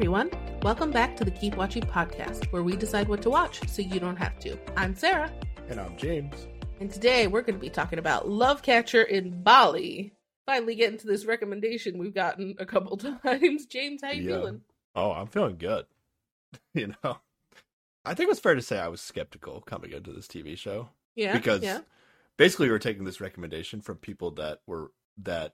Everyone, welcome back to the Keep Watching podcast, where we decide what to watch so you don't have to. I'm Sarah, And I'm James. and today we're going to be talking about Love Catcher in Bali. Finally getting to this recommendation we've gotten a couple times. James, how you Yeah. feeling? Oh, I'm feeling good. you know, I think it's fair to say I was skeptical coming into this TV show Yeah, because yeah, basically we were taking this recommendation from people that were that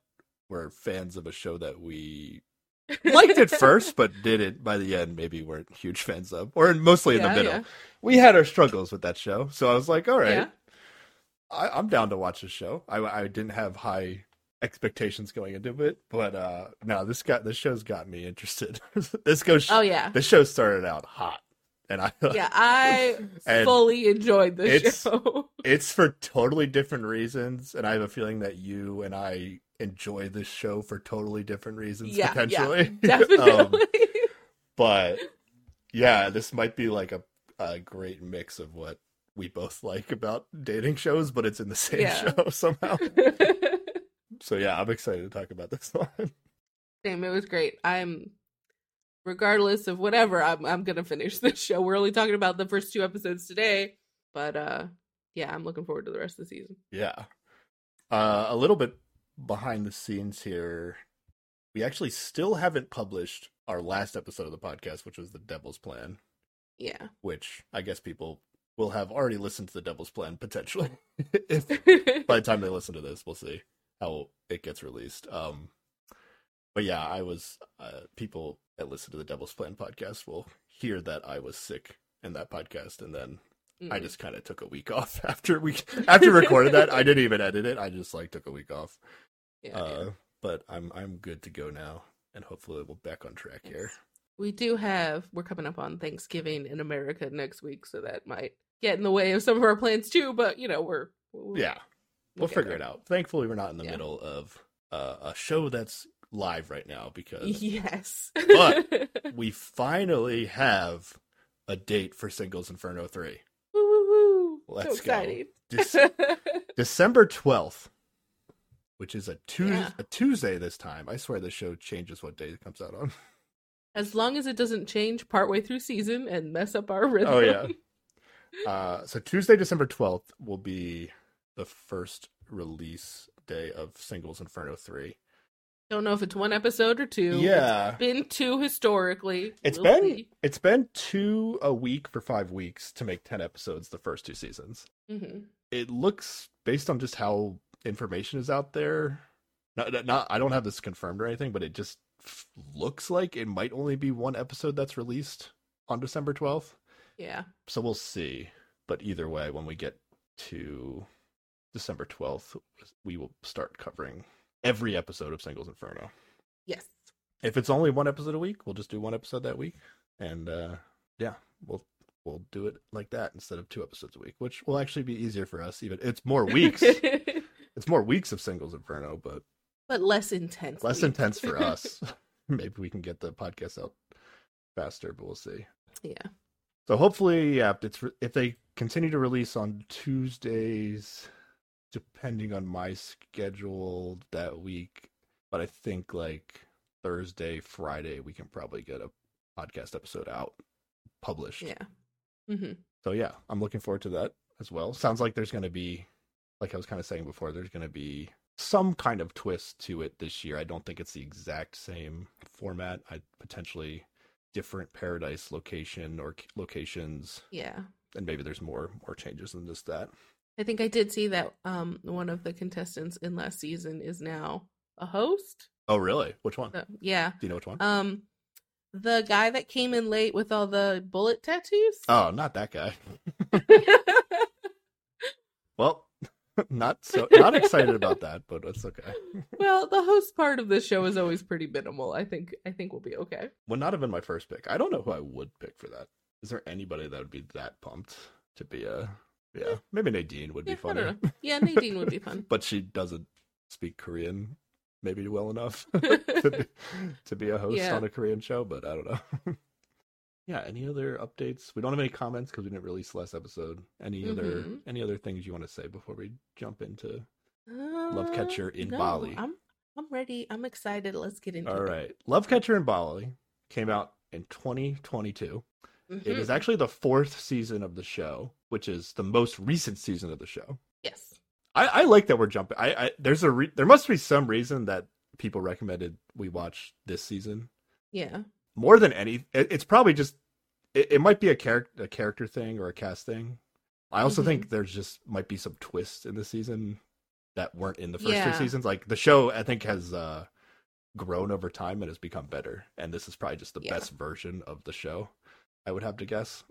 were fans of a show that we liked it first, but didn't by the end. Maybe weren't huge fans of, or mostly in Yeah, the middle. yeah. We had our struggles with that show, so I was like, all right, Yeah. I, I'm down to watch the show. I, I didn't have high expectations going into it, but uh no, this got this show's got me interested. this goes. Oh yeah, the show started out hot, and I yeah. I fully enjoyed the show. it's for totally different reasons, and I have a feeling that you and I enjoy this show for totally different reasons yeah, potentially. yeah, Um, definitely. but yeah, this might be like a a great mix of what we both like about dating shows, but it's in the same Yeah. show somehow. So yeah, I'm excited to talk about this one. Same, it was great. I'm regardless of whatever, I'm I'm gonna finish this show. We're only talking about the first two episodes today, but uh yeah, I'm looking forward to the rest of the season. Yeah. Uh, a little bit behind the scenes here. We actually still haven't published our last episode of the podcast, which was the Devil's Plan, Yeah. which I guess people will have already listened to the Devil's Plan potentially. if by the time they listen to this, we'll see how it gets released. Um, but yeah, I was uh, people that listen to the Devil's Plan podcast will hear that I was sick in that podcast, and then I Mm. just kind of took a week off after we after recorded that. I didn't even edit it. I just like took a week off. Yeah, Uh, yeah. but I'm I'm good to go now, and hopefully we'll back on track here. We do have we're coming up on Thanksgiving in America next week, so that might get in the way of some of our plans too, but you know, we're we'll, Yeah, we'll get figure it out. Thankfully, we're not in the Yeah. middle of uh, a show that's live right now because Yes. But- we finally have a date for Singles Inferno three. woo woo woo. Let's so go. December twelfth, which is a Tuesday. Yeah. A Tuesday this time. I swear the show changes what day it comes out on. As long as it doesn't change partway through season and mess up our rhythm. Oh, yeah. Uh, so Tuesday, December twelfth, will be the first release day of Singles Inferno three. Don't know if it's one episode or two. Yeah, It's been two historically. it's We'll been see. it's been two a week for five weeks to make ten episodes the first two seasons. Mhm. It looks based on just how information is out there. Not, not, I don't have this confirmed or anything, but it just f- looks like it might only be one episode that's released on December twelfth. Yeah. so we'll see. But either way, when we get to December 12th, we will start covering every episode of Singles Inferno. Yes. If it's only one episode a week, we'll just do one episode that week. And uh yeah, we'll we'll do it like that instead of two episodes a week, which will actually be easier for us. Even it's more weeks. it's more weeks of Singles Inferno, but but less intense. less intense for us. Maybe we can get the podcast out faster, but we'll see. Yeah. So hopefully, yeah, if it's if they continue to release on Tuesdays, depending on my schedule that week, but I think like Thursday, Friday, we can probably get a podcast episode out published. Yeah. Mm-hmm. So yeah, I'm looking forward to that as well. Sounds like there's going to be, like I was kind of saying before, there's going to be some kind of twist to it this year. I don't think it's the exact same format. I potentially different paradise location or locations Yeah. and maybe there's more more changes than just that. I think I did see that um one of the contestants in last season is now a host. Oh, really? Which one? So, yeah. Do you know which one? Um the guy that came in late with all the bullet tattoos. oh, not that guy. Well, not so not excited about that, but it's okay. well, the host part of this show is always pretty minimal. I think I think we'll be okay. Would not have been my first pick. I don't know who I would pick for that. Is there anybody that would be that pumped to be a? Yeah, maybe Nadine would Yeah, be I funny. Yeah, Nadine would be fun. but she doesn't speak Korean maybe well enough to, be, to be a host Yeah. on a Korean show. But I don't know. Yeah. Any other updates? We don't have any comments because we didn't release last episode. Any other Mhm. any other things you want to say before we jump into? Uh, Catcher in no, Bali. I'm I'm ready. I'm excited. Let's get into All it. right, Love Catcher in Bali came out in 2022. It Mhm. is actually the fourth season of the show, which is the most recent season of the show. yes. I, I like that we're jumping. I, I there's a re- there must be some reason that people recommended we watch this season Yeah. More than any. It, it's probably just it, it might be a character a character thing or a cast thing. I also Mhm. think there's just might be some twists in the season that weren't in the first Yeah. two seasons. Like the show, I think has uh grown over time and has become better, and this is probably just the Yeah. best version of the show. I would have to guess.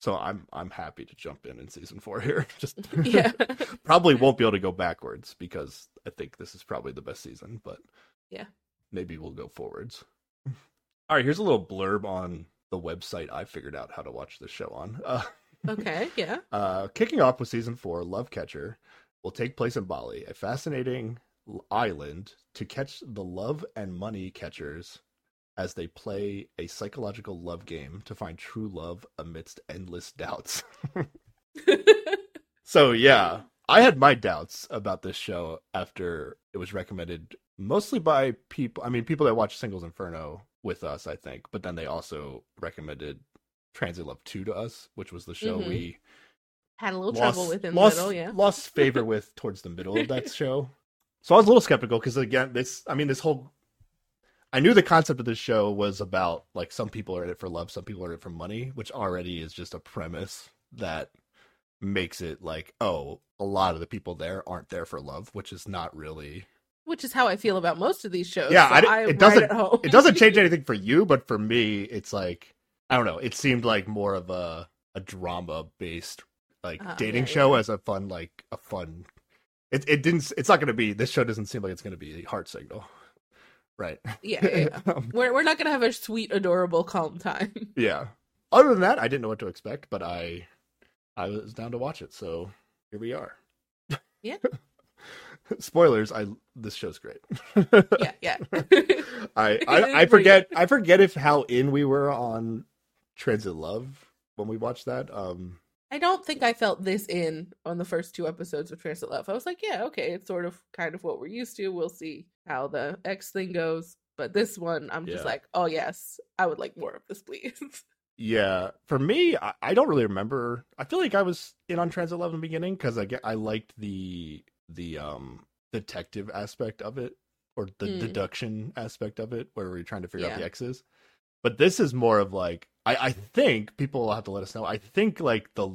So I'm I'm happy to jump in in season four here. Just Yeah. probably won't be able to go backwards because I think this is probably the best season, but Yeah. maybe we'll go forwards. All right, here's a little blurb on the website I figured out how to watch this show on. Uh, okay. Yeah. uh, kicking off with season four, Love Catcher will take place in Bali, a fascinating island to catch the love and money catchers as they play a psychological love game to find true love amidst endless doubts. So yeah, I had my doubts about this show after it was recommended mostly by people. I mean, people that watch Singles Inferno with us, I think. But then they also recommended Transit Love Two to us, which was the show Mhm. we Had a little lost, trouble with in the middle. Yeah. lost favor with towards the middle of that show. So I was a little skeptical because again, this I mean, this whole I knew the concept of this show was about like some people are in it for love, some people are in it for money, which already is just a premise that makes it like, oh, a lot of the people there aren't there for love, which is not really Which is how I feel about most of these shows. Yeah, so I I it doesn't- right it doesn't change anything for you, but for me, it's like I don't know. It seemed like more of a a drama based like Ah, dating yeah, show yeah. as a fun like a fun. It it didn't. It's not going to be. This show doesn't seem like it's going to be heart signal, right? Yeah, yeah. Um, We're we're not gonna have a sweet, adorable, calm time. yeah. Other than that, I didn't know what to expect, but I I was down to watch it. So here we are. Yeah. Spoilers. I this show's great. yeah, yeah. I I, I forget I forget if how in we were on Transit Love when we watched that. Um I don't think I felt this in on the first two episodes of Transit Love. I was like, yeah, okay, it's sort of kind of what we're used to. We'll see how the X thing goes. But this one, I'm just Yeah. like, oh yes, I would like more of this, please. yeah, for me, I, I don't really remember. I feel like I was in on Transit Love in the beginning because I get I liked the the um detective aspect of it or the Mm. deduction aspect of it where we're trying to figure out the X's. But this is more of like I, I think people will have to let us know. I think like the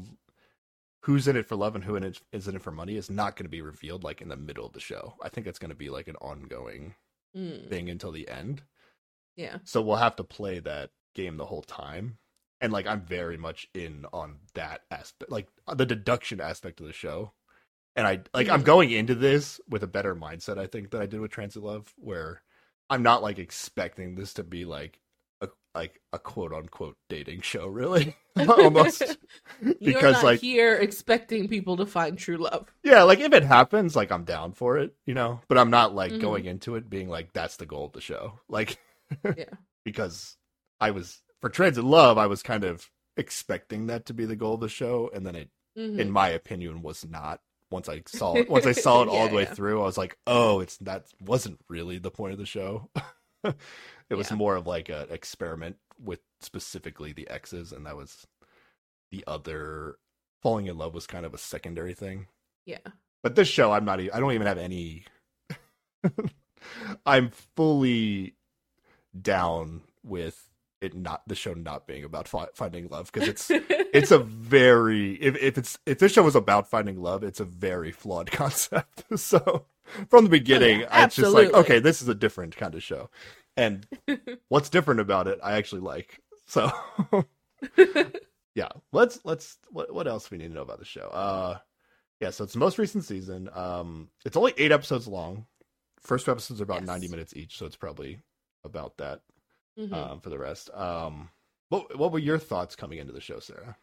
who's in it for love and who in it is in it for money is not going to be revealed like in the middle of the show. I think it's going to be like an ongoing Mm, thing until the end. yeah, So we'll have to play that game the whole time. And like I'm very much in on that aspect, like the deduction aspect of the show. And I like I'm Mhm. going into this with a better mindset I think than I did with Transit Love where I'm not like expecting this to be like a like a quote unquote dating show really. Almost You're because not like here expecting people to find true love. yeah, like if it happens, like I'm down for it, you know. But I'm not like Mhm. going into it being like that's the goal of the show, like Yeah. because I was for Transit Love, I was kind of expecting that to be the goal of the show, and then it, Mhm. in my opinion, was not. Once I saw it, once I saw it all the way yeah. through, I was like, oh, it's that wasn't really the point of the show. it was Yeah. more of like an experiment with specifically the X's, and that was the other. Falling in love was kind of a secondary thing. yeah, But this show, I'm not. I don't even have any. I'm fully down with it not the show not being about fi- finding love because it's it's a very if if it's if this show was about finding love, it's a very flawed concept. so from the beginning, Oh, yeah, it's just like okay, this is a different kind of show, and what's different about it, I actually like. So yeah, let's let's what what else we need to know about the show? Uh, yeah, so it's the most recent season. Um, it's only eight episodes long. First two episodes are about Yes. ninety minutes each, so it's probably about that Mhm. um, for the rest. Um, what what were your thoughts coming into the show, Sarah?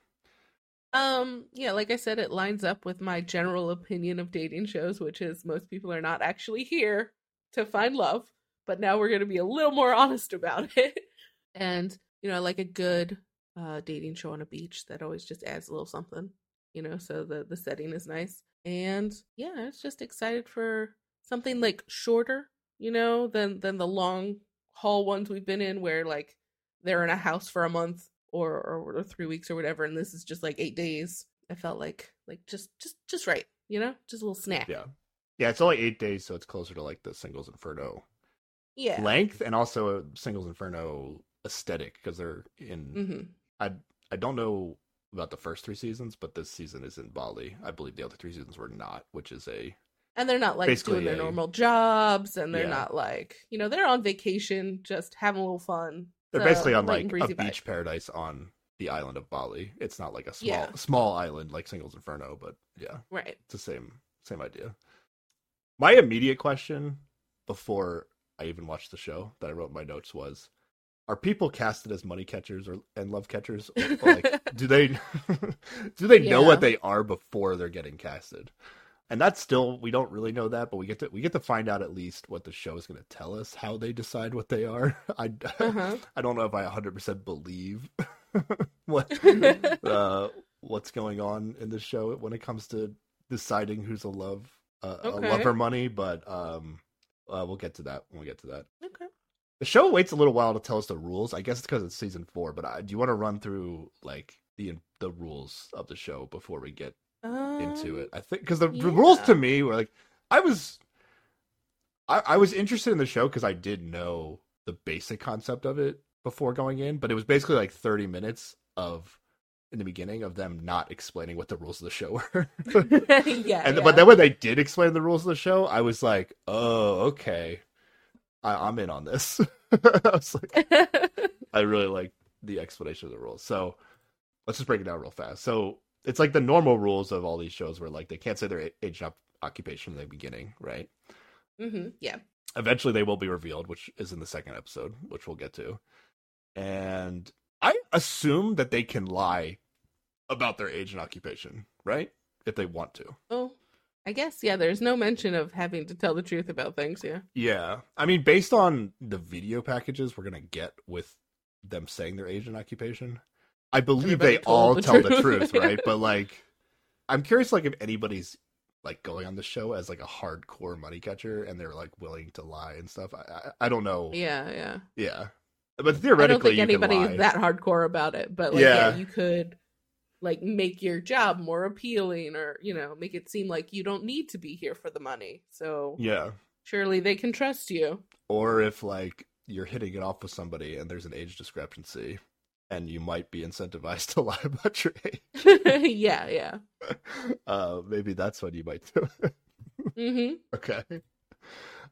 Um, yeah, like I said, it lines up with my general opinion of dating shows, which is most people are not actually here to find love, but now we're going to be a little more honest about it. And, you know, I like a good uh dating show on a beach that always just adds a little something, you know, so the the setting is nice. And yeah, I was just excited for something like shorter, you know, than than the long haul ones we've been in where like they're in a house for a month or, or or three weeks or whatever, and this is just like eight days. I felt like like just just just right, you know, just a little snack. Yeah. Yeah, it's only eight days, so it's closer to like the Singles Inferno yeah. length and also a Singles Inferno aesthetic because they're in. hmm I I don't know about the first three seasons, but this season is in Bali. I believe the other three seasons were not, which is a And they're not like Basically doing their a- normal jobs, and they're Yeah. not like you know they're on vacation, just having a little fun. they're a basically on like a beach paradise on the island of Bali. It's not like a small Yeah. small island like Singles Inferno, but yeah, right? it's the same same idea. My immediate question before I even watched the show that I wrote in my notes was are people casted as money catchers or and love catchers or, or, like do they do they know what they are before they're getting casted and that's still we don't really know that but we get to we get to find out at least what the show is going to tell us how they decide what they are i Uh-huh. i don't know if i 100% believe what uh what's going on in the show when it comes to deciding who's a love uh, Okay. a lover money but um uh, we'll get to that when we get to that okay. the show waits a little while to tell us the rules. I guess it's because it's season four. But I, do you want to run through like the the rules of the show before we get into Um, it? I think because the, the rules to me were like I was I, I was interested in the show because I did know the basic concept of it before going in, but it was basically like thirty minutes of in the beginning of them not explaining what the rules of the show were. yeah, and yeah. but then when they did explain the rules of the show, I was like, oh, okay, I, I'm in on this. I was like, I really like the explanation of the rules. So let's just break it down real fast. So it's like the normal rules of all these shows where like they can't say their age and occupation in the beginning, right? Mm-hmm. yeah, Eventually they will be revealed, which is in the second episode, which we'll get to. And I assume that they can lie about their age and occupation, right? If they want to. Oh, I guess yeah. There's no mention of having to tell the truth about things. Yeah. Yeah. I mean, based on the video packages we're going to get with them saying their age and occupation, I believe Everybody they all the tell the truth. truth, right? But like, I'm curious, like, if anybody's like going on the show as like a hardcore money catcher and they're like willing to lie and stuff. I I, I don't know. Yeah, yeah. Yeah. But theoretically, I don't think you can anybody that hardcore about it, but like, yeah. Yeah. you could like make your job more appealing, or you know, make it seem like you don't need to be here for the money. So Yeah. surely they can trust you. Or if like you're hitting it off with somebody and there's an age discrepancy and you might be incentivized to lie about your age. yeah, yeah. uh, maybe that's what you might do. hmm okay.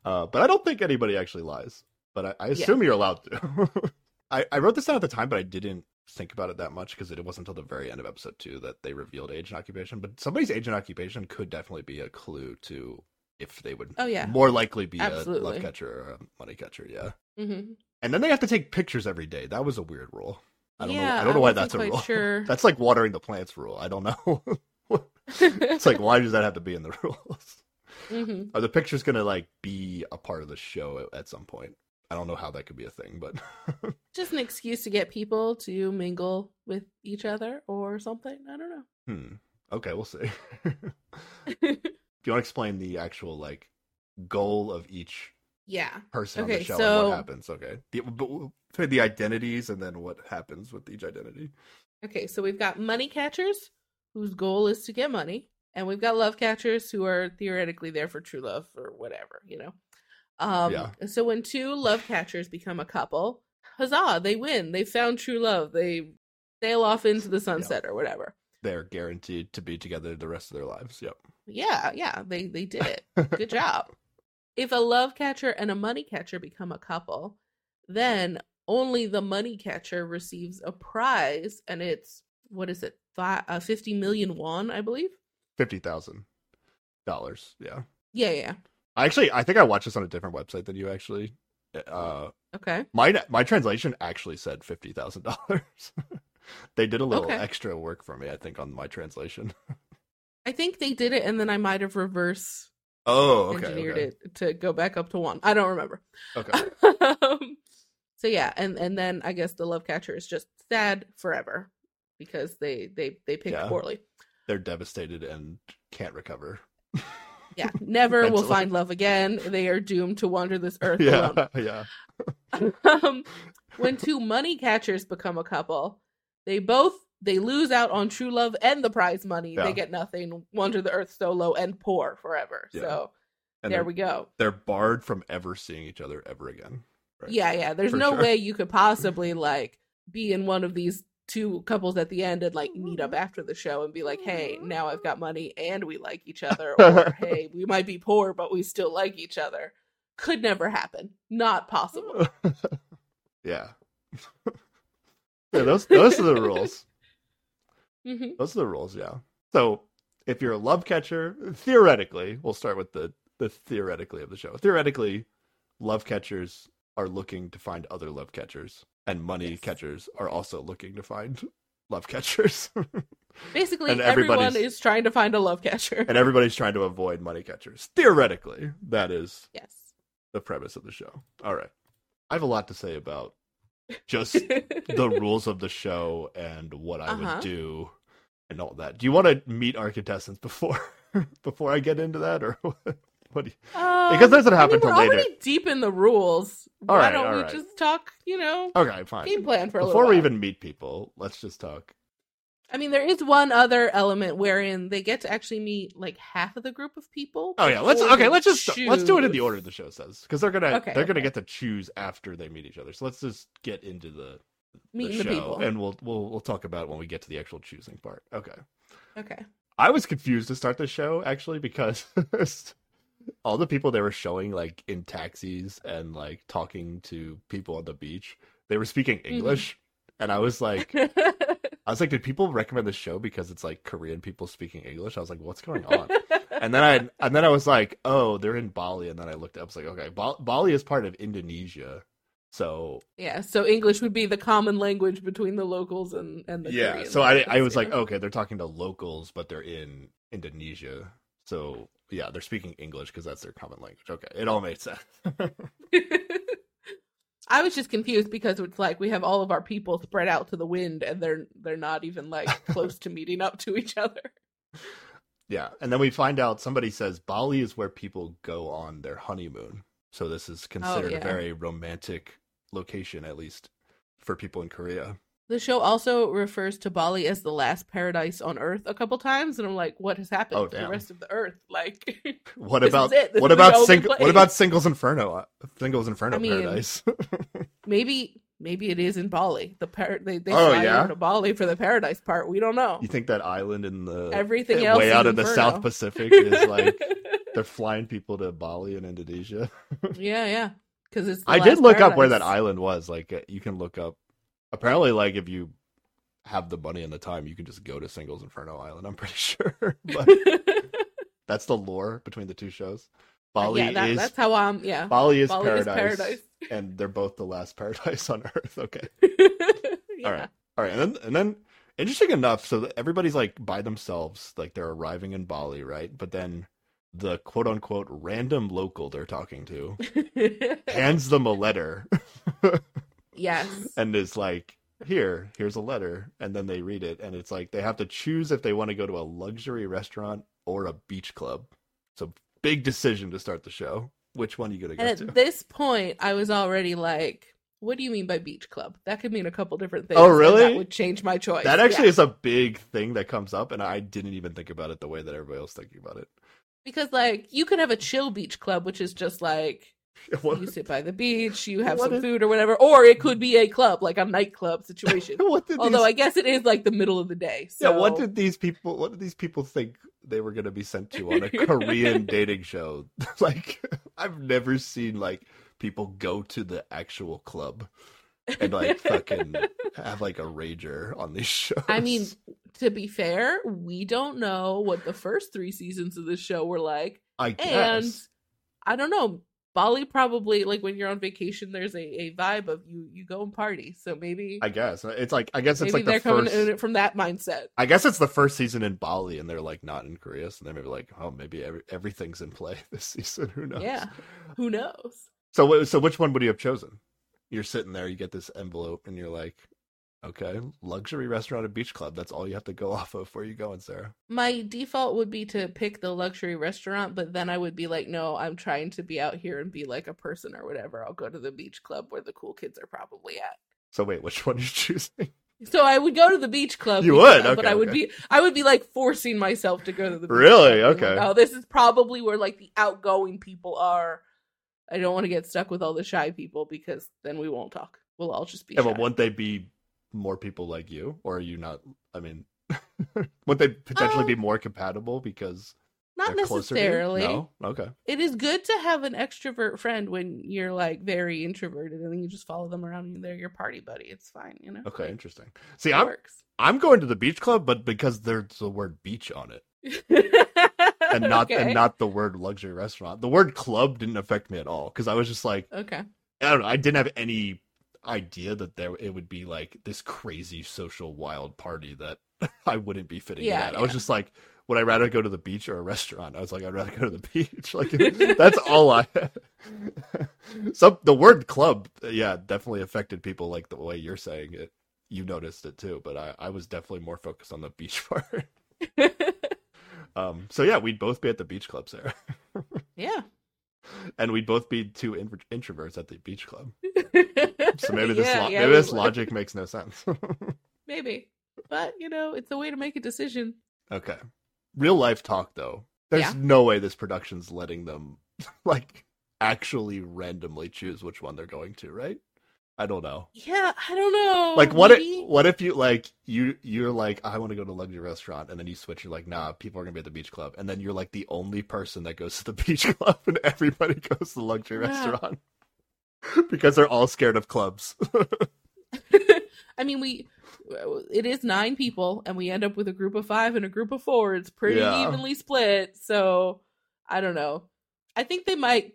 Uh, but I don't think anybody actually lies. But I, I assume you're allowed to. I, I wrote this down at the time, but I didn't think about it that much because it wasn't until the very end of episode two that they revealed age and occupation. But somebody's age and occupation could definitely be a clue to if they would Oh yeah. more likely be a love catcher or a money catcher. Yeah. hmm And then they have to take pictures every day. That was a weird rule. I don't know. I don't know why that's a rule. Sure. That's like watering the plants rule. I don't know. it's like why does that have to be in the rules? hmm Are the pictures gonna like be a part of the show at, at some point? I don't know how that could be a thing, but just an excuse to get people to mingle with each other or something. I don't know. hmm. Okay, we'll see. Do you want to explain the actual like goal of each yeah. person on Okay, the show so- and what happens? Okay, the, but, the identities and then what happens with each identity. Okay, so we've got money catchers whose goal is to get money, and we've got love catchers who are theoretically there for true love or whatever, you know. Um Yeah. so when two love catchers become a couple, huzzah, they win. They found true love. They sail off into the sunset or whatever. They're guaranteed to be together the rest of their lives. Yep. Yeah, yeah, they they did it. Good job. If a love catcher and a money catcher become a couple, then only the money catcher receives a prize, and it's what is it, Fi uh, fifty million won, I believe. Fifty thousand dollars. Yeah. Yeah, yeah. I actually, I think I watched this on a different website than you actually. Uh, Okay. my my translation actually said fifty thousand dollars. they did a little Okay. extra work for me, I think, on my translation. I think they did it, and then I might have reverse Oh, okay. engineered okay. it to go back up to one. I don't remember. Okay. um, so yeah, and and then I guess the love catcher is just sad forever because they they they picked Yeah. poorly. They're devastated and can't recover. Yeah, never will find love again. They are doomed to wander this earth Yeah, alone. yeah. um, when two money catchers become a couple, they both they lose out on true love and the prize money. Yeah. They get nothing. Wander the earth so low and poor forever. Yeah. So And there we go. they're barred from ever seeing each other ever again. Right. Yeah, yeah. There's For no sure. way you could possibly like be in one of these two couples at the end and like meet up after the show and be like, "Hey, now I've got money and we like each other," or "Hey, we might be poor but we still like each other." Could never happen. Not possible. yeah. yeah, those those are the rules. Hmm Those are the rules, yeah. So if you're a love catcher, theoretically, we'll start with the the theoretically of the show. Theoretically, love catchers are looking to find other love catchers, and money Yes. catchers are also looking to find love catchers. Basically, And everyone is trying to find a love catcher. and everybody's trying to avoid money catchers. Theoretically, that is yes. the premise of the show. All right. I have a lot to say about just the rules of the show and what I Uh-huh. would do and all that. Do you want to meet our contestants before before I get into that, or what? what do you... Um, Because that doesn't happen I mean, we're later. deep in the rules. All Why right, don't all we right. just talk? You know, Okay, fine. game plan for a Before we even meet people, let's just talk. I mean, there is one other element wherein they get to actually meet like half of the group of people. Oh yeah, let's okay. Let's just let's do it in the order the show says because they're gonna Okay, they're gonna get to choose after they meet each other. So let's just get into the, Meeting the the, show people. and we'll we'll we'll talk about it when we get to the actual choosing part. Okay. Okay. I was confused to start the show actually because all the people they were showing like in taxis and like talking to people on the beach, they were speaking Mm-hmm. English. And I was like I was like, did people recommend the show because it's like Korean people speaking English? I was like, what's going on? and then I and then I was like, oh, they're in Bali. And then I looked up, I was like, okay, Ba- Bali is part of Indonesia. So yeah. So English would be the common language between the locals and and the yeah, Korean so I I was like, okay, they're talking to locals, but they're in Indonesia. So yeah, they're speaking English because that's their common language. Okay, it all made sense. I was just confused because it's like we have all of our people spread out to the wind, and they're they're not even like close to meeting up to each other. yeah, and then we find out somebody says Bali is where people go on their honeymoon. So this is considered Oh, yeah. a very romantic location, at least for people in Korea. The show also refers to Bali as the last paradise on Earth a couple times, and I'm like, what has happened Oh, to the rest of the Earth? Like, What about is it. This what about sing- what about Singles Inferno? uh, Singles Inferno I mean, Paradise. maybe maybe it is in Bali. The par- they they Oh, fly yeah? to Bali for the paradise part. We don't know. you think that island in the Everything way else is out in the South Pacific is like they're flying people to Bali and Indonesia? yeah, yeah. Because it's. I did look up where that island was. Like uh, you can look up. Apparently, like if you have the money and the time, you can just go to Singles Inferno Island. I'm pretty sure, but that's the lore between the two shows. Bali yeah, that, is that's how I'm. Yeah, Bali is Bali paradise, is paradise. and they're both the last paradise on Earth. Okay, Yeah. all right, all right, and then and then interesting enough, so everybody's like by themselves, like they're arriving in Bali, right? But then the quote unquote random local they're talking to hands them a letter. Yes. and is like, "Here, here's a letter," and then they read it, and it's like they have to choose if they want to go to a luxury restaurant or a beach club. So big decision to start the show. Which one are you gonna go And to? at this point, I was already like, "What do you mean by beach club? That could mean a couple different things. Oh, really? That would change my choice." that actually Yeah. is a big thing that comes up, and I didn't even think about it the way that everybody else thinking about it. because like you could have a chill beach club, which is just like What, you sit by the beach, you have What some is- food or whatever, or it could be a club, like a nightclub situation. Although these, I guess it is like the middle of the day. yeah, So what did these people? What did these people think they were gonna be sent to on a Korean dating show? like, I've never seen like people go to the actual club and like fucking have like a rager on these shows. I mean, to be fair, we don't know what the first three seasons of this show were like. I guess. And I don't know. Bali probably like when you're on vacation, there's a, a vibe of you you go and party. So maybe I guess it's like I guess it's maybe like they're the coming first. in it from that mindset. I guess it's the first season in Bali, and they're like not in Korea, so they're maybe like, oh, maybe every, everything's in play this season. Who knows? Yeah, who knows? So, so which one would you have chosen? You're sitting there, you get this envelope, and you're like, okay, luxury restaurant and beach club. That's all you have to go off of. Where you going, Sarah? My default would be to pick the luxury restaurant, but then I would be like, no, I'm trying to be out here and be like a person or whatever. I'll go to the beach club where the cool kids are probably at. So wait, which one are you choosing? So I would go to the beach club. You would? but I would okay. be I would be like forcing myself to go to the beach Really? club, Okay. Like, oh, this is probably where like the outgoing people are. I don't want to get stuck with all the shy people because then we won't talk. We'll all just be Yeah, shy. but wouldn't they be more people like you, or are you not? I mean, would they potentially be Um, more compatible because Not closer to you? necessarily. No. Okay. It is good to have an extrovert friend when you're like very introverted and then you just follow them around and they're your party buddy. It's fine, you know. Okay. Interesting. See, I'm works. I'm going to the beach club, but because there's the word beach on it, and not okay. and not the word luxury restaurant. The word club didn't affect me at all because I was just like, okay. I don't know. I didn't have any idea that there it would be like this crazy social wild party that I wouldn't be fitting in Yeah. I was just like, would I rather go to the beach or a restaurant? I was like, I'd rather go to the beach. Like that's all I. Some the word club, yeah, definitely affected people like the way you're saying it. You noticed it too, but I, I was definitely more focused on the beach part. Um, so yeah, we'd both be at the beach club, Sarah, yeah. and we'd both be two intro- introverts at the beach club. So maybe this Yeah, lo- yeah, maybe this would. logic makes no sense. Maybe. But, you know, it's a way to make a decision. okay, real life talk though. There's Yeah. no way this production's letting them like actually randomly choose which one they're going to, right? I don't know. Yeah, I don't know. Like what if what if you like you you're like I want to go to a luxury restaurant and then you switch you're like nah people are gonna be at the beach club and then you're like the only person that goes to the beach club and everybody goes to the luxury Wow. restaurant because they're all scared of clubs. I mean, we it is nine people, and we end up with a group of five and a group of four. It's pretty Yeah. evenly split. So I don't know. I think they might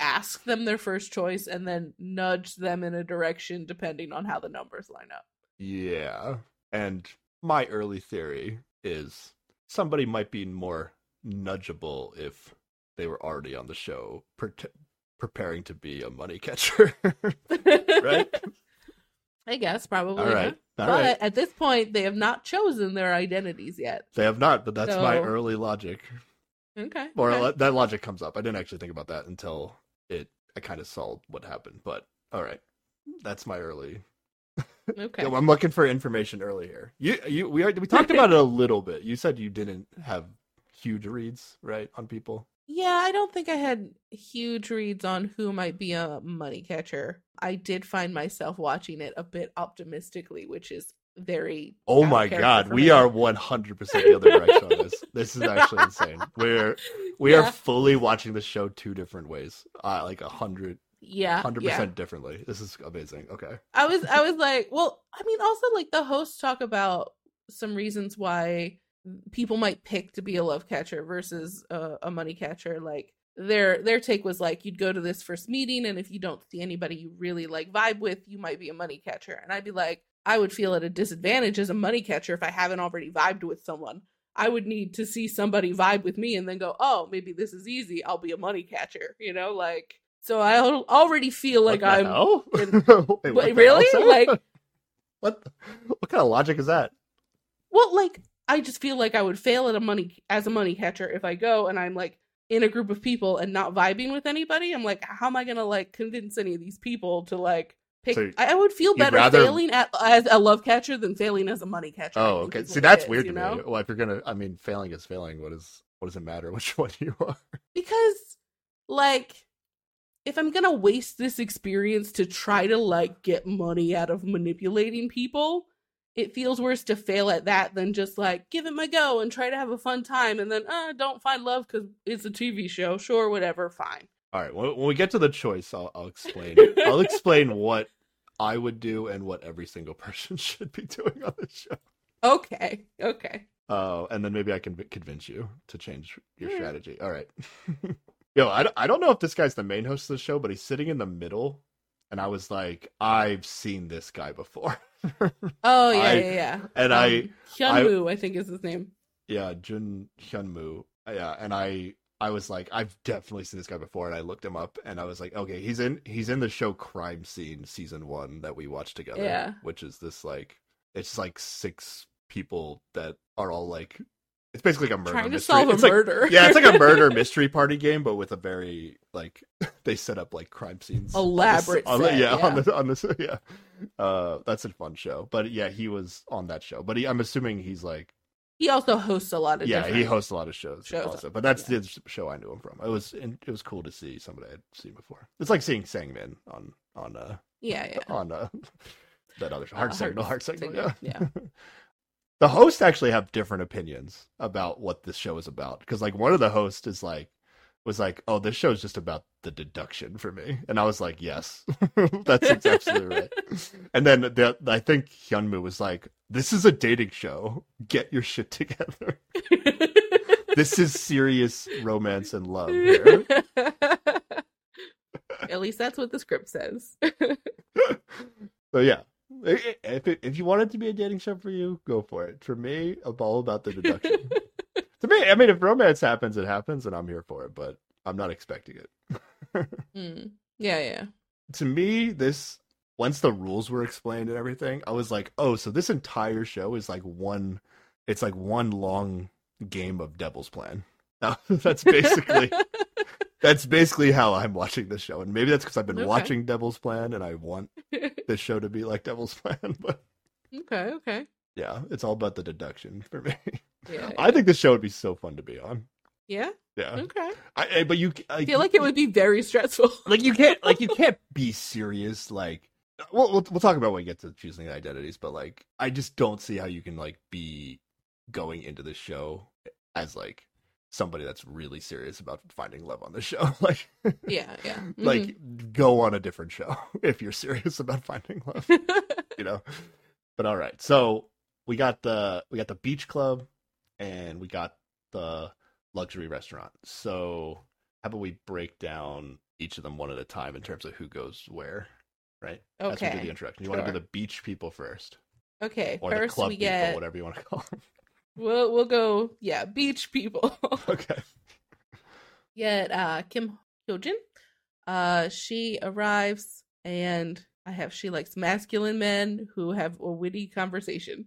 ask them their first choice and then nudge them in a direction depending on how the numbers line up. Yeah. And my early theory is somebody might be more nudgeable if they were already on the show preparing to be a money catcher. right? I guess probably. All yeah. All but right. at this point, they have not chosen their identities yet. They have not, but that's my early logic. Okay. Or okay. that logic comes up. I didn't actually think about that until it I kind of saw what happened. But all right. That's my early okay. I'm looking for information early here. You, you, we are, we talked about it a little bit. You said you didn't have huge reads, right, on people. Yeah, I don't think I had huge reads on who might be a money catcher. I did find myself watching it a bit optimistically, which is very. Oh my god, we me. are 100 percent the other direction on this. This is actually insane. We're we Yeah. are fully watching the show two different ways, uh, like a hundred, Yeah, hundred yeah. percent differently. This is amazing. Okay, I was, I was like, well, I mean, also like the hosts talk about some reasons why people might pick to be a love catcher versus a, a money catcher. Like their their take was like, you'd go to this first meeting, and if you don't see anybody you really like vibe with, you might be a money catcher. And I'd be like, I would feel at a disadvantage as a money catcher if I haven't already vibed with someone. I would need to see somebody vibe with me and then go, oh, maybe this is easy. I'll be a money catcher. You know, like so I already feel like I'm hell? in- Wait, what Wait, the really? Like- what? the- what kind of logic is that? Well, like I just feel like I would fail at a money as a money catcher if I go and I'm like in a group of people and not vibing with anybody. I'm like, how am I gonna like convince any of these people to like pick? So I I would feel better rather- failing at as a love catcher than failing as a money catcher. Oh, okay. See, that's is, weird to know? me. Well, if you're gonna, I mean, failing is failing. What is? What does it matter which one you are? because like if i'm gonna waste this experience to try to like get money out of manipulating people it feels worse to fail at that than just like give it my go and try to have a fun time and then uh don't find love because it's a tv show sure whatever fine All right. When, when we get to the choice, I'll, I'll explain. I'll explain what I would do and what every single person should be doing on this show. okay okay Uh, and then maybe I can convince you to change your Alright. strategy. All right. Yo, I, I don't know if this guy's the main host of the show, but he's sitting in the middle. And I was like, I've seen this guy before. oh yeah I- yeah yeah and Um, I, Hyunmoo, I think is his name yeah, Jun Hyunmoo. Yeah, and I, I was like, I've definitely seen this guy before, and I looked him up, and I was like, okay, he's in, he's in the show Crime Scene season one that we watched together. Yeah. which is this like, it's like six people that are all like, it's basically like a murder trying to mystery. solve a It's like- murder yeah, it's like a murder mystery party game, but with a very like they set up like crime scenes. on the Elaborate on the- set, yeah, on yeah. the on this yeah. uh, that's a fun show. But yeah, he was on that show. But he, I'm assuming he's like, He also hosts a lot of yeah, he hosts a lot of shows, shows. also. But that's Yeah. the show I knew him from. It was it was cool to see somebody I'd seen before. It's like seeing Sangmin on on uh Yeah, yeah. on uh that other show, Uh, Heart Signal, Heart Heart Signal. Signal, Yeah. yeah. The hosts actually have different opinions about what this show is about. Because like one of the hosts is like was like oh this show is just about the deduction for me. And i was like yes that's absolutely right. And then the, i think Hyunmoo was like this is a dating show. Get your shit together. This is serious romance and love here. At least that's what the script says. so yeah if, it, if you want it to be a dating show for you go for it for me i'm all about the deduction to me i mean if romance happens it happens and i'm here for it but i'm not expecting it Mm. Yeah, yeah. to me this once the rules were explained and everything i was like oh so this entire show is like one it's like one long game of devil's plan that's basically that's basically how i'm watching this show and maybe that's because i've been Okay. watching devil's plan and i want this show to be like devil's plan but okay, okay. yeah it's all about the deduction for me Yeah. i think this show would be so fun to be on yeah. yeah Okay. I, I- but you I feel like it would be very stressful. like you can't like you can't be serious like we'll, we'll we'll talk about when we get to choosing identities but like i just don't see how you can like be going into the show as like somebody that's really serious about finding love on the show. Like yeah, yeah. like mm-hmm. go on a different show if you're serious about finding love you know? But all right so we got the we got the beach club and we got the luxury restaurant. So how about we break down each of them one at a time in terms of who goes where right? As we do the introduction you want to do the beach people first okay. or the club we people get whatever you want to call them we'll we'll go. Yeah, beach people. okay Yet uh Kim Hyojin. Uh, she arrives and I have she likes masculine men who have a witty conversation.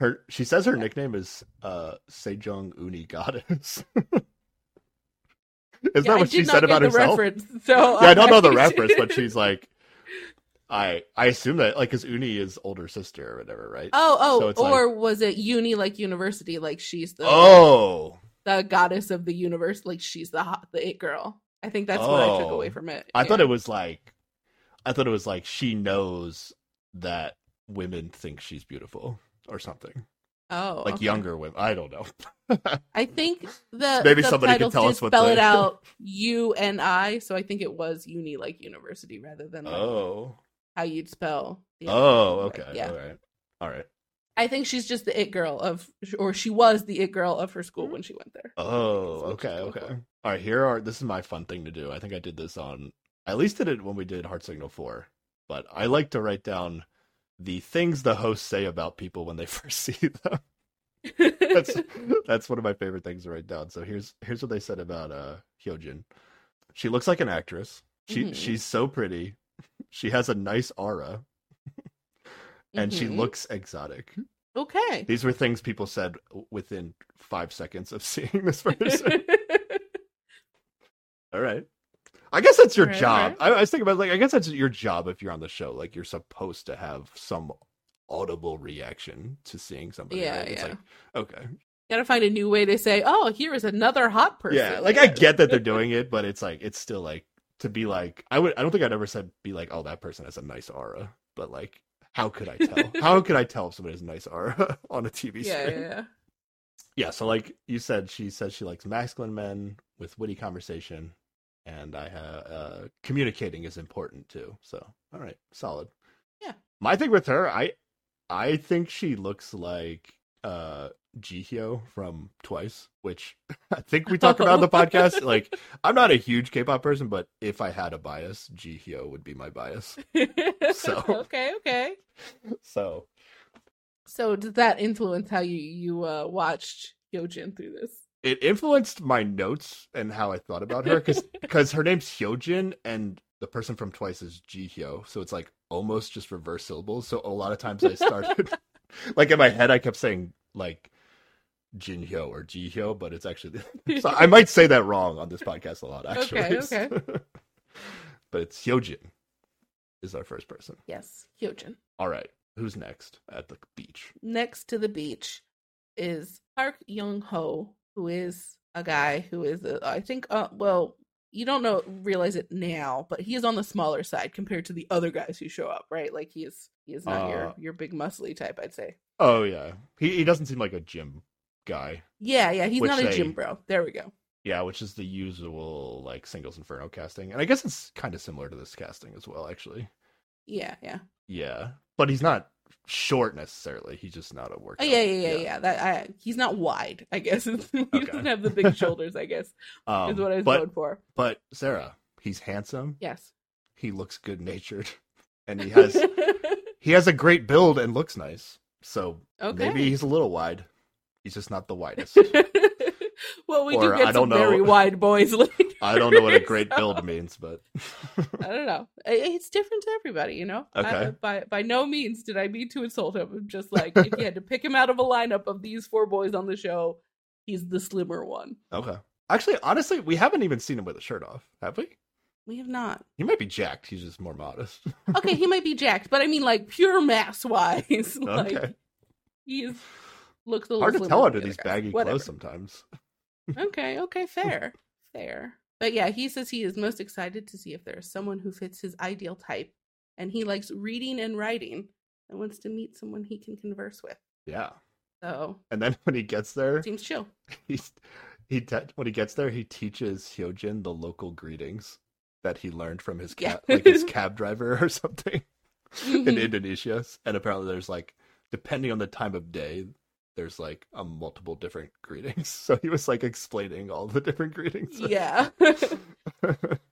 her she says her nickname is uh sejong uni goddess Isn't Yeah, that what she said about herself? reference, so yeah, I don't know the reference, but she's like, I I assume that like because Uni is older sister or whatever, right? Oh, oh, So or was it uni like university? Like she's the oh, the goddess of the universe. Like she's the hot, the it girl. I think that's what I took Oh. away from it. I thought it was like, I thought it was like she knows that women think she's beautiful or something, Oh, like okay. younger women. I don't know. I think the Maybe somebody could tell us what spell the- it out. U and I, so I think it was uni like university rather than like oh, how you'd spell. the oh, okay, yeah. all right, all right. I think she's just the it girl of, or she was the it girl of her school when she went there. Oh, okay, okay. All right, here are this is my fun thing to do. I think I did this on I at least did it when we did Heart Signal 4. But I like to write down the things the hosts say about people when they first see them. That's that's one of my favorite things to write down. So here's here's what they said about uh Hyojin. She looks like an actress. She Mhm. she's so pretty. She has a nice aura and she Mhm. looks exotic. okay. These were things people said within 5 seconds of seeing this person. All right. I guess that's your right, job. all I, I was thinking about like I guess that's your job if you're on the show. Like you're supposed to have some audible reaction to seeing somebody. Yeah, right? It's yeah. like okay. Gotta find a new way to say, "Oh, here is another hot person." Yeah, like I get that they're doing it, but it's like it's still like to be like I would I don't think I'd ever said be like, oh that person has a nice aura. But like how could I tell? how could I tell if somebody has a nice aura on a TV yeah, screen? yeah, yeah. yeah, so like you said, she says she likes masculine men with witty conversation, and I have uh, communicating is important too. So all right, solid. Yeah. My thing with her, I I think she looks like uh Jihyo from Twice, which I think we talked about on the podcast. Like, I'm not a huge K-pop person, but if I had a bias, Jihyo would be my bias. So- okay, okay. So So does that influence how you you uh, watched Hyojin through this? it influenced my notes and how I thought about her because her name's Hyojin and the person from Twice is Jihyo, so it's like almost just reverse syllables. So a lot of times I started like in my head I kept saying like Jinhyo or Jihyo, but it's actually so I might say that wrong on this podcast a lot actually. Okay, okay. but it's Hyojin. is our first person. Yes, Hyojin. All right. Who's next at the beach? Next to the beach is Park Young Ho, who is a guy who is, a, I think, uh, well, you don't know realize it now, but he is on the smaller side compared to the other guys who show up, right? Like he is he is not Uh, your your big muscly type, I'd say. Oh yeah. He he doesn't seem like a gym guy. Yeah, yeah, he's not a they- gym bro. There we go. Yeah, which is the usual like singles inferno casting. And I guess it's kind of similar to this casting as well, actually. Yeah, yeah. Yeah. But he's not short necessarily. He's just not a Oh workout. yeah, yeah, yeah, yeah. That I, he's not wide. I guess he doesn't have the big shoulders. I guess Um, is what I was but going for. but Sarah, he's handsome. Yes. He looks good natured. And he has he has a great build and looks nice. So okay. maybe he's a little wide. He's just not the widest. well, we Or, do I get don't some know. very wide boys later. I don't know what a great so- build means, but I don't know. It's different to everybody, you know. I- Okay. by by no means did I mean to insult him. I'm Just like if you had to pick him out of a lineup of these four boys on the show, he's the slimmer one. okay. Actually, honestly, we haven't even seen him with a shirt off, have we? We have not. He might be jacked. He's just more modest. Okay, he might be jacked, but I mean, like pure mass wise, like Okay. he's looks a little Hard to tell under the these guys. baggy Whatever. clothes sometimes. Okay, okay, fair, fair. But yeah, he says he is most excited to see if there is someone who fits his ideal type, and he likes reading and writing, and wants to meet someone he can converse with. Yeah. So And then when he gets there, seems chill. he's he te- when he gets there, he teaches Hyojin the local greetings that he learned from his Yeah. cab, like his cab driver or something in Mhm. Indonesia. And apparently, there's like depending on the time of day, there's like a multiple different greetings. So he was like explaining all the different greetings. yeah.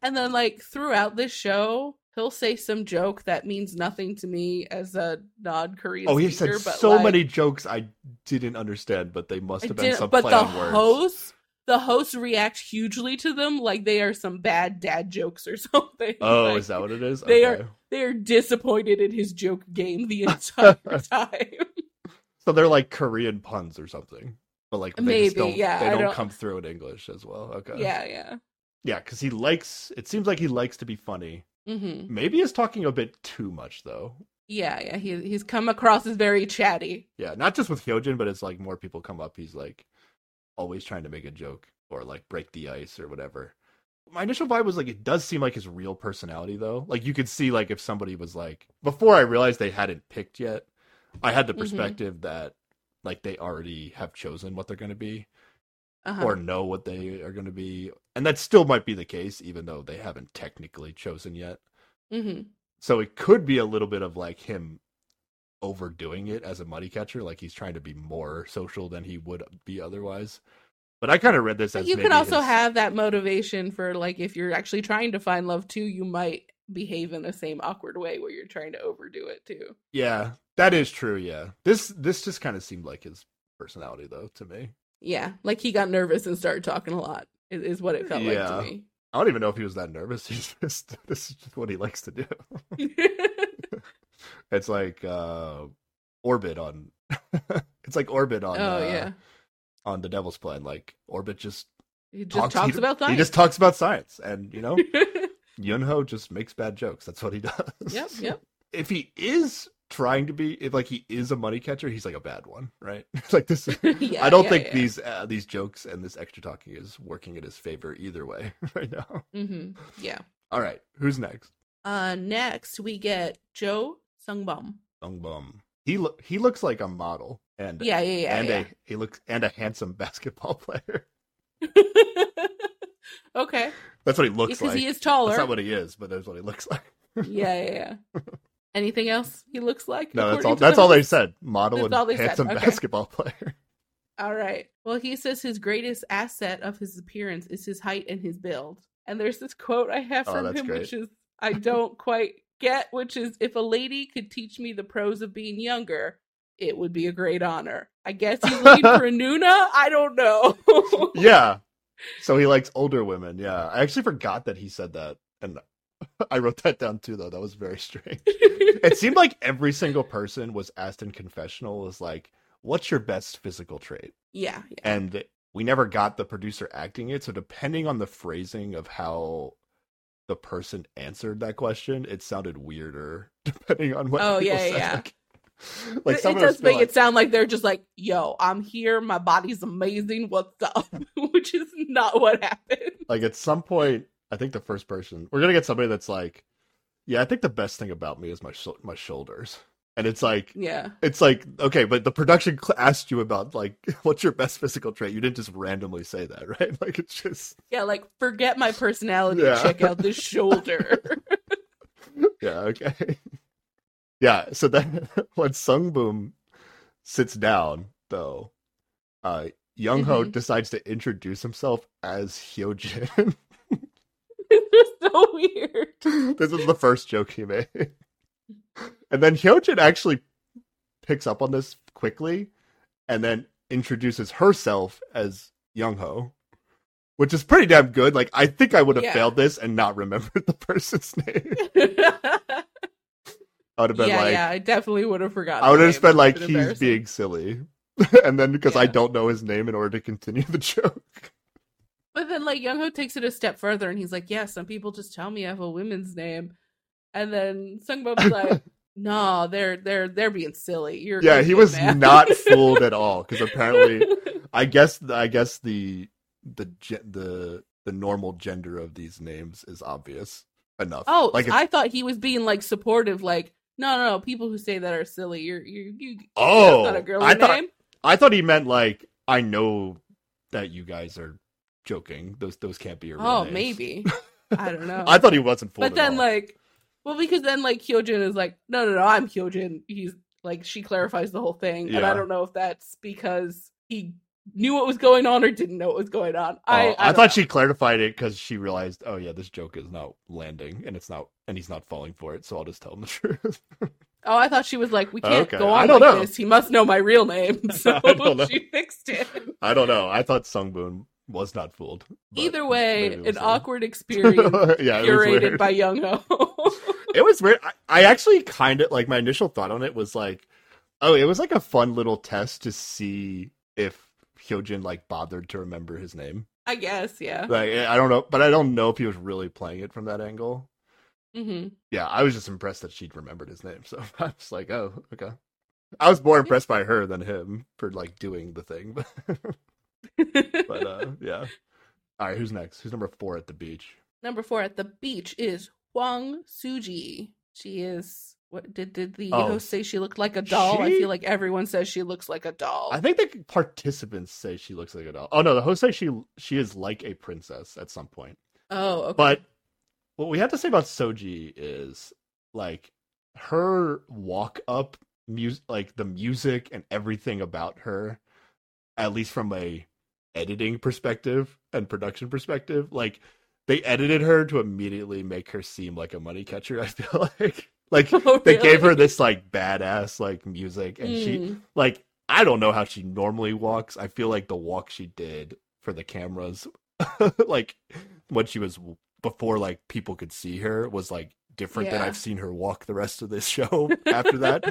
and then like throughout this show, he'll say some joke that means nothing to me as a non-Korean. oh, he speaker, said so like, many jokes I didn't understand, but they must have been some but the words. host the host reacts hugely to them like they are some bad dad jokes or something Oh, Like, is that what it is? they are- they are disappointed in his joke game the entire time So they're like Korean puns or something, but like they Maybe, don't, yeah, they don't, don't- come through in English as well. Okay, yeah yeah yeah, because he likes. It seems like he likes to be funny. hmm Maybe he's talking a bit too much though. yeah yeah he, he's come across as very chatty Yeah, not just with Hyojin, but it's like more people come up. He's like always trying to make a joke or like break the ice or whatever. My initial vibe was like it does seem like his real personality though. Like you could see like if somebody was like before I realized they hadn't picked yet, I had the Mhm. perspective that like they already have chosen what they're going to be uh-huh. or know what they are going to be. And that still might be the case even though they haven't technically chosen yet. hmm So it could be a little bit of like him overdoing it as a money catcher, like he's trying to be more social than he would be otherwise. But I kind of read this as you could also his- have that motivation for like if you're actually trying to find love too you might behave in the same awkward way where you're trying to overdo it too yeah, that is true. Yeah, this this just kind of seemed like his personality though to me. yeah like he got nervous and started talking a lot is, is what it felt Yeah. like to me I don't even know if he was that nervous. He's just this is just what he likes to do. It's like uh Orbit on. it's like Orbit on. oh uh, yeah on the Devil's Plan. Like Orbit just he just talks, he, about science He just talks about science, and you know. Yunho just makes bad jokes. That's what he does. yep yep If he is trying to be, if like he is a money catcher, he's like a bad one, right? It's like this. yeah, I don't yeah, think yeah. these uh, these jokes and this extra talking is working in his favor either way right now. hmm yeah All right, who's next? uh next we get joe sungbum Sung Bum. He lo- he looks like a model, and yeah yeah yeah, and a he looks and a handsome basketball player. okay That's what he looks because like. he is taller That's not what he is, but that's what he looks like. yeah yeah yeah anything else he looks like No, that's all. That's all they said. Model That's and handsome okay. basketball player. All right. Well, he says his greatest asset of his appearance is his height and his build. And there's this quote I have Oh, from that's him, great. which is I don't quite get, which is if a lady could teach me the pros of being younger, it would be a great honor. I guess he's looking for a Nuna. I don't know. yeah. So he likes older women. Yeah. I actually forgot that he said that. And I wrote that down too, though. That was very strange. It seemed like every single person was asked in confessional was like, what's your best physical trait? yeah, yeah. And we never got the producer acting it. So depending on the phrasing of how the person answered that question, it sounded weirder depending on what. Oh, yeah, said. yeah. Like, like it, it does make feel it sound like they're just like, "Yo, I'm here. My body's amazing. What's up?" Which is not what happened. like at some point, I think the first person we're gonna get somebody that's like, yeah, I think the best thing about me is my shou- my shoulders, and it's like Yeah, it's like okay, but the production asked you about like what's your best physical trait. You didn't just randomly say that, right? Like it's just yeah. Like, forget my personality. Yeah. Check out this shoulder. yeah, okay. yeah, so then when Sung Bum sits down, though, uh Young Ho Mhm. decides to introduce himself as Hyojin. it's so weird. this is the first joke he made. And then Hyojin actually picks up on this quickly and then introduces herself as Young Ho, which is pretty damn good. Like, I think I would have Yeah. failed this and not remembered the person's name. I would have been like, yeah. I definitely would have forgotten. I would have just been like, he's being silly. and then because I don't know his name in order to continue the joke. But then, like, Young Ho takes it a step further, and he's like, "Yeah, some people just tell me I have a women's name," and then Sungbum's like, "No, they're they're they're being silly. You're Yeah, he was man." not fooled at all because apparently I guess I guess the the the the normal gender of these names is obvious enough. oh, like I thought he was being like supportive, like, "No, no, no, people who say that are silly. You're you you. oh, that's not a oh, girly I thought name." I thought he meant like I know that you guys are joking. Those those can't be your. Real Oh, names. maybe. I don't know. I thought he wasn't fooled. but then, all. like, well, because then like Hyojin is like, "No, no, no, I'm Hyojin." He's like, she clarifies the whole thing, and I don't know if that's because he knew what was going on or didn't know what was going on. Oh, I I, I, thought know. she clarified it because she realized, oh yeah, this joke is not landing, and it's not, and he's not falling for it. So I'll just tell him the truth. Oh, I thought she was like, we can't Okay, go on like know. this. He must know my real name. So I don't know. she fixed it. I don't know. I thought Sungbum was not fooled. Either way, an see. awkward experience yeah, it was curated by Young Ho. It was weird. I, I actually kind of like my initial thought on it was like, oh, it was like a fun little test to see if Hyojin like bothered to remember his name. I guess, yeah. Like I don't know, but I don't know if he was really playing it from that angle. hmm yeah, I was just impressed that she'd remembered his name. So I was like, oh, okay. I was more impressed by her than him for like doing the thing. But uh yeah. All right, who's next? Who's number four at the beach? Number four at the beach is Hwang Suji. She is what did did the Oh, host say she looked like a doll? I feel like everyone says she looks like a doll. I think the participants say she looks like a doll. Oh no, the host says she she is like a princess at some point. oh, okay. But what we have to say about Suji is like her walk up music like the music and everything about her at least from a editing perspective and production perspective like they edited her to immediately make her seem like a money catcher i feel like like Oh, they gave her this like badass like music and she Mm. like I don't know how she normally walks. I feel like the walk she did for the cameras, like when she was before like people could see her, was like different than I've seen her walk the rest of this show after that.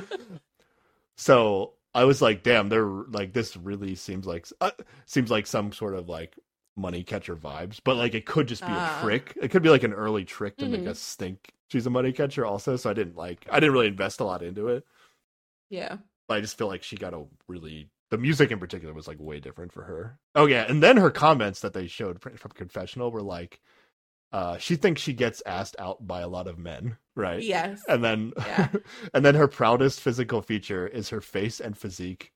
So I was like, damn, they're like this really seems like uh, seems like some sort of like money catcher vibes, but like it could just be Ah. a trick. It could be like an early trick to make Mhm. us think she's a money catcher also. So I didn't like I didn't really invest a lot into it. yeah. But I just feel like she got a really the music in particular was like way different for her. Oh yeah, and then her comments that they showed from confessional were like, uh, she thinks she gets asked out by a lot of men, right? Yes. And then, Yeah. and then her proudest physical feature is her face and physique,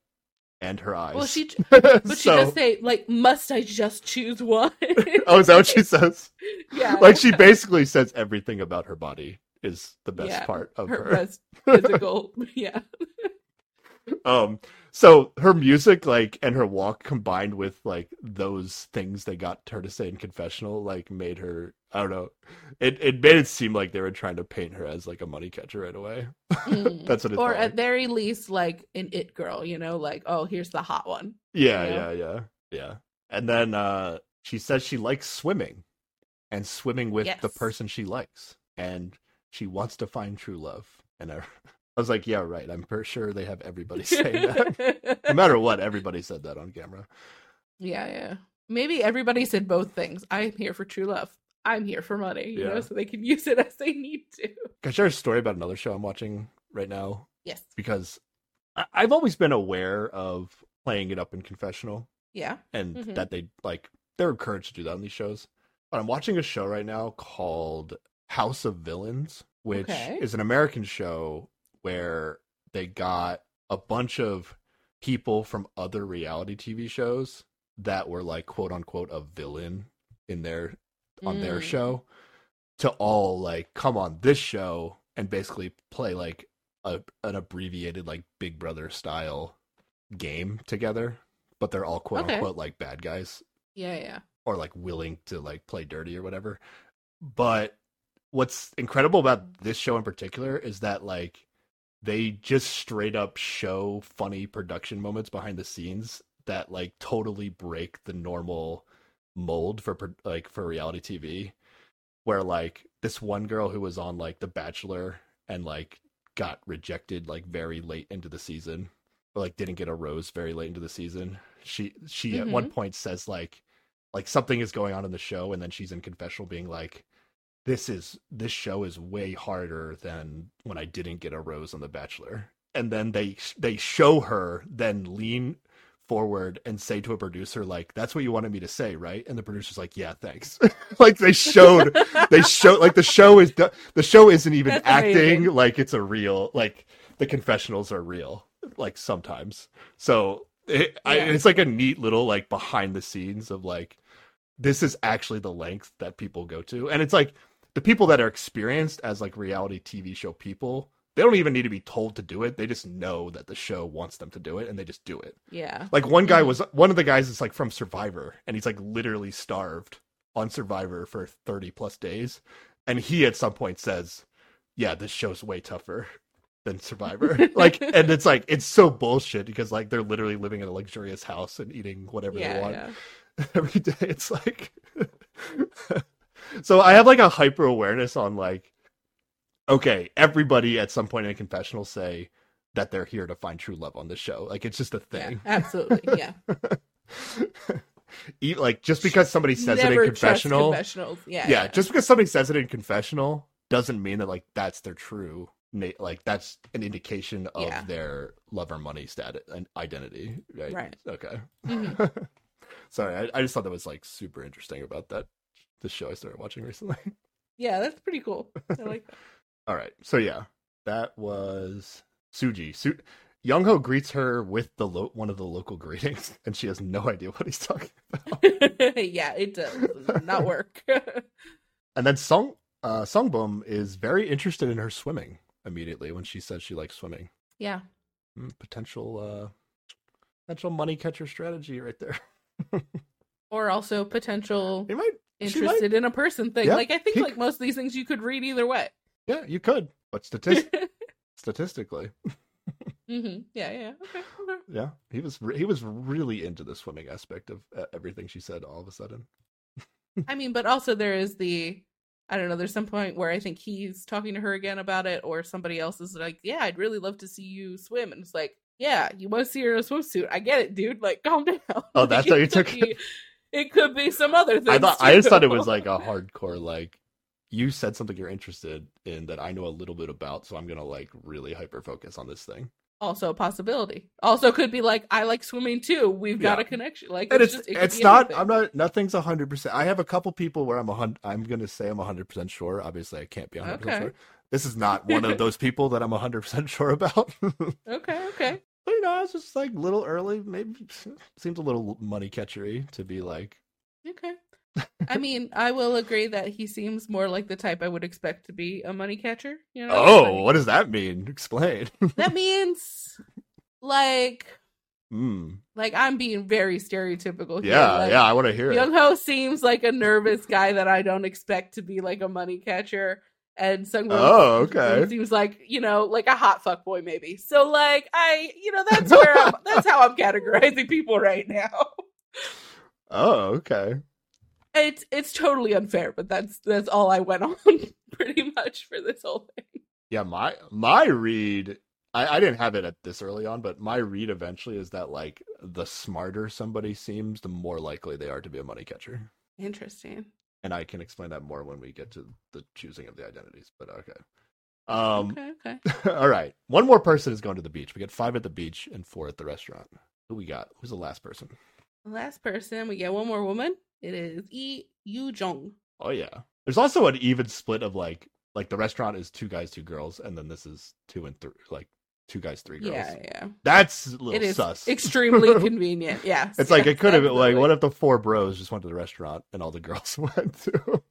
and her eyes. Well, she but she does say like, "Must I just choose one?" oh, is that what she says? yeah. Like she basically says everything about her body is the best Yeah, part of her her. best physical. yeah. um so her music like and her walk combined with like those things they got her to say in confessional like made her i don't know it it made it seem like they were trying to paint her as like a money catcher right away Mm. that's what it or at like. very least like an it girl, you know, like oh here's the hot one. yeah you know? yeah yeah yeah and then uh she says she likes swimming and swimming with the person she likes and she wants to find true love and i, I was like yeah right i'm pretty sure they have everybody saying that no matter what everybody said that on camera yeah, yeah. Maybe everybody said both things. I'm here for true love. I'm here for money, you Yeah. know, so they can use it as they need to. Can I share a story about another show I'm watching right now? Yes. Because I- I've always been aware of playing it up in confessional Yeah. and Mhm. that they like they're encouraged to do that on these shows. But I'm watching a show right now called House of Villains, which Okay. is an American show where they got a bunch of people from other reality TV shows that were like quote unquote a villain in their on their Mm. show to all like come on this show and basically play like a an abbreviated like Big Brother style game together, but they're all quote Okay. unquote like bad guys Yeah, yeah. or like willing to like play dirty or whatever. But what's incredible about this show in particular is that like they just straight up show funny production moments behind the scenes that like totally break the normal mold for like for reality TV where like this one girl who was on like The Bachelor and like got rejected like very late into the season or like didn't get a rose very late into the season she she at one mm-hmm. point says like like something is going on in the show and then she's in confessional being like this is this show is way harder than when I didn't get a rose on The Bachelor. And then they they show her then lean forward and say to a producer like that's what you wanted me to say right? And the producer's like yeah thanks. Like they showed they show like the show is do- the show isn't even That's acting amazing. like it's a real like the confessionals are real like sometimes. So it, I, it's like a neat little like behind the scenes of like this is actually the length that people go to. And it's like the people that are experienced as like reality tv show people they don't even need to be told to do it they just know that the show wants them to do it and they just do it Yeah. like one guy Mhm. was one of the guys is like from survivor and he's like literally starved on survivor for 30 plus days and he at some point says yeah this show's way tougher than survivor like and it's like it's so bullshit because like they're literally living in a luxurious house and eating whatever they want yeah. every day it's like so i have like a hyper awareness on like okay everybody at some point in a confessional say that they're here to find true love on the show like it's just a Yeah, thing absolutely. Yeah. Like just because somebody says Never it in confessional confessionals. Yeah, yeah, just because somebody says it in confessional doesn't mean that like that's their true like that's an indication of Yeah. their love or money status and identity right Right. okay Mhm. sorry I, I just thought that was like super interesting about that the show i started watching recently yeah, that's pretty cool. I like that. All right so yeah that was suji Su- young ho greets her with the lo- one of the local greetings and she has no idea what he's talking about yeah, it does not work. And then Song uh Sungbum is very interested in her swimming immediately when she says she likes swimming. yeah. Hmm, potential uh potential money catcher strategy right there. Or also potential might she might interested in a person thing. Yeah, like I think he- like most of these things you could read either way. Yeah, you could. But statis- statistically, hmm Yeah, yeah. Okay. yeah, he was re- he was really into the swimming aspect of everything she said all of a sudden. I mean, but also there is the I don't know, there's some point where I think he's talking to her again about it, or somebody else is like, Yeah, I'd really love to see you swim. And it's like, Yeah, you want to see her in a swimsuit. I get it, dude. Like, calm down. Oh, that's Like, how you took it? It could be some other thing. I thought I just thought it was like a hardcore like you said something you're interested in that I know a little bit about, so I'm gonna like really hyper focus on this thing. also a possibility. Also could be like, I like swimming too. We've got a connection. Like and it's just, it it's not anything. i'm not nothing's 100% i have a couple people where i'm a hundred. i'm gonna say i'm 100% sure obviously i can't be 100% Okay. sure this is not one of those people that i'm 100% sure about but Okay, okay. you know it's just like a little early maybe seems a little money catchery to be like Okay. I mean, I will agree that he seems more like the type I would expect to be a money catcher. You know? oh what does that mean explain that means like mm. like I'm being very stereotypical here. yeah Like, yeah i want to hear Young it Ho seems like a nervous guy that I don't expect to be like a money catcher. And Sung Oh, okay. seems like, you know, like a hot fuck boy maybe. So like I you know, that's where I'm that's how I'm categorizing people right now. oh okay It's it's totally unfair, but that's that's all I went on pretty much for this whole thing. yeah my my read I, I didn't have it at this early on, but my read eventually is that like the smarter somebody seems, the more likely they are to be a money catcher. Interesting. and I can explain that more when we get to the choosing of the identities. But okay. Um, okay, okay. all right. One more person is going to the beach. We got five at the beach and four at the restaurant. Who we got? Who's the last person? Last person, we get one more woman. It is Yi Yu Jong. Oh yeah. There's also an even split of like like the restaurant is two guys, two girls, and then this is two and three, like two guys, three girls. Yeah, yeah. That's a little It is sus. extremely convenient. Yeah. It's like yes, it could have been like, what if the four bros just went to the restaurant and all the girls went to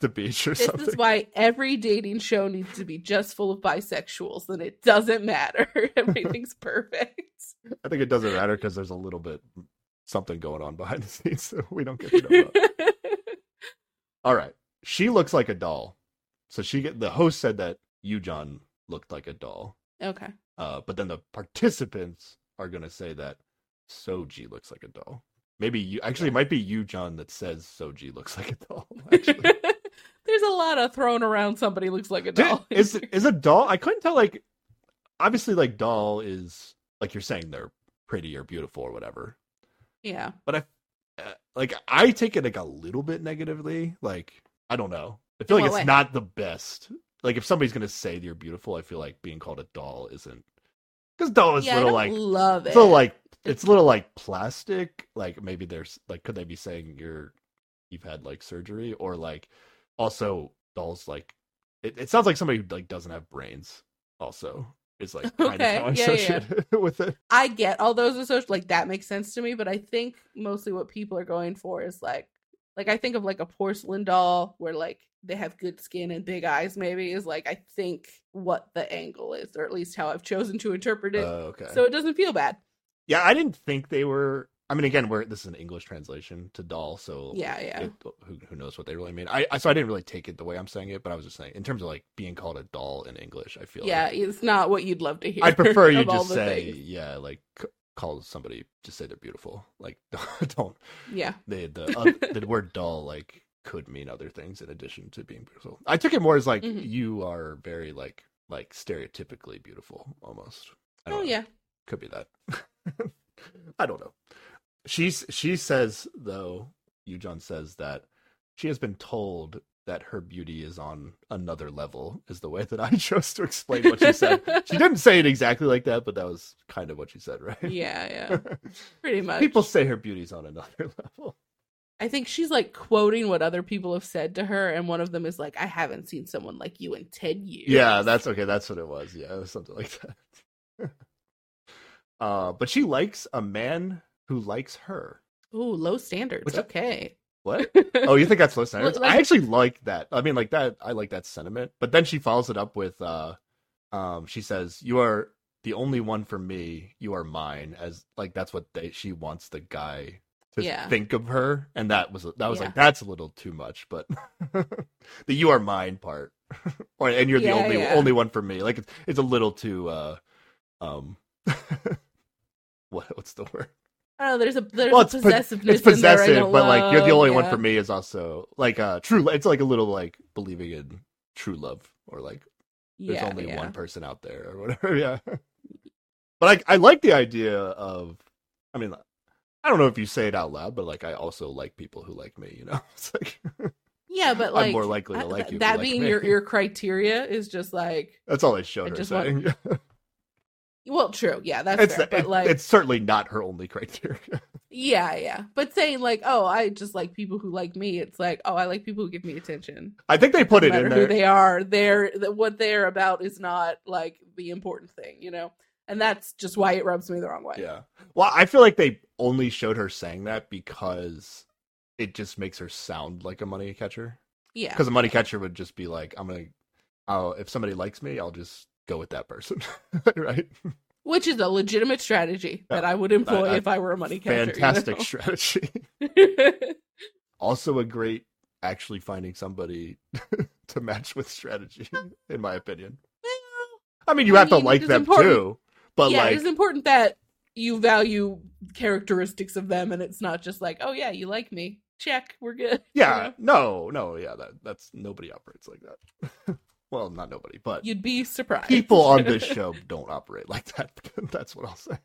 the beach or This something? This is why every dating show needs to be just full of bisexuals, and it doesn't matter. Everything's perfect. I think it doesn't matter because there's a little bit something going on behind the scenes that we don't get to know about. all right, she looks like a doll. So she get the host said that Yujon looked like a doll, okay. uh, but then the participants are gonna say that Suji looks like a doll. Maybe you actually it might be Yujon that says Suji looks like a doll. Actually. There's a lot of thrown around. Somebody looks like a doll. is is a doll? I couldn't tell. Like, obviously, like doll is like you're saying they're pretty or beautiful or whatever. Yeah. But I, uh, like, I take it like a little bit negatively. Like, I don't know. I feel In like it's way? not the best. Like, if somebody's gonna say you're beautiful, I feel like being called a doll isn't because doll is yeah, little like love it. little like it's a little like plastic. Like maybe there's like could they be saying you're you've had like surgery or like also dolls like it, it sounds like somebody who like doesn't have brains also is like kind Okay, of how I yeah, yeah. associate with it. I get all those associated like that makes sense to me, but I think mostly what people are going for is like like I think of like a porcelain doll where like they have good skin and big eyes maybe is like I think what the angle is or at least how I've chosen to interpret it. Uh, okay. so it doesn't feel bad. yeah, I didn't think they were. I mean, again, we're this is an English translation to doll, so Yeah, yeah. it, who who knows what they really mean? I, I so I didn't really take it the way I'm saying it, but I was just saying in terms of like being called a doll in English, I feel Yeah, like it's not what you'd love to hear. I'd prefer you just say things. yeah, like c- call somebody just say they're beautiful. Like don't Yeah. they the uh, the word doll like could mean other things in addition to being beautiful. I took it more as like Mhm. you are very like like stereotypically beautiful almost. I Oh know. yeah. could be that. I don't know. She's she says though, Yujon says that she has been told that her beauty is on another level is the way that I chose to explain what she said. she didn't say it exactly like that, but that was kind of what she said, right? Yeah, yeah. Pretty much. People say her beauty's on another level. I think she's like quoting what other people have said to her, and one of them is like, "I haven't seen someone like you in ten years." Yeah, that's okay. That's what it was. Yeah, it was something like that. uh, but she likes a man who likes her. Ooh, low standards. Which- okay. What? Oh, you think that's low standards? like- I actually like that. I mean, like that. I like that sentiment. But then she follows it up with, uh, um, she says, "You are the only one for me. You are mine." As like that's what they, she wants the guy to Yeah. think of her, and that was that was Yeah. like that's a little too much. But the "you are mine" part, or and you're the only yeah. only one for me. Like it's it's a little too, uh, um, what what's the word? I don't know. There's a there's well, a it's po- possessiveness. it's in there I possessive, but like you're the only one for me is also like uh true. It's like a little like believing in true love or like there's Yeah, only yeah. one person out there or whatever. Yeah, but I I like the idea of. I mean, I don't know if you say it out loud, but like I also like people who like me. You know, it's like Yeah, but I'm like more likely to like you That like being me. your your criteria is just like that's all I showed her just want- saying. Well, true. Yeah, that's it's fair. it- but like, it's certainly not her only criteria. yeah, yeah. But saying like, oh, I just like people who like me. It's like, oh, I like people who give me attention. I think they put no it in who they are, they're what they're about is not like the important thing, you know. And that's just why it rubs me the wrong way. Yeah. Well, I feel like they only showed her saying that because it just makes her sound like a money catcher. Yeah. Because a money catcher would just be like, I'm gonna, oh, if somebody likes me, I'll just go with that person, right? Which is a legitimate strategy that I would employ I- I- if I were a money catcher. you Fantastic know? strategy. Also, a great actually finding somebody to match with strategy, in my opinion. I mean, you I have to like them important. too, but yeah, like, it's important that you value characteristics of them, and it's not just like, oh yeah, you like me. Check, we're good. you yeah, know? no, no, yeah, that that's nobody operates like that. Well, not nobody, but you'd be surprised. people on this show don't operate like that. That's what I'll say.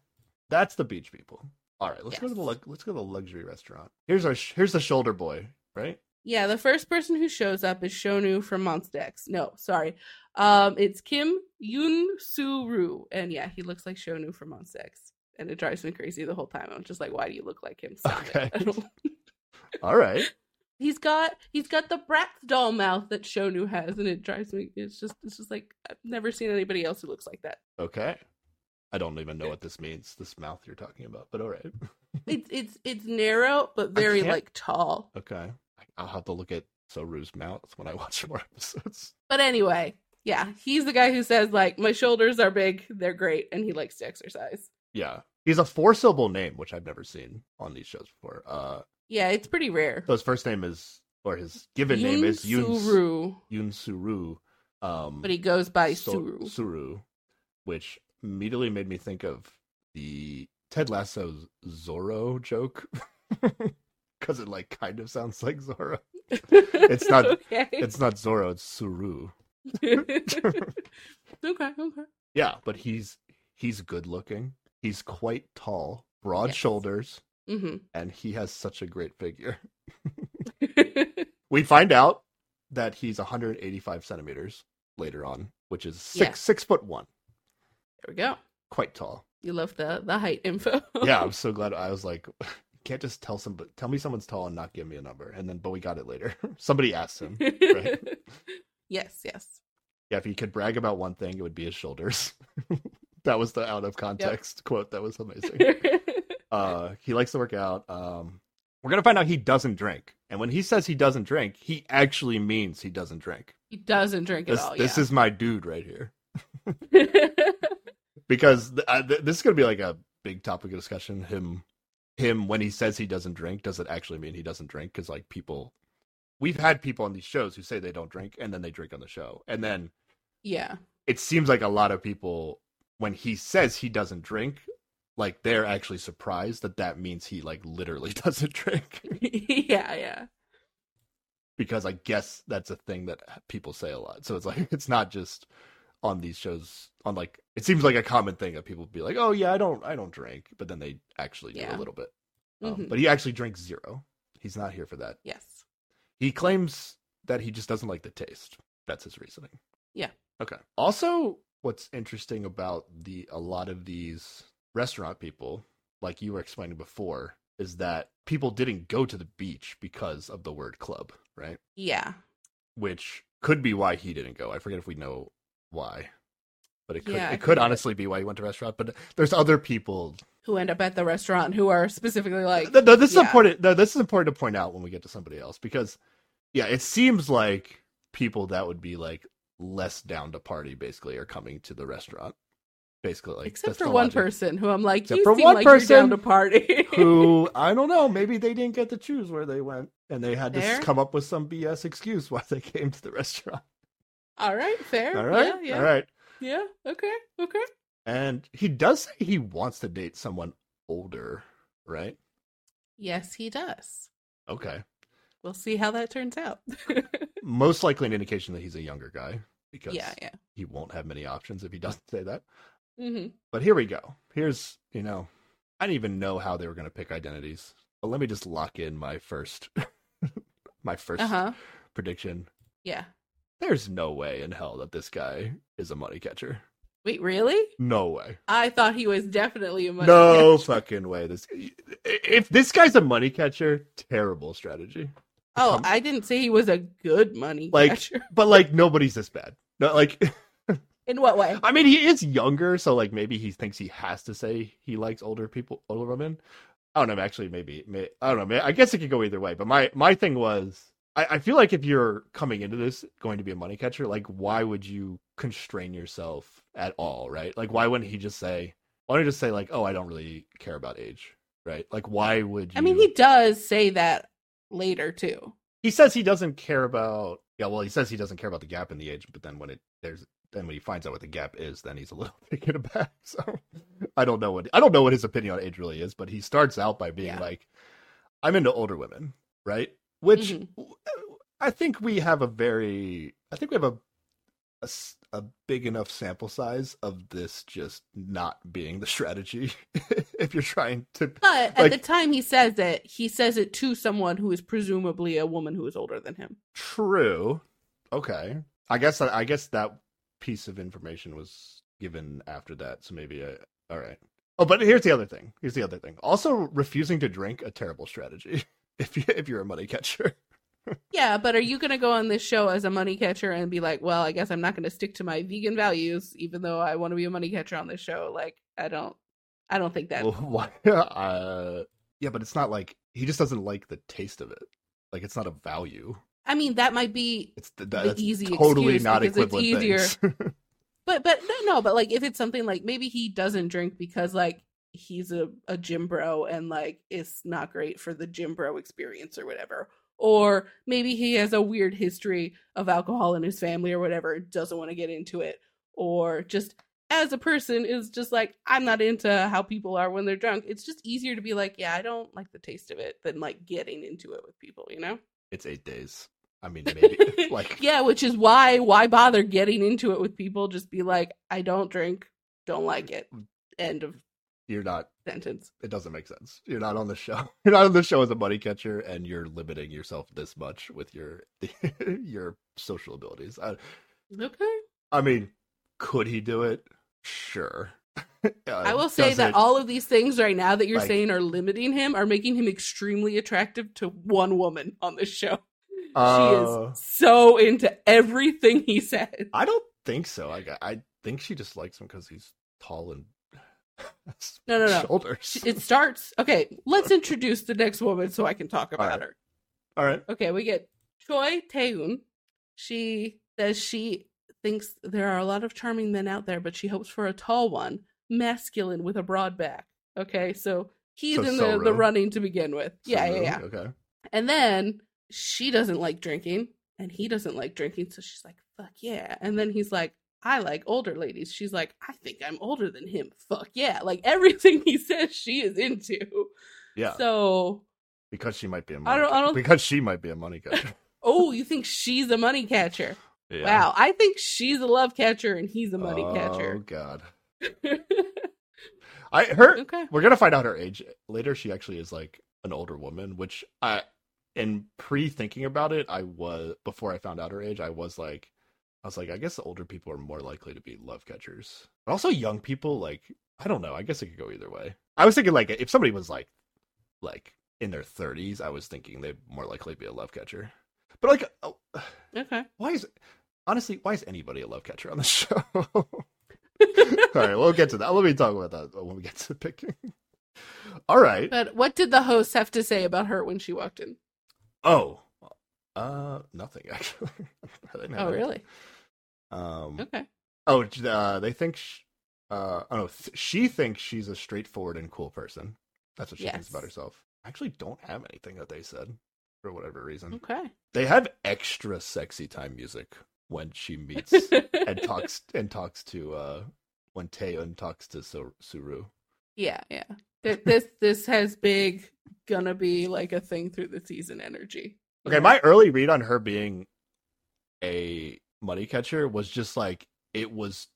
That's the beach people. All right, let's go to the let's go to the luxury restaurant. Here's our here's the shoulder boy, right? Yeah, the first person who shows up is Shonu from Monsta X. No, sorry. Um, it's Kim Yoon Soo Roo. And yeah, he looks like Shonu from Monsta X. And it drives me crazy the whole time. I'm just like, why do you look like him? Stop Okay. All right. He's got he's got the Bratz doll mouth that Shonu has, and it drives me it's just it's just like I've never seen anybody else who looks like that. Okay. I don't even know what this means, this mouth you're talking about, but all right. It's it's it's narrow but very like tall. Okay. I'll have to look at Suru's mouth when I watch more episodes. But anyway, yeah, he's the guy who says like my shoulders are big, they're great, and he likes to exercise. Yeah. He's a four syllable name, which I've never seen on these shows before. Uh Yeah, it's pretty rare. so his first name is or his given name is Yoon Suru, Yoon Suru. Um but he goes by So- Suru. Suru, which immediately made me think of the Ted Lasso Zorro joke. Because it like kind of sounds like Zorro. It's not- okay. It's not Zorro, it's Suru. okay, okay. Yeah, but he's he's good looking. He's quite tall, broad Yes. shoulders, hmm and he has such a great figure. We find out that he's 185 centimeters later on, which is six Yeah. six foot one, there we go. quite tall. You love the the height info. yeah, I'm so glad. I was like, you can't just tell some, tell me someone's tall and not give me a number. And then, but we got it later. Somebody asked him. Right. yes, yes. Yeah, if he could brag about one thing, it would be his shoulders. that was the out of context quote. That was amazing. Uh, he likes to work out. Um, we're gonna find out he doesn't drink, and when he says he doesn't drink, he actually means he doesn't drink. he doesn't drink at This, all. this yeah. is my dude right here. because th- th- this is going to be like a big topic of discussion. Him, him when he says he doesn't drink, does it actually mean he doesn't drink? Because like people, we've had people on these shows who say they don't drink and then they drink on the show, and then yeah. it seems like a lot of people when he says he doesn't drink, like they're actually surprised that that means he like literally doesn't drink. yeah, yeah. because I guess that's a thing that people say a lot. So it's like it's not just on these shows on like it seems like a common thing that people be like, "Oh yeah, I don't I don't drink," but then they actually do Yeah. a little bit. Um, Mhm. But he actually drinks zero. He's not here for that. Yes. He claims that he just doesn't like the taste. That's his reasoning. Yeah. Okay. Also, what's interesting about the a lot of these restaurant people, like you were explaining before, is that people didn't go to the beach because of the word club, right? Yeah. which could be why he didn't go. I forget if we know why, but it could Yeah, it could honestly be why he went to restaurant. But there's other people. Who end up at the restaurant who are specifically like No, no, this is yeah. important. No, this is important to point out when we get to somebody else because, yeah, it seems like people that would be like less down to party basically are coming to the restaurant. Basically, like except for one logic. person who I'm like, Except you for seem one like you're person down to party. who I don't know. Maybe they didn't get to choose where they went, and they had to come up with some BS excuse why they came to the restaurant. All right, fair. All right, Yeah, yeah. all right. Yeah. Okay. Okay. And he does say he wants to date someone older, right? Yes, he does. Okay. We'll see how that turns out. Most likely an indication that he's a younger guy because yeah, yeah. he won't have many options if he doesn't say that. Hmm But here we go. Here's, you know, I didn't even know how they were going to pick identities. But let me just lock in my first my first Uh huh. prediction. Yeah. There's no way in hell that this guy is a money catcher. Wait, really? No way. I thought he was definitely a money no catcher. fucking way. This if this guy's a money catcher, terrible strategy. Oh, Come- I didn't say he was a good money Like- catcher. But like nobody's this bad. No, like In what way? I mean, he is younger, so like maybe he thinks he has to say he likes older people, older women. I don't know. Actually, maybe, may I don't know. I guess it could go either way. But my my thing was, I, I feel like if you're coming into this going to be a money catcher, like why would you constrain yourself at all, right? Like why wouldn't he just say, why don't you just say like, oh, I don't really care about age, right? Like why would you? I mean, he does say that later too. he says he doesn't care about yeah well he says he doesn't care about the gap in the age but then when it there's then when he finds out what the gap is then he's a little taken aback so i don't know what i don't know what his opinion on age really is but he starts out by being Yeah. like i'm into older women right which Mhm. i think we have a very i think we have a a big enough sample size of this just not being the strategy if you're trying to But at the time he says it, he says it to someone who is presumably a woman who is older than him. True. Okay. I guess I guess that piece of information was given after that, so maybe I, all right. Oh, but here's the other thing. Here's the other thing. Also, refusing to drink a terrible strategy if you if you're a money catcher. Yeah, but are you going to go on this show as a money catcher and be like, well, I guess I'm not going to stick to my vegan values, even though I want to be a money catcher on this show? Like, I don't, I don't think that. Well, why? Uh, yeah, but it's not like he just doesn't like the taste of it. Like it's not a value. I mean, that might be, It's the, The easy totally not because it's equivalent easier. but but no, no, but like if it's something like maybe he doesn't drink because like he's a a gym bro and like it's not great for the gym bro experience or whatever. Or maybe he has a weird history of alcohol in his family or whatever, doesn't want to get into it. Or just as a person is just like, I'm not into how people are when they're drunk. It's just easier to be like, yeah, I don't like the taste of it than like getting into it with people, you know? it's eight days. I mean, maybe like yeah, which is why why bother getting into it with people? Just be like, I don't drink, don't like it. End of you're not sentence. it doesn't make sense. You're not on the show. You're not on the show as a money catcher, and you're limiting yourself this much with your your social abilities. I, Okay. I mean, could he do it? Sure. I Uh, will say that it- all of these things right now that you're like- saying are limiting him are making him extremely attractive to one woman on this show. Uh, she is so into everything he said. I don't think so. I I think she just likes him because he's tall and No, no, no. shoulders. It starts. Okay, let's introduce the next woman so I can talk about right. her. All right. Okay, we get Choi Taeun. She says she thinks there are a lot of charming men out there, but she hopes for a tall one, masculine with a broad back. Okay, so he's So in the, the running to begin with. Yeah, yeah, yeah. Okay. And then she doesn't like drinking, and he doesn't like drinking, so she's like, fuck yeah. And then he's like, I like older ladies. She's like, I think I'm older than him. Fuck yeah. Like everything he says, she is into. Yeah. So, because she might be a I money don't- I don't- because she might be a money catcher. oh, you think she's a money catcher? Yeah. Wow, I think she's a love catcher and he's a money Oh catcher. Oh god. I her okay. we're gonna find out her age later. She actually is like an older woman, which I, in pre thinking about it, I was before I found out her age. I was like, I was like, I guess the older people are more likely to be love catchers. But also young people, like I don't know. I guess it could go either way. I was thinking like if somebody was like, like in their thirties, I was thinking they'd more likely be a love catcher. But like, oh, Okay. why is honestly why is anybody a love catcher on the show? All right, we'll get to that. Let me talk about that when we get to picking. All right. But what did the host have to say about her when she walked in? Oh, uh, nothing actually. I didn't have Oh, really? Um. Okay. Oh, uh, they think. Sh- uh. Oh no, th- she thinks she's a straightforward and cool person. That's what she thinks about herself. I actually don't have anything that they said for whatever reason. Okay. They have extra sexy time music when she meets and talks and talks to uh when Taeun talks to Su- Suru. yeah, yeah. Th- This this has big gonna be like a thing through the season energy. Okay, my early read on her being a money catcher was just like it was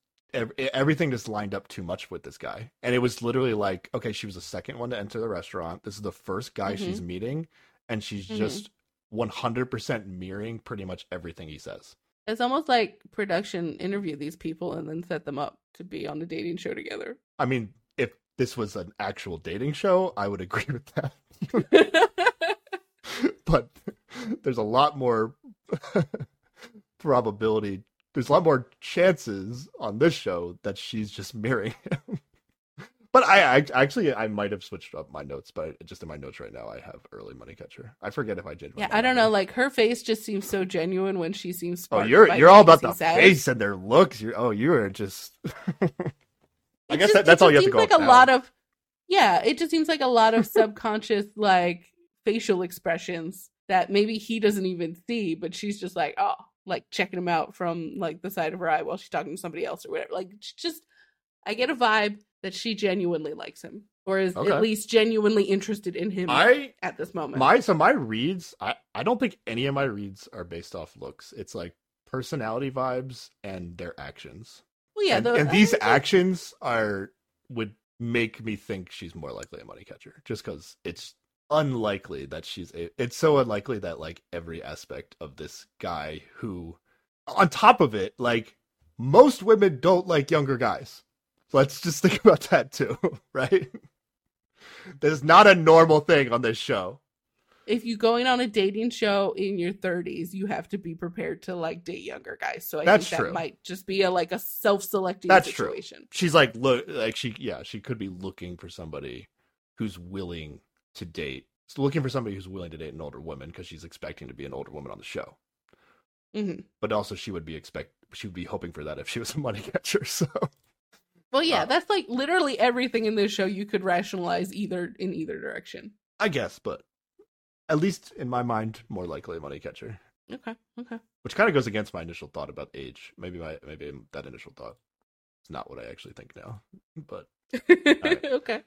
everything just lined up too much with this guy. And it was literally like, okay, she was the second one to enter the restaurant. This is the first guy Mhm. she's meeting and she's Mhm. just 100% mirroring pretty much everything he says. It's almost like production interview these people and then set them up to be on a dating show together. I mean, this was an actual dating show, I would agree with that. but there's a lot more probability there's a lot more chances on this show that she's just marrying him but I, I actually i might have switched up my notes but just in my notes right now i have early money catcher i forget if i did yeah, I don't know. Like her face just seems so genuine when she seems. oh you're you're all about the says. face and their looks you're oh you are just i guess just- that, that's all you have to go seems like a now. lot of yeah it just seems like a lot of subconscious like facial expressions that maybe he doesn't even see but she's just like oh like checking him out from like the side of her eye while she's talking to somebody else or whatever like just i get a vibe that she genuinely likes him or is Okay. at least genuinely interested in him i at this moment My so my reads, I I don't think any of my reads are based off looks. It's like personality vibes and their actions. Well, yeah, and, the, and these actions are would make me think she's more likely a money catcher, just because it's unlikely that she's. A, it's so unlikely that like every aspect of this guy who, on top of it, like most women don't like younger guys. Let's just think about that too, right? There's not a normal thing on this show. If you're going on a dating show in your 30s, you have to be prepared to like date younger guys. So I That's think that true. might just be a like a self-selecting That's true. she's like look like she yeah she could be looking for somebody who's willing to date looking for somebody who's willing to date an older woman because she's expecting to be an older woman on the show hmm but also she would be expect she would be hoping for that if she was a money catcher so Well, yeah, Uh, that's like literally everything in this show you could rationalize either in either direction. i guess but at least in my mind more likely a money catcher Okay, okay. which kind of goes against my initial thought about age maybe my maybe that initial thought is not what i actually think now but okay.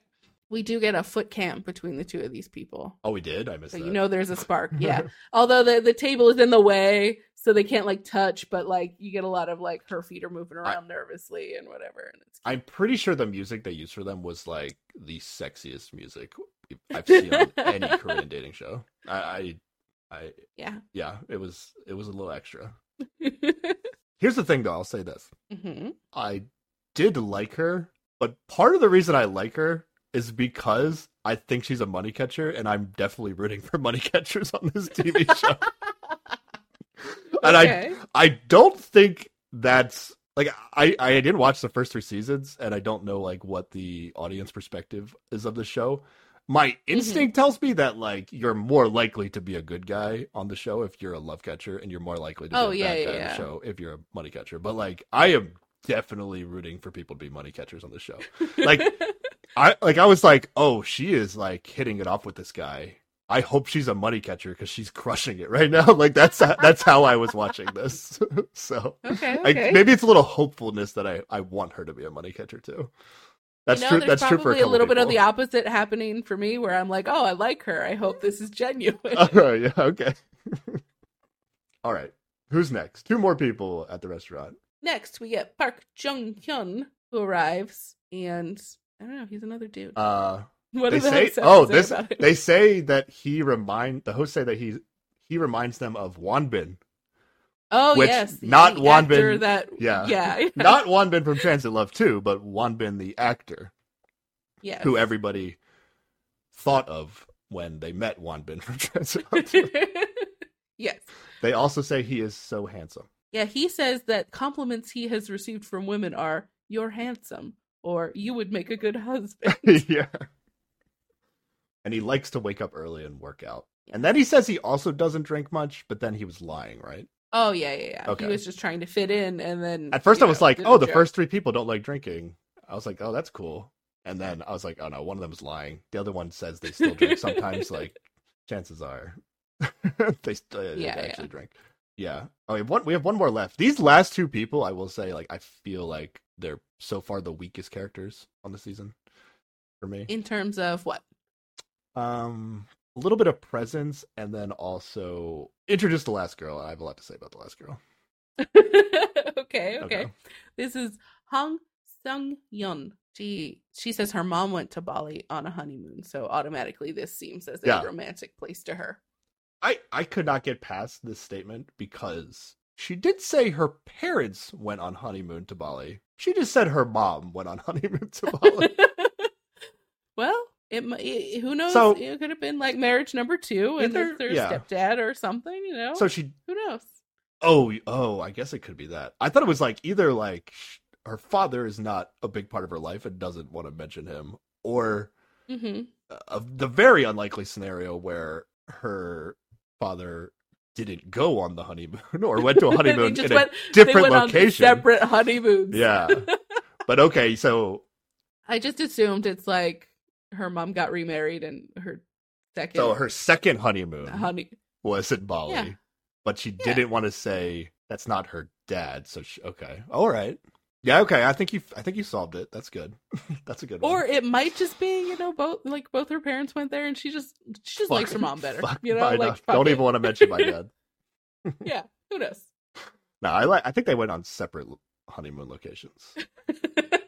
We do get a foot cam between the two of these people. oh we did i missed So that you know there's a spark. Yeah. Although the the table is in the way, so they can't like touch, but like you get a lot of like her feet are moving around nervously and whatever. And it's I'm pretty sure the music they used for them was like the sexiest music I've seen on any Korean dating show. I, I, I, yeah. yeah, it was it was a little extra. Here's the thing, though. I'll say this: hmm I did like her, but part of the reason I like her is because I think she's a money catcher, and I'm definitely rooting for money catchers on this TV show. And I- I don't think that's like I I didn't watch the first three seasons and I don't know like what the audience perspective is of the show. My instinct mm-hmm. tells me that like you're more likely to be a good guy on the show if you're a love catcher and you're more likely to be Oh, a yeah, bad yeah, guy on the show if you're a money catcher. But like I am definitely rooting for people to be money catchers on the show. like- I like I was like, "Oh, she is like hitting it off with this guy." I hope she's a money catcher because she's crushing it right now. Like that's that's how I was watching this. so okay. I, Okay. maybe it's a little hopefulness that I, I want her to be a money catcher too. That's you know, true. There's That's true for a, probably a, little bit of the opposite happening for me, where I'm like, oh, I like her. I hope this is genuine. Oh, yeah. Okay. All right. Who's next? Two more people at the restaurant. Next, we get Park Jung Hyun, who arrives, and I don't know, he's another dude. Uh, what they say. Oh, this. They say that he remind the hosts say that he he reminds them of Wanbin, Oh which- yes, not the Won actor Bin- That yeah. yeah, not Wanbin from Transit Love Two, but Wanbin the actor, yes. who everybody thought of when they met Wanbin from Transit Love 2. yes, They also say he is so handsome. yeah. He says that compliments he has received from women are "you're handsome" or "you would make a good husband." yeah. And he likes to wake up early and work out. And then he says he also doesn't drink much, but then he was lying, right? Oh yeah, yeah, yeah. Okay. He was just trying to fit in, and then At first I was know, like, oh, the joke. first three people don't like drinking. I was like, oh, that's cool. And then I was like, oh no, one of them is lying. The other one says they still drink sometimes. like, chances are they still they Yeah, actually yeah. drink. Yeah. Oh, one. We have one more left. These last two people, I will say, like, I feel like they're so far the weakest characters on the season for me. in terms of what? Um, a little bit of presence, and then also introduce the last girl. I have a lot to say about the last girl. okay, okay. This is Hong Sung Yun. She she says her mom went to Bali on a honeymoon, so automatically this seems as a Yeah. romantic place to her. I I could not get past this statement because she did say her parents went on honeymoon to Bali. She just said her mom went on honeymoon to Bali. well, it, it who knows? So- it could have been like marriage number two, and their yeah. stepdad or something. You know, so she who knows? oh oh I guess it could be that. I thought it was like either like her father is not a big part of her life and doesn't want to mention him, or hmm uh, the very unlikely scenario where her father didn't go on the honeymoon or went to a honeymoon in went, a they different location. separate honeymoons. Yeah. but okay, so I just assumed it's like her mom got remarried and her second so her second honeymoon honey. was in Bali, Yeah. but she Yeah. didn't want to say that's not her dad. So she, okay, all right, yeah, okay. I think you, I think you solved it. That's good. that's a good one. Or it might just be, you know, both like both her parents went there and she just she just Fuck. likes her mom better. You know, like don't it. even want to mention my dad. Yeah, who knows? No, I like. I think they went on separate honeymoon locations.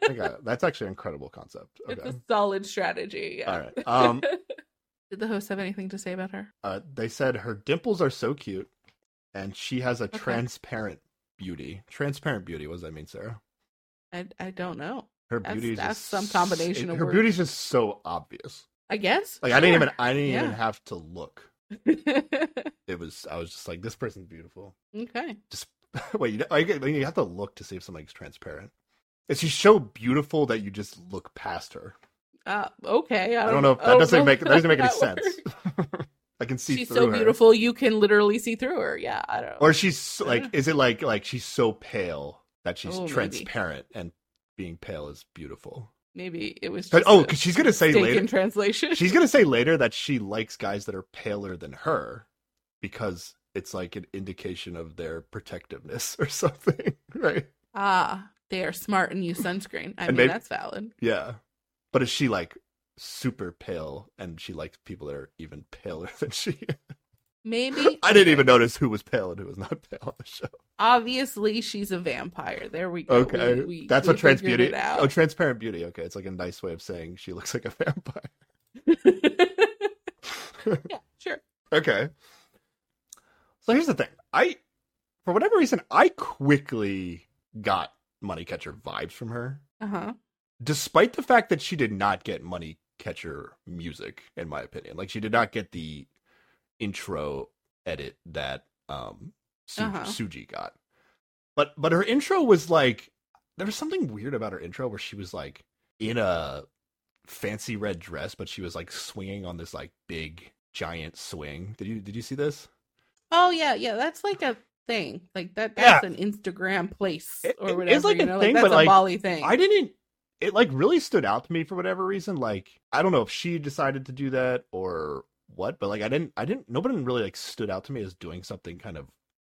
Think that's actually an incredible concept. It's a solid strategy. Yeah. All right. Um, Did the host have anything to say about her? uh, they said her dimples are so cute, and she has a Okay. transparent beauty. Transparent beauty. What does that mean, Sarah? I I don't know. Her That's- beauty is that's just some combination it- of Her words. beauty's just so obvious. I guess. Like I didn't even. I didn't even have to look. It was. I was just like, this person's beautiful. okay. Just wait. You, I get- you have to look to see if something's transparent. Is she so beautiful that you just look past her? Uh, okay. I I don't, don't know if that oh, doesn't no, make that doesn't make any sense. I can see She's through so her. beautiful, you can literally see through her. Yeah, I don't know. Or she's like, is it like like she's so pale that she's Oh, maybe. transparent and being pale is beautiful? Maybe it was But just oh, because she's gonna say later, in translation. she's gonna say later that she likes guys that are paler than her because it's like an indication of their protectiveness or something, right? ah, they are smart and use sunscreen. I mean, maybe- that's valid. Yeah, but is she like super pale and she likes people that are even paler than she? is? Maybe I didn't even notice who was pale and who was not pale on the show. Obviously, she's a vampire. There we go. Okay, We- we- that's we what trans beauty. Oh, transparent beauty. Okay, it's like a nice way of saying she looks like a vampire. yeah, sure. okay. So here's the thing. I, for whatever reason, I quickly got Money Catcher vibes from her, Uh huh. despite the fact that she did not get Money Catcher music, in my opinion. Like she did not get the intro edit that um Su- Uh-huh. Suji got. But but her intro was like there was something weird about her intro where she was like in a fancy red dress, but she was like swinging on this like big giant swing. Did you did you see this? Oh yeah, yeah. That's like a thing. Like that. Yeah. That's an Instagram place It- or whatever. It's like you a know? thing, like, but, that's like, a Bali thing. I didn't. It like really stood out to me for whatever reason. Like I don't know if she decided to do that or what, but like I didn't. I didn't. Nobody really like stood out to me as doing something kind of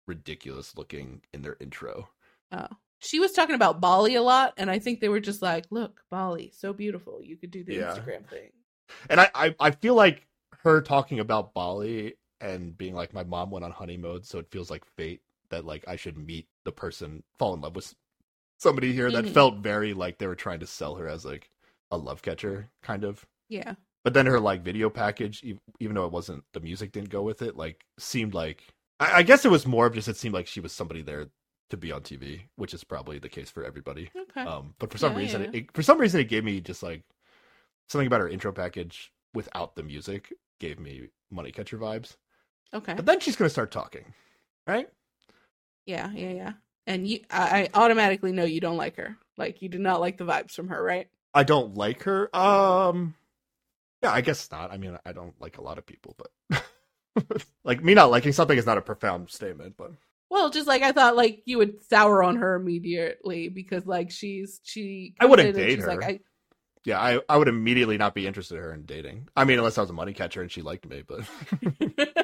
ridiculous looking in their intro. Oh. She was talking about Bali a lot, and I think they were just like, "Look, Bali, so beautiful. You could do the Yeah. Instagram thing." And I, I I feel like her talking about Bali and being like my mom went on honey mode, so it feels like fate that like I should meet the person, fall in love with somebody here that Mhm. felt very like they were trying to sell her as like a love catcher kind of. Yeah. But then her like video package, even though it wasn't the music didn't go with it, like seemed like I, I guess it was more of just it seemed like she was somebody there to be on TV, which is probably the case for everybody. Okay. Um, but for some Yeah, reason, yeah. It, it- for some reason, it gave me just like something about her intro package without the music gave me Money Catcher vibes. Okay. But then she's gonna start talking, right? Yeah, yeah, yeah. And you, I, I automatically know you don't like her. Like you do not like the vibes from her, right? I don't like her. Um, yeah, I guess not. I mean, I don't like a lot of people, but like me not liking something is not a profound statement. But Well, just like I thought, like you would sour on her immediately because like she's she. I wouldn't comes in and date she's her. Like, yeah, I I would immediately not be interested in her in dating. I mean, unless I was a money catcher and she liked me, but I...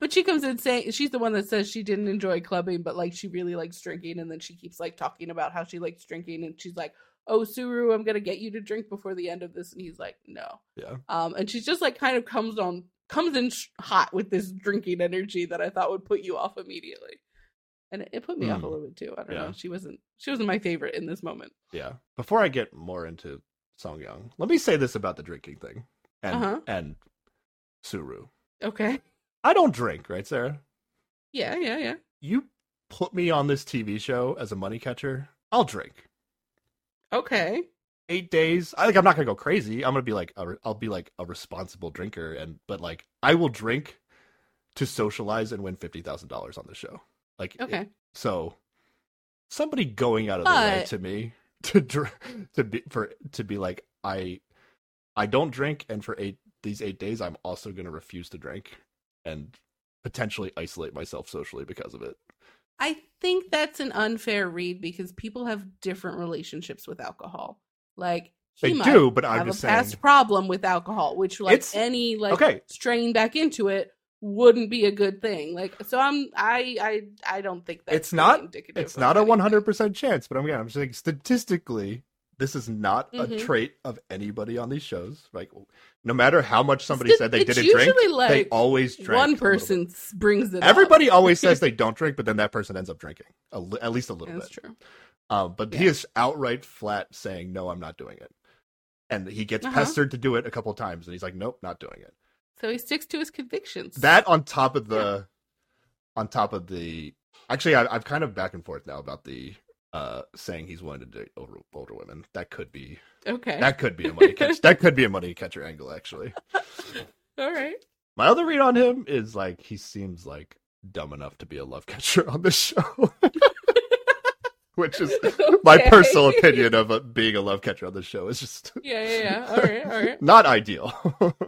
but she comes in saying she's the one that says she didn't enjoy clubbing, but like she really likes drinking, and then she keeps like talking about how she likes drinking, and she's like, "Oh, Suru, I'm gonna get you to drink before the end of this," and he's like, "No." yeah. Um, and she's just like kind of comes on comes in sh- hot with this drinking energy that I thought would put you off immediately, and it, it put me off a Mm. little bit too. I don't Yeah. know. She wasn't she wasn't my favorite in this moment. Yeah. Before I get more into Sung Yeon, let me say this about the drinking thing and Uh-huh. and Suru. Okay. I don't drink, right, Sarah? Yeah, yeah, yeah. You put me on this TV show as a money catcher, I'll drink. Okay. Eight days. I think I'm not gonna go crazy. I'm gonna be like, a, I'll be like a responsible drinker, and but like I will drink to socialize and win fifty thousand dollars on the show. Like, it- Okay. so somebody going out of the way to me to dr- to be for to be like I I don't drink, and for eight these eight days, I'm also gonna refuse to drink and potentially isolate myself socially because of it. I think that's an unfair read because people have different relationships with alcohol. Like he They might do, but I'm have just a past problem with alcohol, which like It's- any like okay. straying back into it wouldn't be a good thing. Like so I'm I I I don't think that's It's not- indicative It's of not a 100 percent chance, but I'm again, I'm just saying statistically, This is not a Mhm. trait of anybody on these shows. Like, no matter how much somebody It's- said they didn't drink, like, they always drink. One person brings it. Everybody always says they don't drink, but then that person ends up drinking a li- at least a little bit. That's bit. true. Um, but he is outright flat saying, "No, I'm not doing it," and he gets Uh-huh. pestered to do it a couple times, and he's like, "Nope, not doing it." So he sticks to his convictions. That on top of the, on top of the, actually, I, I'm kind of back and forth now about the uh saying he's willing to date older, older women. That could be okay. that could be a money catch. that could be a money catcher angle, actually. All right. My other read on him is like he seems like dumb enough to be a love catcher on this show. Which is my personal opinion of uh, being a love catcher on this show. Is just Yeah, yeah, yeah. All right, all right. not ideal.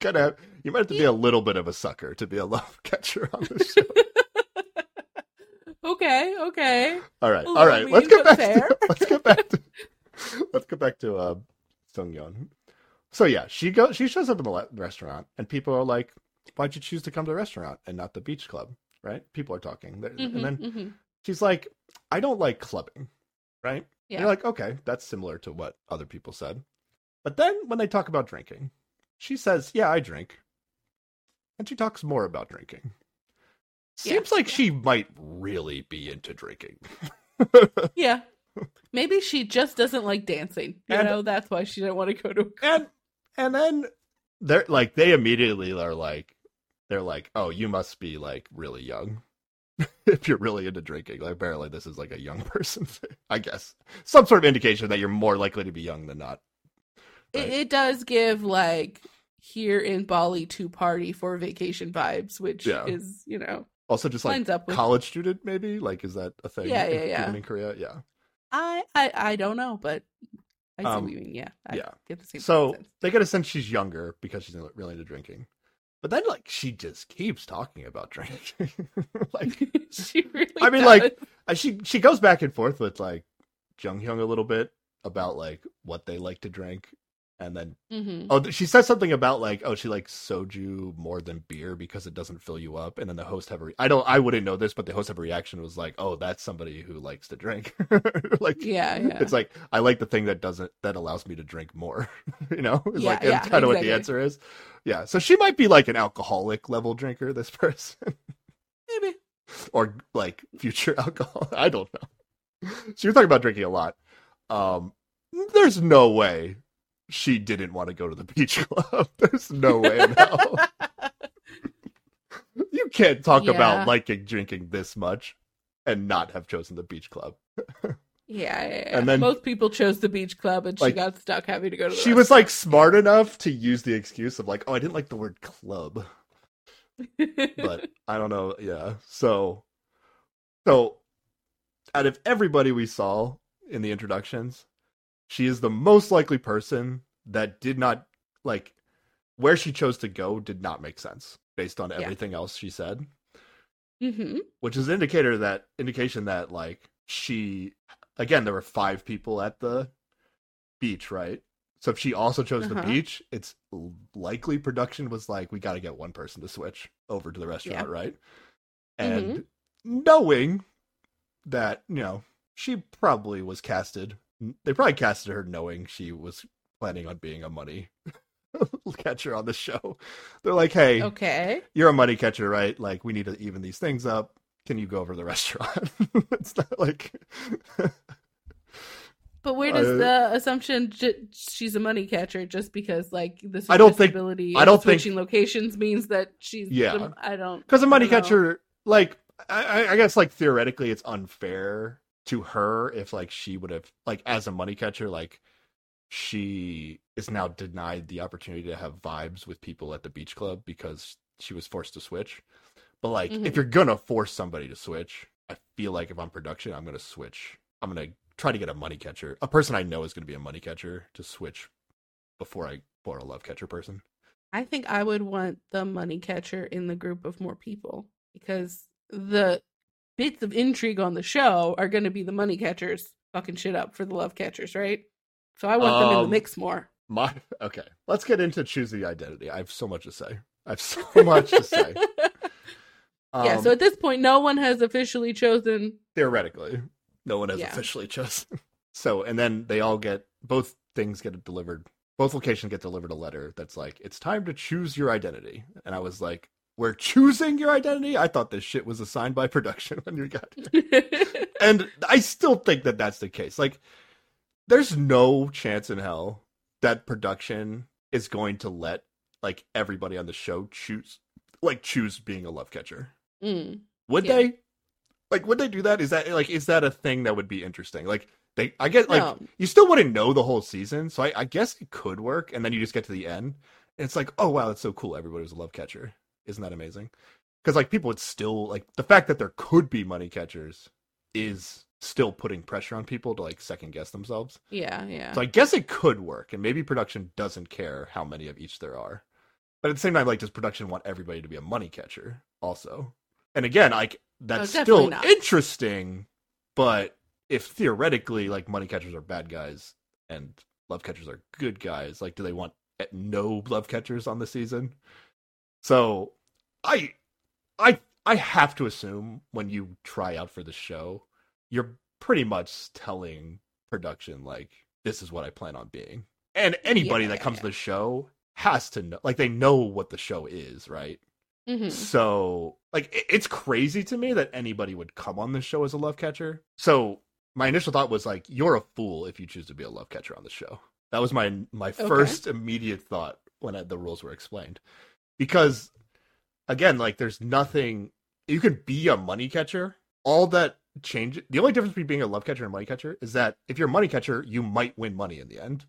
Gotta have, you might have to be a little bit of a sucker to be a love catcher on the show. Okay, okay. All right, all right. Let's get back. fair. To, let's get back to. Let's get back to uh, Sung Yeon. So yeah, she goes. She shows up in the restaurant, and people are like, "Why'd you choose to come to the restaurant and not the beach club?" Right? People are talking, Mhm, and then mhm. she's like, "I don't like clubbing." Right? And Yeah. You're like, okay, that's similar to what other people said. But then when they talk about drinking, she says, "Yeah, I drink," and she talks more about drinking. Yeah, Seems like she might really be into drinking. Yeah. Maybe she just doesn't like dancing. You And- know, that's why she didn't want to go to. and and then they're like they immediately are like they're like oh you must be like really young if you're really into drinking like apparently this is like a young person thing, i guess some sort of indication that you're more likely to be young than not It, it does give like here in Bali to party for vacation vibes, which Yeah. is you know also just like lines up with. college student maybe like is that a thing Yeah, in- yeah, yeah. in korea yeah I, I I don't know, but I see Um, what you mean. Yeah, I yeah. get the so they get a sense she's younger because she's really into drinking but then like she just keeps talking about drinking like she really. I mean, does. like, Uh, she she goes back and forth with like Jung Hyun a little bit about like what they like to drink, and then Mhm. oh she says something about like oh she likes soju more than beer because it doesn't fill you up, and then the host have a re- I don't I wouldn't know this, but the host have a reaction was like oh that's somebody who likes to drink, like yeah, yeah. it's like I like the thing that doesn't that allows me to drink more, you know, it's Yeah, like yeah, kind of what the answer is, yeah. So she might be like an alcoholic level drinker, this person Maybe. or like future alcohol. I don't know. So you're talking about drinking a lot. Um, there's no way she didn't want to go to the beach club. There's no way in hell. You can't talk Yeah. about liking drinking this much and not have chosen the beach club. Yeah, yeah, yeah. And then- most people chose the beach club, and she got stuck having to go to. The She was like smart enough to use the excuse of like, oh, I didn't like the word club. but I don't know. Yeah. So, so out of everybody we saw in the introductions, she is the most likely person that did not like where she chose to go did not make sense based on Yeah. everything else she said, hmm which is an indicator that indication that like she again there were five people at the beach, right? So if she also chose the Uh-huh. beach, it's likely production was like, we got to get one person to switch over to the restaurant, right? And knowing that, you know, she probably was casted, they probably casted her knowing she was planning on being a money catcher on the show. They're like, hey, Okay. you're a money catcher, right? Like, we need to even these things up. Can you go over to the restaurant? it's not like. But where does Uh, the assumption j- she's a money catcher just because like this? I don't think- ability I don't think- switching locations means that she's Yeah. the- I don't Because a money don't know. catcher, like, I- I guess, like theoretically, it's unfair to her if, like, she would have, like, as a money catcher, like, she is now denied the opportunity to have vibes with people at the beach club because she was forced to switch. But like, Mhm. if you're gonna force somebody to switch, I feel like if I'm production, I'm gonna switch. I'm gonna try to get a money catcher, a person I know is gonna be a money catcher to switch before I for a love catcher person. I think I would want the money catcher in the group of more people because the bits of intrigue on the show are going to be the money catchers fucking shit up for the love catchers, right? So I want them in the Um, mix more. My okay, let's get into choose the identity. I have so much to say. I have so much to say. yeah, Um, so at this point, no one has officially chosen. theoretically, no one has Yeah. officially chosen. So and then they all get both things get delivered. Both locations get delivered a letter that's like, "It's time to choose your identity." And I was like, "We're choosing your identity." I thought this shit was assigned by production when you got here, and I still think that that's the case. Like, there's no chance in hell that production is going to let like everybody on the show choose like choose being a love catcher. Mm. Would Yeah. they? Like, would they do that? Is that like is that a thing that would be interesting? Like, they, I guess, like, No. you still wouldn't know the whole season, so I, I guess it could work. And then you just get to the end, and it's like, oh wow, that's so cool. Everybody was a love catcher. Isn't that amazing? Because like people would still like the fact that there could be money catchers is still putting pressure on people to like second guess themselves. Yeah, yeah. So I guess it could work, and maybe production doesn't care how many of each there are. But at the same time, like, does production want everybody to be a money catcher also? And again, like that's Oh, still not. interesting, but if theoretically like money catchers are bad guys and love catchers are good guys, like do they want no love catchers on the season? So I I I have to assume when you try out for the show, you're pretty much telling production like this is what I plan on being. And anybody Yeah, that comes yeah. to the show has to know like they know what the show is, right? Mhm. So, like, it- it's crazy to me that anybody would come on this show as a love catcher. So, my initial thought was like, you're a fool if you choose to be a love catcher on the show. That was my my first immediate thought when I, the rules were explained, because again, like, there's nothing you could be a money catcher. All that change. The only difference between being a love catcher and a money catcher is that if you're a money catcher, you might win money in the end.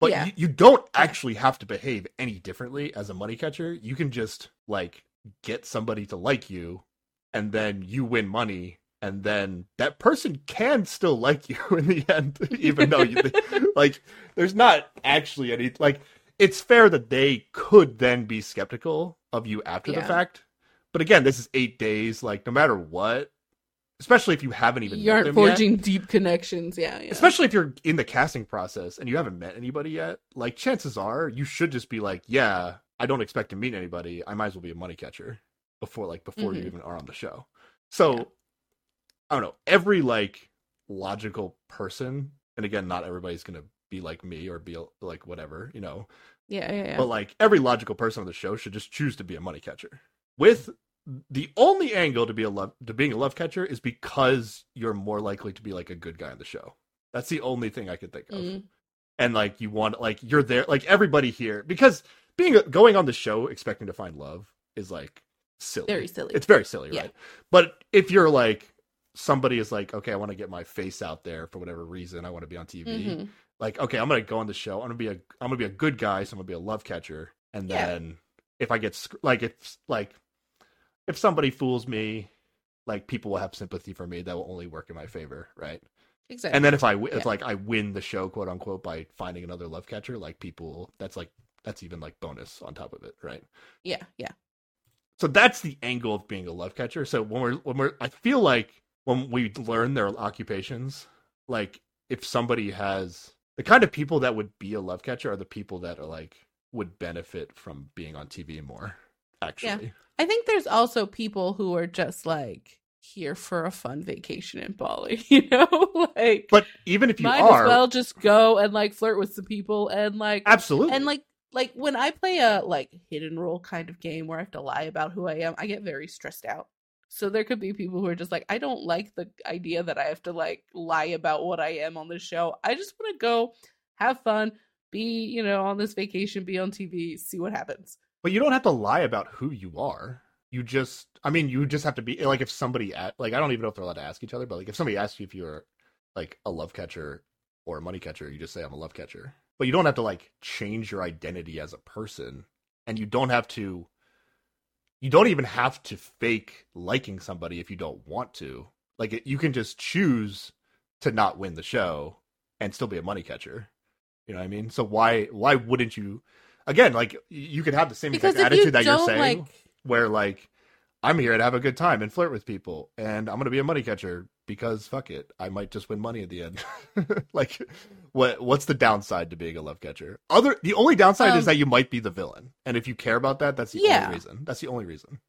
But Yeah. you, you don't actually have to behave any differently as a money catcher. You can just like get somebody to like you and then you win money and then that person can still like you in the end even though you like there's not actually any like it's fair that they could then be skeptical of you after the fact but again this is 8 days like no matter what especially if you haven't even You met aren't them yet, forging deep connections. Yeah, yeah. especially if you're in the casting process and you haven't met anybody yet like chances are you should just be like yeah i don't expect to meet anybody i might as well be a money catcher before like before you Mhm. even are on the show so Yeah. i don't know every like logical person and again not everybody's gonna be like me or be like whatever you know yeah, yeah, yeah. but like every logical person on the show should just choose to be a money catcher. With the only angle to be a love to being a love catcher is because you're more likely to be like a good guy on the show. That's the only thing I could think of. Mm. And like you want like you're there like everybody here because being going on the show expecting to find love is like silly. Very silly. It's very silly, Yeah. right? But if you're like somebody is like, okay, I want to get my face out there for whatever reason, I want to be on TV Mhm. Like okay i'm gonna go on the show i'm gonna be a i'm gonna be a good guy so i'm gonna be a love catcher and Yeah. then if i get like if like if somebody fools me like people will have sympathy for me that will only work in my favor right Exactly. and then if i if Yeah. like i win the show quote unquote by finding another love catcher like people that's like that's even like bonus on top of it right yeah, yeah. so that's the angle of being a love catcher so when we're when we're i feel like when we learn their occupations like if somebody has the kind of people that would be a love catcher are the people that are like would benefit from being on tv more actually yeah. I think there's also people who are just like here for a fun vacation in Bali, you know? like but even if you might are as well just go and like flirt with some people and like absolutely and like like when I play a like hidden role kind of game where I have to lie about who I am, I get very stressed out. So there could be people who are just like, I don't like the idea that I have to like lie about what I am on the show. I just want to go have fun, be, you know, on this vacation, be on TV, see what happens. but you don't have to lie about who you are you just i mean you just have to be like if somebody at like i don't even know if they're allowed to ask each other but like if somebody asks you if you're like a love catcher or a money catcher you just say i'm a love catcher but you don't have to like change your identity as a person and you don't have to you don't even have to fake liking somebody if you don't want to. Like it, you can just choose to not win the show and still be a money catcher. You know what i mean? So why why wouldn't you again like you could have the same exact if you attitude that you're saying like where like I'm here to have a good time and flirt with people, and I'm gonna be a money catcher because fuck it, I might just win money at the end. like, what what's the downside to being a love catcher? Other the only downside is Um, that you might be the villain, and if you care about that, that's the Yeah. only reason. That's the only reason.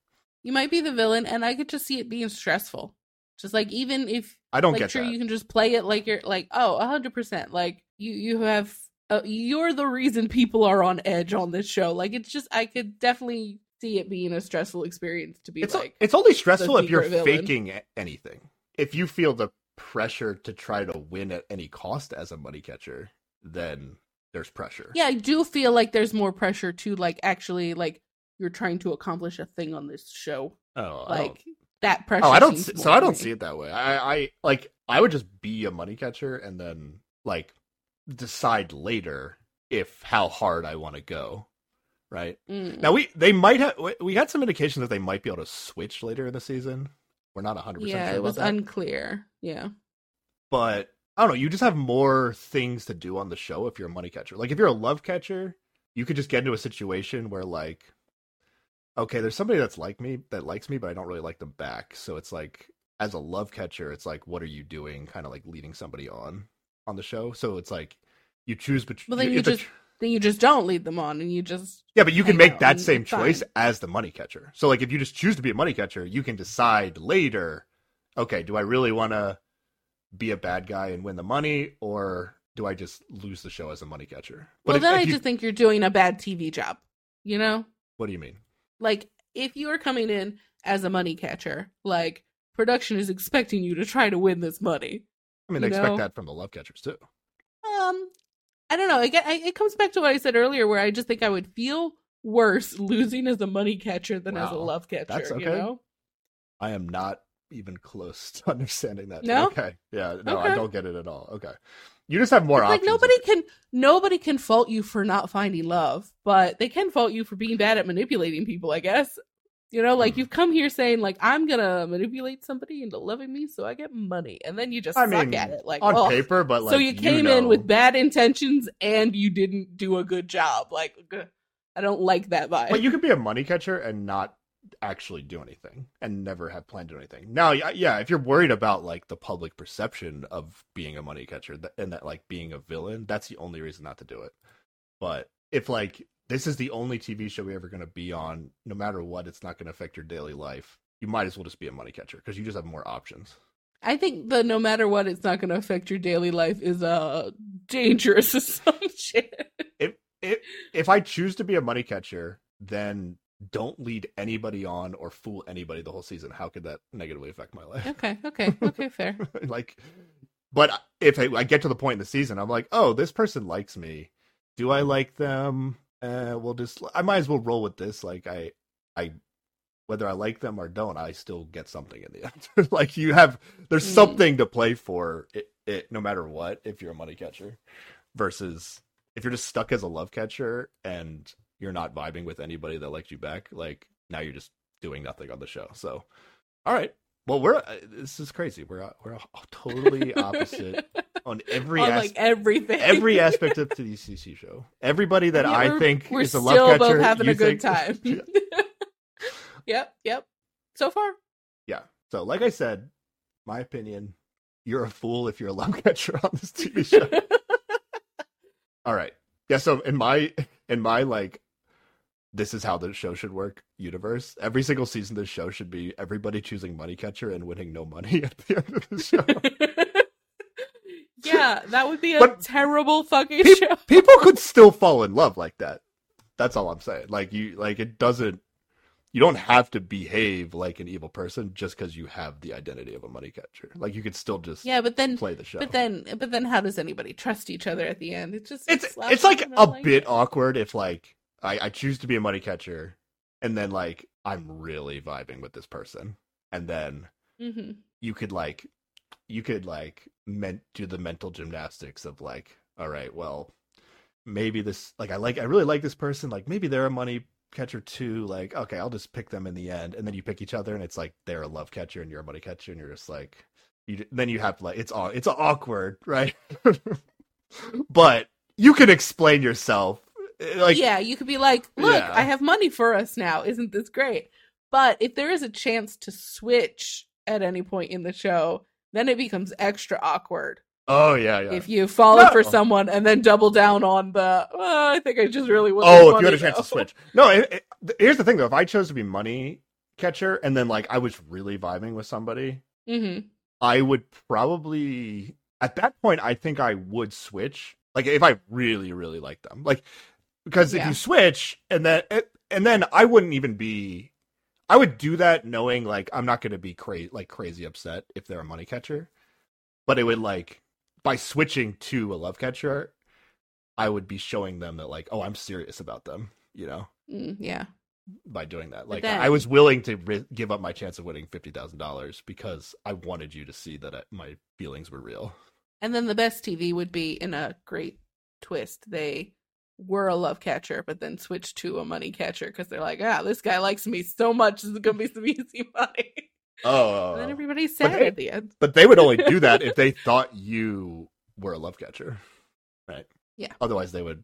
you might be the villain and I could just see it being stressful. Just like even if I don't like get sure that. you can just play it like you're like oh a hundred percent like you you have uh, you're the reason people are on edge on this show. Like it's just I could definitely see it being a stressful experience to be it's like it's only stressful if you're villain. faking anything. If you feel the pressure to try to win at any cost as a money catcher, then there's pressure. yeah I do feel like there's more pressure to like actually like you're trying to accomplish a thing on this show Oh, like that pressure. oh, I don't. See, so I don't me. see it that way. I, I like. I would just be a money catcher and then like decide later if how hard I want to go. Right Mm. now, we they might have. We had some indication that they might be able to switch later in the season. We're not 100 percent Yeah, sure it was that. unclear. Yeah. but I don't know. You just have more things to do on the show if you're a money catcher. Like if you're a love catcher, you could just get into a situation where like, okay, there's somebody that's like me that likes me, but I don't really like them back. So it's like as a love catcher, it's like, what are you doing? Kind of like leading somebody on on the show. So it's like you choose between. Well, then you just then you just don't lead them on, and you just yeah, but you can make that same it's fine. choice as the money catcher. So like if you just choose to be a money catcher, you can decide later, okay, do I really want to be a bad guy and win the money or do I just lose the show as a money catcher? well, if- then if I you- just think you're doing a bad TV job. You know, what do you mean? like if you are coming in as a money catcher, like production is expecting you to try to win this money. I mean, they You expect that from the love catchers too. Um, I don't know. It, get- I, it comes back to what I said earlier, where I just think I would feel worse losing as a money catcher than as a love catcher. That's You know? I am not even close to understanding that. No? Okay. Yeah. No, I don't get it at all. Okay. You just have more It's like nobody can nobody can fault you for not finding love, but they can fault you for being bad at manipulating people, I guess. You know, like Hmm. you've come here saying like I'm gonna manipulate somebody into loving me so I get money, and then you just I suck mean, at it. Like on oh. paper, but like so you came know, in with bad intentions and you didn't do a good job. Like I don't like that vibe. But you could be a money catcher and not actually do anything and never have planned to do anything. Now, yeah, if you're worried about like the public perception of being a money catcher and that like being a villain, that's the only reason not to do it. But if like this is the only TV show you're ever going to be on, no matter what, it's not going to affect your daily life. You might as well just be a money catcher because you just have more options. I think the no matter what, it's not going to affect your daily life is a dangerous assumption. If if I choose to be a money catcher, then don't lead anybody on or fool anybody the whole season. How could that negatively affect my life? okay, okay, okay, fair. like, but if I, I get to the point in the season, I'm like, oh, this person likes me. Do I mm. like them? Uh, we'll just. I might as well roll with this. Like, I, I, whether I like them or don't, I still get something in the end. like, you have there's Mm. something to play for. It, it no matter what. If you're a money catcher, versus if you're just stuck as a love catcher and you're not vibing with anybody that likes you back, like now you're just doing nothing on the show. So, all right. Well, we're uh, this is crazy. We're uh, we're totally opposite on every On as- like everything, every aspect of the DCC show. Everybody that Yeah, I think we're is a love catcher, both having a good time. yep, yep. So far, yeah. So, like I said, my opinion, you're a fool if you're a love catcher on this TV show. All right. Yeah, so in my in my like this is how the show should work universe, every single season of this show should be everybody choosing money catcher and winning no money at the end of the show. yeah, that would be a But- terrible fucking Peop- show. People could still fall in love like that. That's all I'm saying. Like you like it doesn't you don't have to behave like an evil person just because you have the identity of a money catcher. Like you could still just Yeah, but then, play the show. but then, but then, how does anybody trust each other at the end? It's just it's slaps it's like a and bit awkward if like I, I choose to be a money catcher and then like I'm really vibing with this person. And then Mhm. you could like you could like men- do the mental gymnastics of like all right well maybe this like i like i really like this person like maybe they're a money catcher too like okay i'll just pick them in the end. And then you pick each other and it's like they're a love catcher and you're a money catcher and you're just like you then you have like it's all it's awkward right? But you can explain yourself like yeah, you could be like, "Look, Yeah. I have money for us now. Isn't this great?" But if there is a chance to switch at any point in the show, then it becomes extra awkward oh yeah yeah if you fall No. for someone and then double down on the. "Oh, I think I just really want. Oh, if you had a chance to switch. No, it, it, here's the thing though. If I chose to be money catcher and then like I was really vibing with somebody Mm-hmm. I would probably at that point I think I would switch. Like if I really really like them. Like because if Yeah. you switch and then and then I wouldn't even be I would do that knowing like I'm not going to be crazy like crazy upset if they're a money catcher. But it would like by switching to a love catcher I would be showing them that like oh I'm serious about them, you know, Mm, yeah. by doing that. Like then- I was willing to ri- give up my chance of winning $50,000 because I wanted you to see that I, my feelings were real. And then the best TV would be in a great twist. They were a love catcher, but then switched to a money catcher because they're like, ah, this guy likes me so much. This is gonna be some easy money. Oh, and then everybody's But sad they- at the end. but they would only do that if they thought you were a love catcher, right? Yeah. Otherwise, they would.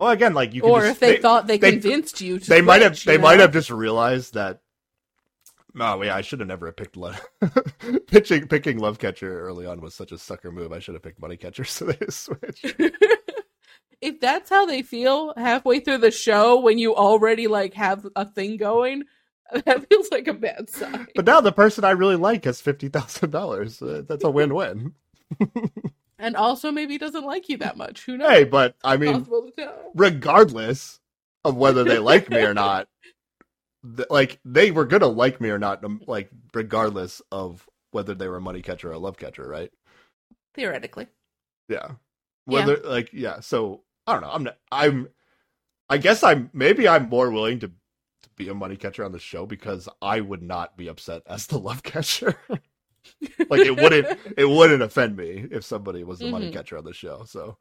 Well, again, like you. Can Or just- if they, thought they, they- convinced you to, they might have. They you might have just realized that. Oh yeah, I should have never picked love. Pitching picking love catcher early on was such a sucker move. I should have picked money catcher, so they switched. If that's how they feel halfway through the show when you already like have a thing going, that feels like a bad sign. But now the person I really like has fifty thousand dollars. Uh, that's a win-win. and also maybe doesn't like you that much. Who knows? Hey, but I mean, Possible to tell. regardless of whether they like me or not, th- like they were gonna like me or not, like regardless of whether they were a money catcher or a love catcher, right? Theoretically. Yeah. Whether like yeah, so I don't know. I'm not, I'm I guess I'm maybe I'm more willing to, to be a money catcher on the show because I would not be upset as the love catcher. like it wouldn't it wouldn't offend me if somebody was the money Mhm. catcher on the show. So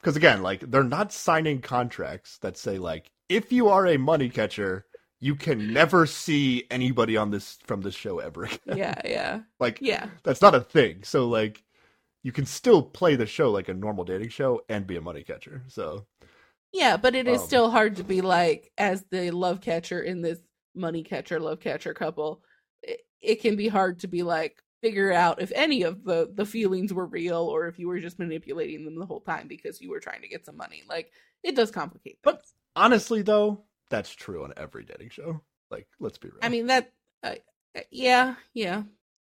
because again, like they're not signing contracts that say like if you are a money catcher, you can never see anybody on this from this show ever again. yeah, yeah. like Yeah. that's not a thing. So like you can still play the show like a normal dating show and be a money catcher. So Yeah, but it is Um, still hard to be like as the love catcher in this money catcher love catcher couple. It, it can be hard to be like figure out if any of the the feelings were real or if you were just manipulating them the whole time because you were trying to get some money. Like it does complicate things. But- honestly though, that's true on every dating show. Like let's be real. I mean that uh, yeah, yeah.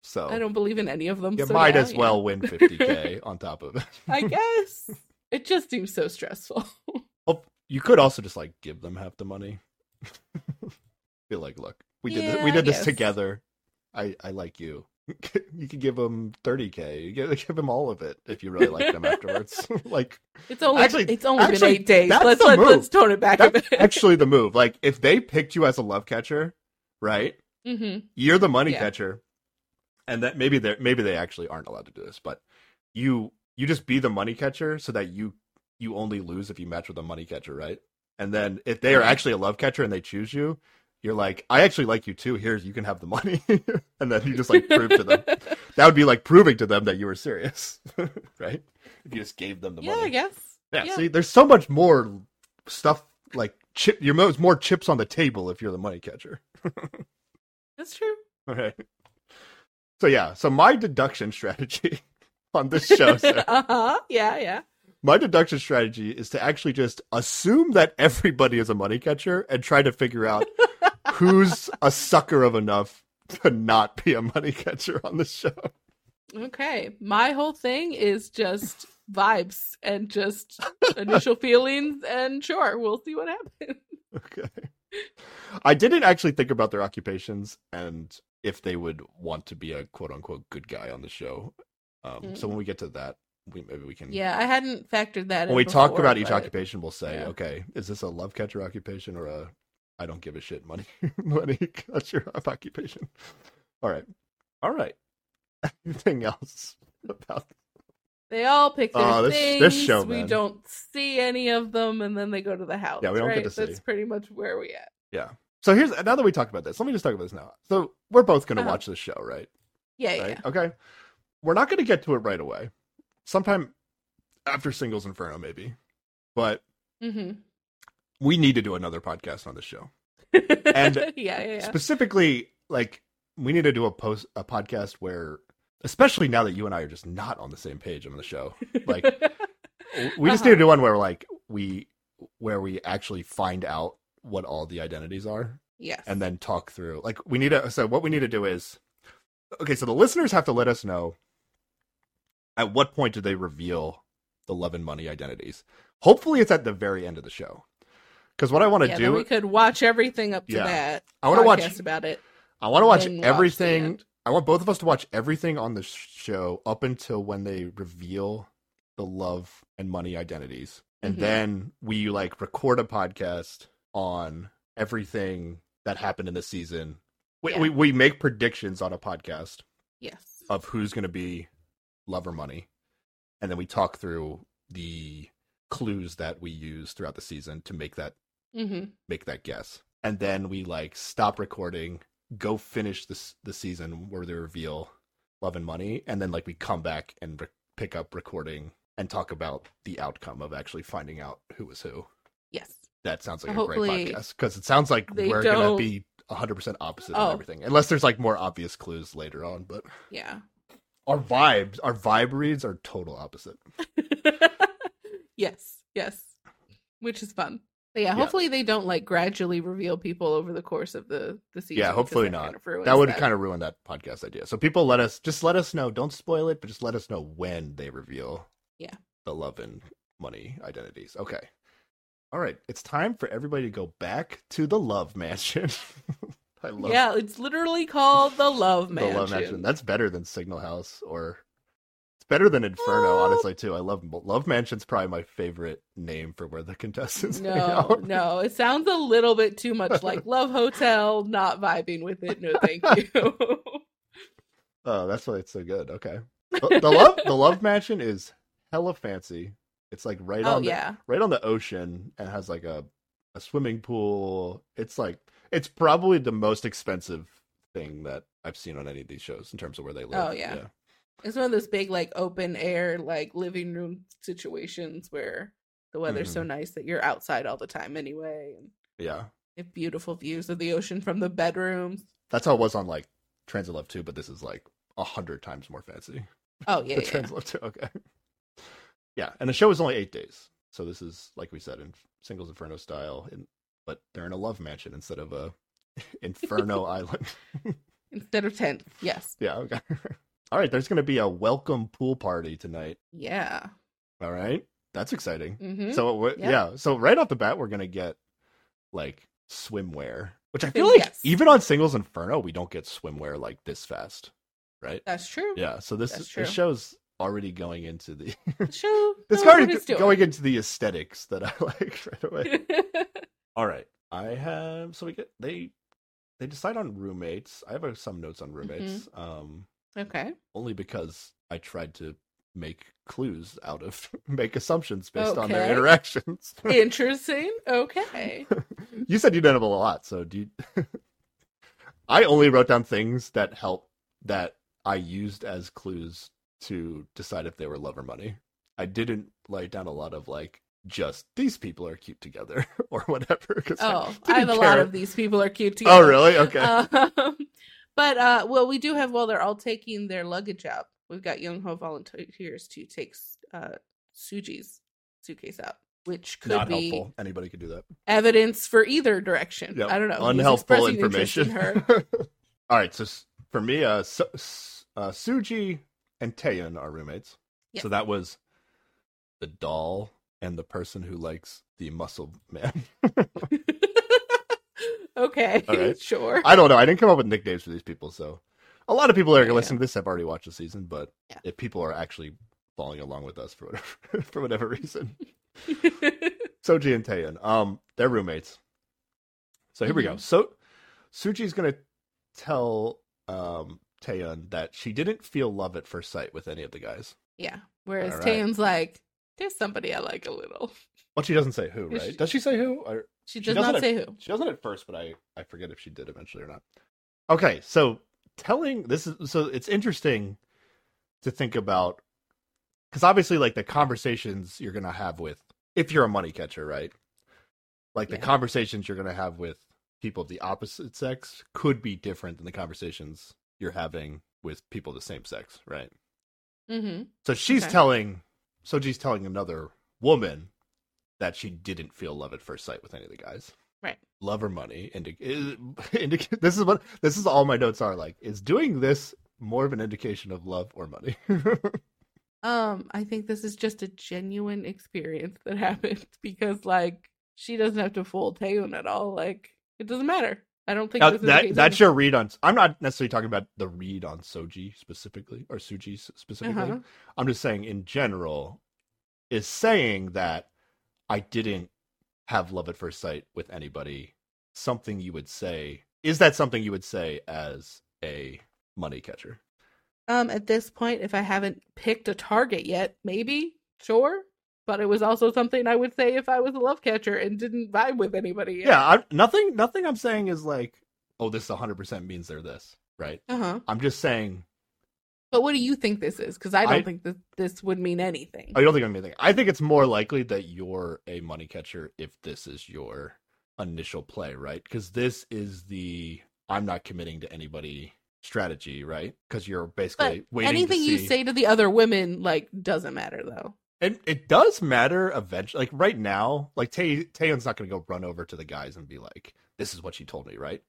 So I don't believe in any of them. you so might yeah, as yeah. well win 50k on top of it. I guess. It just seems so stressful. Oh, you could also just like give them half the money. Feel like, look, we did Yeah, this, we did this together. I I like you. you could give them 30k. You give, give them all of it if you really like them afterwards. like It's only Actually- it's only actually, been eight days. that's Let's let, let's tone it back a bit. actually the move. Like if they picked you as a love catcher, right? hmm You're the money Yeah. catcher, and that maybe they maybe they actually aren't allowed to do this, but you you just be the money catcher so that you you only lose if you match with a money catcher, right? And then if they are Mhm. actually a love catcher and they choose you, you're like, I actually like you too. Here's you can have the money, and then you just like prove to them. That would be like proving to them that you were serious, right? If you just gave them the money. yeah, I guess. Yeah, Yeah. See, there's so much more stuff like chip. You're more chips on the table if you're the money catcher. That's true. Okay. So yeah, so my deduction strategy on this show, uh huh. Yeah, yeah. my deduction strategy is to actually just assume that everybody is a money catcher and try to figure out who's a sucker of enough to not be a money catcher on the show. Okay. My whole thing is just vibes and just initial feelings, and sure, we'll see what happens. Okay. I didn't actually think about their occupations and if they would want to be a quote unquote good guy on the show. Um, So when we get to that, we maybe we can. Yeah, I hadn't factored that in. When we talk before, about each occupation, we'll say, yeah. okay, is this a love catcher occupation or a I don't give a shit money money catcher occupation? All right, all right. Anything else about? They all pick their Oh, this- things. this show, we don't see any of them, and then they go to the house. Yeah, we don't get to see. That's pretty much where we at. Yeah. So here's now that we talked about this, let me just talk about this now. So we're both going to Uh-huh. watch this show, right? Yeah, yeah. Okay. We're not going to get to it right away. Sometime after Singles Inferno, maybe. But Mm-hmm. we need to do another podcast on the show. And yeah, yeah, yeah. Specifically, like we need to do a post a podcast where, especially now that you and I are just not on the same page on the show, like we just Uh-huh. need to do one where like we where we actually find out what all the identities are yes, and then talk through like we need to so what we need to do is okay, so the listeners have to let us know at what point do they reveal the love and money identities. Hopefully, it's at the very end of the show. Because what I want to yeah, do, we could watch everything up to Yeah. that. I want to watch. about it. I want to watch then watch everything. I want both of us to watch everything on the show up until when they reveal the love and money identities, and Mhm. then we like record a podcast on everything that happened in the season. We, Yeah. we we make predictions on a podcast Yes. of who's going to be love or money, and then we talk through the clues that we use throughout the season to make that Mm-hmm. make that guess. And then we like stop recording, go finish this the season where they reveal love and money, and then like we come back and re- pick up recording and talk about the outcome of actually finding out who was who. Yes. That sounds like a great podcast because it sounds like we're gonna don't- be 100% opposite Oh. of everything, unless there's like more obvious clues later on. But Yeah. our vibes, our vibe reads are total opposite. yes. Yes. Which is fun. But yeah, Yeah. hopefully they don't like gradually reveal people over the course of the the season. Yeah, hopefully not. kind of That would kind of ruin that podcast idea. So people let us just let us know. Don't spoil it, but just let us know when they reveal. Yeah. The love and money identities. Okay. All right. It's time for everybody to go back to the love mansion. I love Yeah, it's literally called the Love the Mansion. love mansion. That's better than Signal House or it's better than Inferno, Well- honestly, too. I love Love Mansion's probably my favorite name for where the contestants No, no, it sounds a little bit too much like Love Hotel. Not vibing with it. No, thank you. Oh, that's why it's so good. Okay. The, the love the love mansion is hella fancy. It's like right oh on the, yeah, right on the ocean and has like a a swimming pool. It's like it's probably the most expensive thing that I've seen on any of these shows in terms of where they oh, live. Oh, yeah. it's one of those big like open air like living room situations where the weather's so mm-hmm. nice that you're outside all the time anyway, and Yeah. have beautiful views of the ocean from the bedrooms. That's how it was on like Transit Love 2, but this is like a hundred times more fancy. Oh yeah, the yeah. Transit Love 2, okay. Yeah, and the show is only eight days. So this is like we said in Singles Inferno style, in, but they're in a love mansion instead of a Inferno island. instead of tent. Yes, Yeah, okay. All right, there's going to be a welcome pool party tonight. yeah. All right. That's exciting. hmm So we- Yeah. so right off the bat we're going to get like swimwear, which I feel Yes. like even on Singles Inferno we don't get swimwear like this fast, right? That's true. Yeah, so this this show's already going into the Show It's what already going into the aesthetics that I like right away. All right. I have so we get they they decide on roommates. I have uh, some notes on roommates. Mm-hmm. Um okay. only because I tried to make clues out of make assumptions based on their interactions. Interesting. Okay. you said you did a lot, so do you I only wrote down things that help that I used as clues to decide if they were love or money. I didn't write down a lot of like just these people are cute together or whatever. Oh, didn't I have a lot of these people are cute together. Oh, really? Okay. Um, but uh, well, we do have while they're all taking their luggage out. We've got Young Ho volunteers to take uh, Suji's suitcase out, which could Not be helpful. Anybody could do that. evidence for either direction. Yep. I don't know. Unhelpful in information. her. All right. So for me, uh, Su- S- uh, Suji and Taeun are roommates. Yeah. So that was the doll and the person who likes the muscle man. okay, right. sure. I don't know. I didn't come up with nicknames for these people, so a lot of people that are Yeah. listening to this have already watched the season. But Yeah. if people are actually following along with us for whatever for whatever reason, Suji and Taeun, um, they're roommates. So here we go. Mhm. So Suji's gonna tell um Taeun that she didn't feel love at first sight with any of the guys. yeah. Whereas All right. Taeun's like, there's somebody I like a little. But she doesn't say who, right? she- Does she say who? Or She She does doesn't not say who. She doesn't at first, but I I forget if she did eventually or not. Okay, so telling this is so it's interesting to think about because obviously like the conversations you're gonna have with if you're a money catcher, right? Like the conversations you're gonna have with people of the opposite sex could be different than the conversations you're having with people the same sex, right? Mm-hmm. So she's Okay. telling she's telling another woman that she didn't feel love at first sight with any of the guys. Right. Love or money. Indi- is- indic- this is what this is all my notes are like. Is doing this more of an indication of love or money? Um, I think this is just a genuine experience that happened because like she doesn't have to fool Taeun at all. Like it doesn't matter. I don't think Now, that that's your read on. I'm not necessarily talking about the read on Soji specifically or Suji specifically. Uh-huh. I'm just saying in general is saying that I didn't have love at first sight with anybody. Something you would say is that something you would say as a money catcher? Um, at this point, if I haven't picked a target yet, maybe, sure. But it was also something I would say if I was a love catcher and didn't vibe with anybody yet. Yeah, I, nothing. Nothing I'm saying is like, oh, this 100 percent means they're this, right? Uh huh. I'm just saying. But what do you think this is? Because I don't I- think that this would mean anything. I don't think I'm anything. I think it's more likely that you're a money catcher if this is your initial play, right? Because this is the I'm not committing to anybody strategy, right? Because you're but basically waiting. anything to you say to the other women like doesn't matter though. And it does matter eventually. Like right now, like Tay Taeun's not going to go run over to the guys and be like, "This is what she told me," right?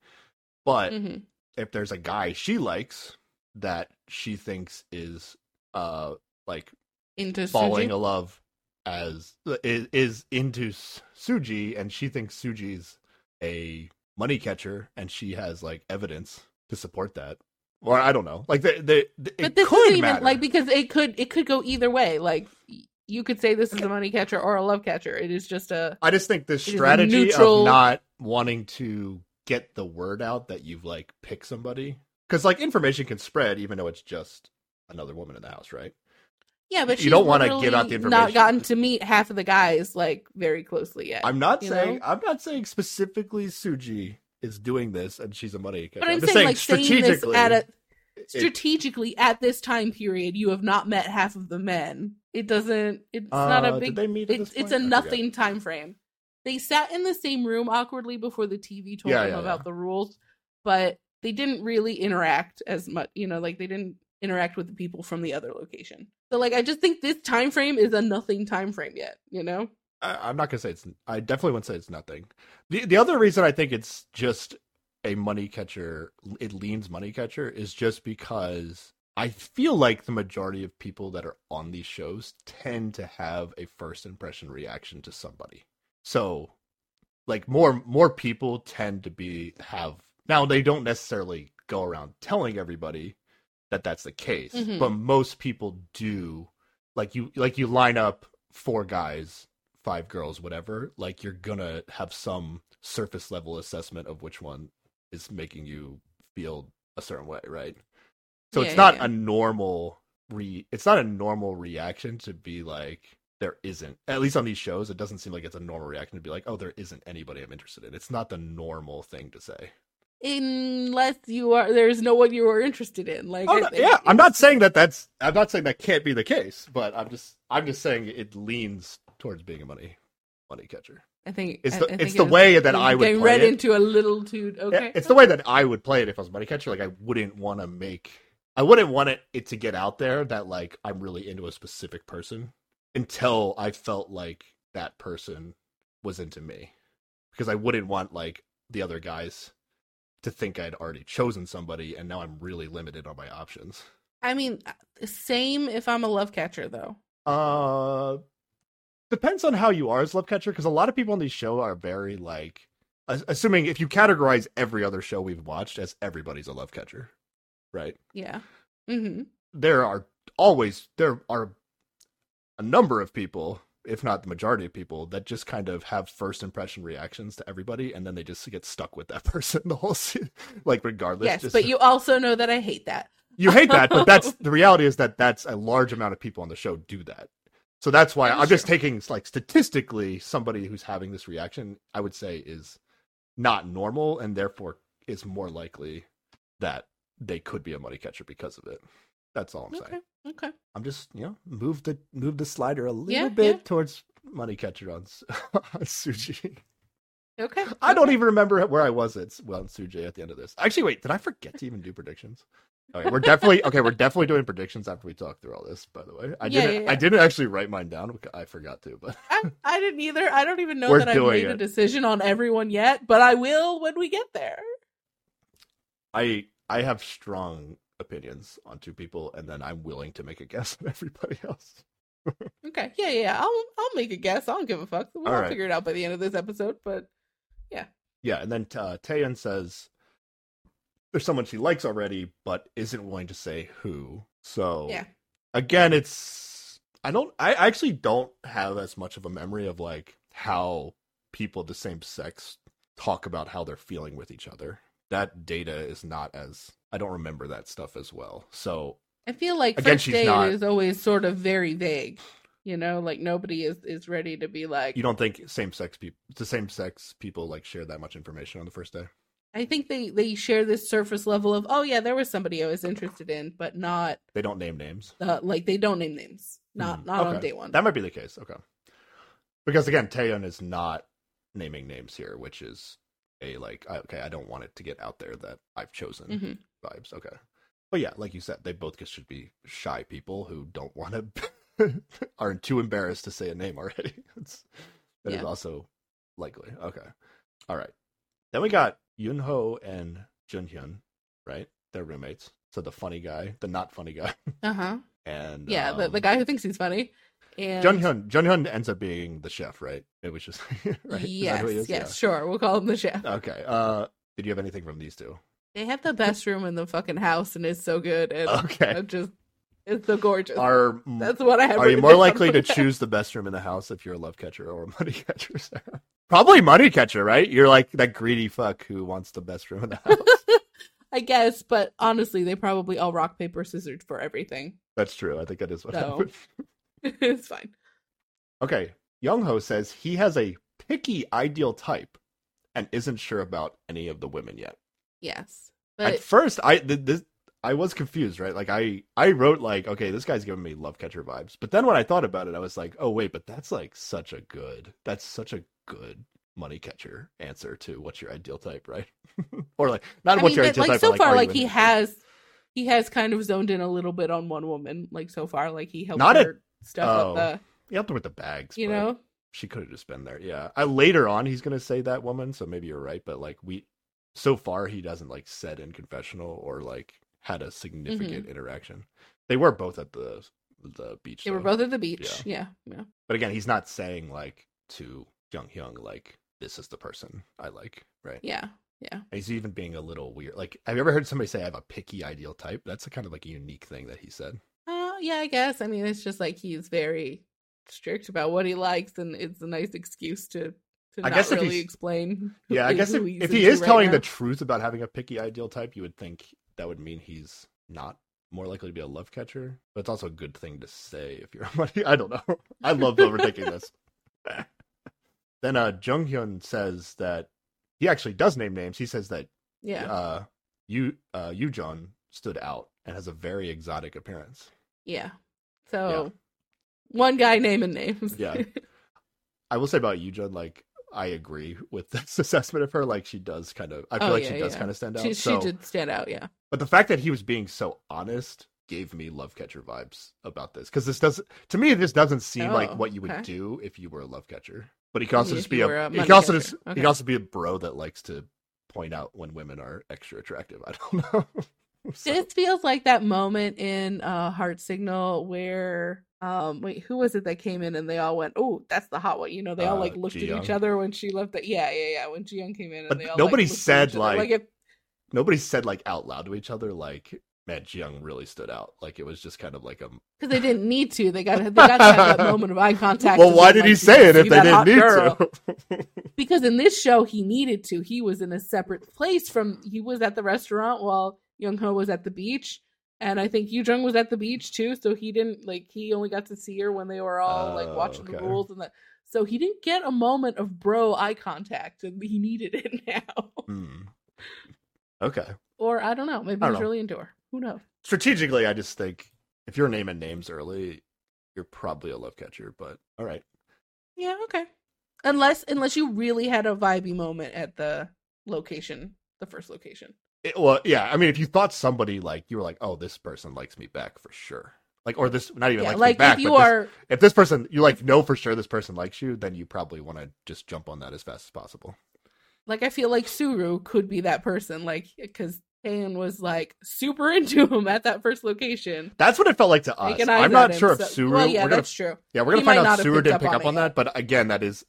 But hmm if there's a guy she likes that she thinks is uh like Into falling Suji. in love as is, is into Suji and she thinks Suji's a money catcher and she has like evidence to support that or I don't know like the, the, the but this could isn't even matter. like because it could it could go either way. Like you could say this is a money catcher or a love catcher. It is just a I just think the strategy neutral- of not wanting to get the word out that you've like picked somebody because like information can spread even though it's just another woman in the house right yeah. But You don't wanna give out the information. Not gotten to meet half of the guys like very closely yet. I'm not saying know? I'm not saying specifically Suji is doing this and she's a money catcher. but I'm, just saying, like saying this strategically at a it- strategically at this time period, you have not met half of the men. It doesn't. It's not Uh, a big. they meet It's this it's point? a nothing time frame. They sat in the same room awkwardly before the TV told Yeah, them yeah, about yeah. the rules, but they didn't really interact as much. You know, like they didn't interact with the people from the other location. So, like, I just think this time frame is a nothing time frame yet. You know. I, I'm not gonna say it's. I definitely wouldn't say it's nothing. The the other reason I think it's just a money catcher, it leans money catcher, is just because I feel like the majority of people that are on these shows tend to have a first impression reaction to somebody. So, like more more people tend to be have now they don't necessarily go around telling everybody that that's the case, Mhm. but most people do. Like you like you line up four guys five girls, whatever, like you're gonna have some surface level assessment of which one is making you feel a certain way, right? So Yeah, it's yeah, not yeah. a normal re it's not a normal reaction to be like there isn't at least on these shows it doesn't seem like it's a normal reaction to be like oh there isn't anybody i'm interested in it's not the normal thing to say Unless you are, there's no one you are interested in. Like, oh, I no, think yeah i'm not saying that that's i'm not saying that can't be the case but i'm just i'm just saying it leans towards being a money money catcher I think It's the- I it's the it way that I would read it. into a little too Yeah, okay. it's the way that I would play it if I was a money catcher. Like I wouldn't want to make, I wouldn't want it, it to get out there that like I'm really into a specific person until I felt like that person was into me, because I wouldn't want like the other guys to think I'd already chosen somebody and now I'm really limited on my options. I mean, uh, same if I'm a love catcher though. Uh, depends on how you are as love catcher, because a lot of people on these show are very like, assuming if you categorize every other show we've watched as everybody's a love catcher, right? Yeah. hmm there are always there are a number of people if not the majority of people that just kind of have first impression reactions to everybody and then they just get stuck with that person the whole se- like regardless Yes, just- but you also know that I hate that. you hate that but that's the reality is that that's a large amount of people on the show do that so that's why That i'm just true. taking like statistically somebody who's having this reaction i would say is not normal and therefore is more likely that they could be a money catcher because of it that's all i'm saying Okay. Okay. I'm just, you know, move the move the slider a little Yeah, bit yeah. towards money catcher on, on Suji. Okay. I don't okay. even remember where I was at well on Suji at the end of this. Actually, wait, did I forget to even do predictions? Okay, we're definitely okay. We're definitely doing predictions after we talk through all this. By the way, I Yeah, didn't. yeah, yeah. I didn't actually write mine down. I forgot to, but I, I didn't either. I don't even know We're that I've doing made a decision on everyone yet, but I will when we get there. I I have strong opinions on two people, and then I'm willing to make a guess on everybody else. Okay. Yeah, yeah. I'll I'll make a guess. I don't give a fuck. We'll right. figure it out by the end of this episode. But Yeah, Yeah, and then uh, Taeun says there's someone she likes already, but isn't willing to say who. So yeah, again, it's I don't I actually don't have as much of a memory of like how people of the same sex talk about how they're feeling with each other. That data is not as I don't remember that stuff as well. So I feel like Again, first date not- is always sort of very vague. You know, like nobody is is ready to be like. you don't think same sex people the same sex people like share that much information on the first day? I think they they share this surface level of oh yeah, there was somebody I was interested in, but not They don't name names. uh, like they don't name names. Not Hmm, not on okay. day one. That might be the case. Okay. Because again, Taeun is not naming names here, which is a like okay, I don't want it to get out there that I've chosen Mhm. vibes. Okay. But yeah, like you said, they both should be shy people who don't want to are too embarrassed to say a name already. It's, that is Yeah. also likely. Okay. All right. Then we got Young Ho and Jung Hyun, right? They're roommates. So the funny guy, the not funny guy, Uh huh. and Yeah, the, the um, guy who thinks he's funny. And Jung Hyun Junhyun ends up being the chef, right? It was just right. Yes, yes, sure. We'll call him the chef. Okay. Uh, did you have anything from these two? They have the best room in the fucking house, and it's so good. And Okay. it just it's so gorgeous. Are That's what I have. are you more likely to choose the best room in the house if you're a love catcher or a money catcher? Sarah? Probably money catcher, right? You're like that greedy fuck who wants the best room in the house. I guess, but honestly, they probably all rock paper scissors for everything. That's true. I think that is what happened. it's fine. Okay. Young Ho says he has a picky ideal type and isn't sure about any of the women yet. Yes, At but first, I th- this I was confused, right? Like I I wrote like, okay, this guy's giving me love catcher vibes. But then when I thought about it, I was like, oh wait, but that's like such a good that's such a good money catcher answer to what's your ideal type, right? or like not I what's mean, your ideal like type. so but, far, like he has, he has kind of zoned in a little bit on one woman. Like so far, like he helped Not her at- stuff oh, up the, he helped to with the bags, you but know. she could have just been there. Yeah. I later on he's gonna say that woman, so maybe you're right, but like we so far he doesn't like said in confessional or like had a significant interaction. They were both at the the beach. Mm-hmm. They were both at the beach. Yeah, yeah. But again, he's not saying like to Jung Hyun like this is the person I like, right? Yeah, yeah. He's even being a little weird. Like, have you ever heard somebody say I have a picky ideal type? That's a kind of like a unique thing that he said. Uh, yeah, I guess. I mean, it's just like he's very strict about what he likes, and it's a nice excuse to to I not guess really explain. who- Yeah, I guess if, if he is right telling now. the truth about having a picky ideal type, you would think that would mean he's not more likely to be a love catcher. But it's also a good thing to say if you're a money. I don't know. I love overthinking this. then uh Jung Hyun says that he actually does name names. He says that yeah, uh Yu uh Yujon stood out and has a very exotic appearance. yeah. So one guy naming names. Yeah. I will say about Yujon, like I agree with this assessment of her. Like she does kind of I feel Oh, like yeah, she does yeah. kind of stand out. she so, she did stand out. Yeah, but the fact that he was being so honest gave me love catcher vibes about this. Because this doesn't to me this doesn't seem like Oh, what you would okay. do if you were a love catcher. But he could also just be a, a he could also just he Okay. could also be a bro that likes to point out when women are extra attractive. I don't know. So- this feels like that moment in uh Heart Signal where um wait who was it that came in and they all went oh that's the hot one you know they all Uh, like looked at each other when she left the yeah yeah yeah when Ji Young came in and But they all nobody like, said, like- like if nobody said like out loud to each other like man Jiyoung really stood out. Like it was just kind of like a because they didn't need to they got they got to have that moment of eye contact well why did he say it if they didn't need girl?" to? because in this show he needed to he was in a separate place from he was at the restaurant while Young Ho was at the beach and I think Yujon was at the beach too so he didn't like he only got to see her when they were all like Oh, watching the rules and that so he didn't get a moment of bro eye contact and he needed it now Hmm. Okay. or I don't know maybe I he's know. really into her who knows Strategically, I just think if you're naming names early, you're probably a love catcher. But all right. yeah okay unless unless you really had a vibey moment at the location the first location It- well, yeah. I mean, if you thought somebody like you were like, oh, this person likes me back for sure. Like, or this not even yeah like back. if you but this- are if this person you like know for sure this person likes you, then you probably want to just jump on that as fast as possible. Like I feel like Suru could be that person, like because Taeun was like super into him at that first location. That's what it felt like to us. I'm not at him, sure if so- Suru. Well, yeah, we're gonna, that's true. yeah, we're gonna he find out Suru didn't pick up on it that, but again, that is.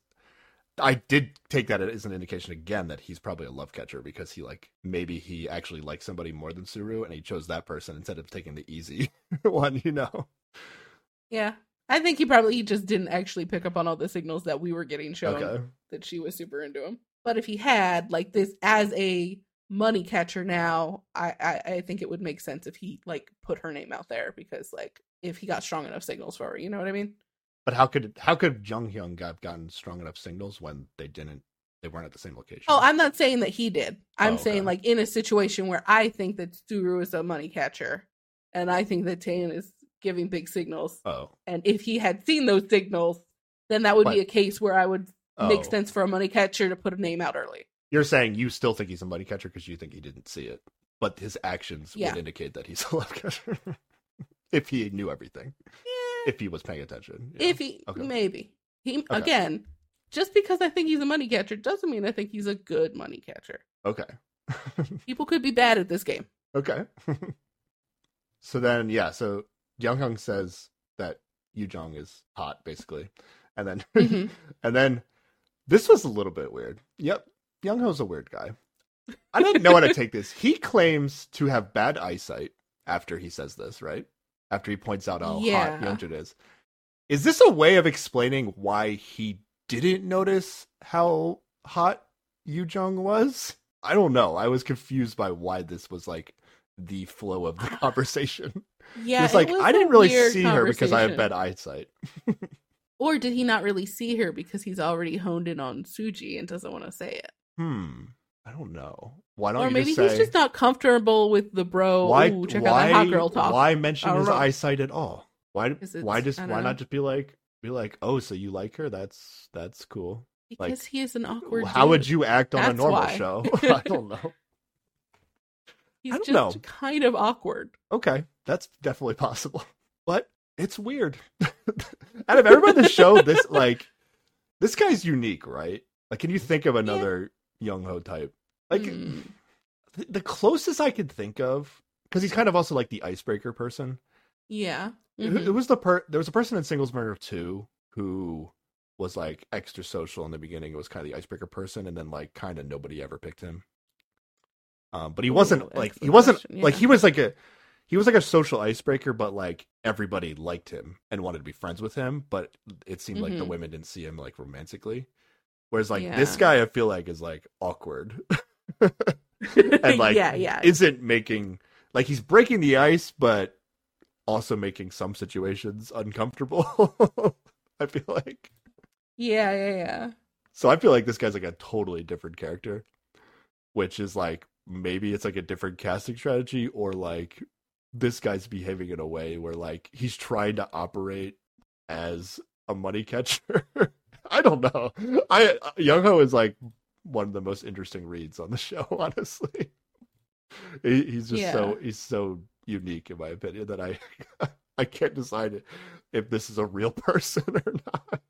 I did take that as an indication again that he's probably a love catcher because he like maybe he actually likes somebody more than Suru and he chose that person instead of taking the easy one, you know. Yeah. I think he probably he just didn't actually pick up on all the signals that we were getting shown Okay. that she was super into him. But if he had, like this as a money catcher now, I, I I think it would make sense if he like put her name out there because like if he got strong enough signals for her, you know what I mean? But how could how could Jung Hyun have gotten strong enough signals when they didn't they weren't at the same location? Oh, I'm not saying that he did. I'm Oh, okay. saying like in a situation where I think that Suru is a money catcher, and I think that Tan is giving big signals, oh, and if he had seen those signals, then that would be a case where I would make oh. sense for a money catcher to put a name out early. You're saying you still think he's a money catcher because you think he didn't see it, but his actions Yeah. would indicate that he's a love catcher if he knew everything, Yeah, if he was paying attention. know? if he Okay. maybe he again, just because I think he's a money catcher doesn't mean I think he's a good money catcher. okay, People could be bad at this game. okay. so then, yeah, so Young Ho says that Yujon is hot, basically, and then Mhm. and then this was a little bit weird. Yep, Young Ho's a weird guy. I didn't know how to take this. He claims to have bad eyesight after he says this, right? After he points out how Yeah. hot Yeonjun is. Is this a way of explaining why he didn't notice how hot Yujon was? I don't know. I was confused by why this was like the flow of the conversation. Yeah, it's like it I didn't really see her because I have bad eyesight. Or did he not really see her because he's already honed in on Suji and doesn't want to say it? Hmm. I don't know. Why don't Or you maybe just say he's just not comfortable with the bro. why Ooh, check why out that hot girl talk. why mention his know. eyesight at all? Why why just why know. not just be like be like oh so you like her that's that's cool. Because like, he is an awkward. How would you act on a normal why. show? I don't know. He's don't just know. kind of awkward. Okay, that's definitely possible, but it's weird. Out of everyone in the show, this like this guy's unique, right? Like, can you think of another Young Ho type? Like, Hmm. the, the closest I could think of, because he's kind of also like the icebreaker person. Yeah. It- Mhm. It was the per. There was a person in Singles Murder Two who was like extra social in the beginning. It was kind of the icebreaker person, and then like kind of nobody ever picked him. Um, but he wasn't Ooh, like he wasn't question, like he was like a he was like a social icebreaker, but like everybody liked him and wanted to be friends with him. But it seemed like the Mhm. women didn't see him like romantically. Whereas like this guy, I feel like is like awkward and like yeah, yeah. isn't making like he's breaking the ice, but also making some situations uncomfortable. I feel like yeah, yeah, yeah. so. I feel like this guy's like a totally different character, which is like maybe it's like a different casting strategy, or like this guy's behaving in a way where like he's trying to operate as a money catcher. I don't know. I Young Ho is like one of the most interesting reads on the show, honestly. He, he's just so he's so unique in my opinion that I I can't decide if this is a real person or not.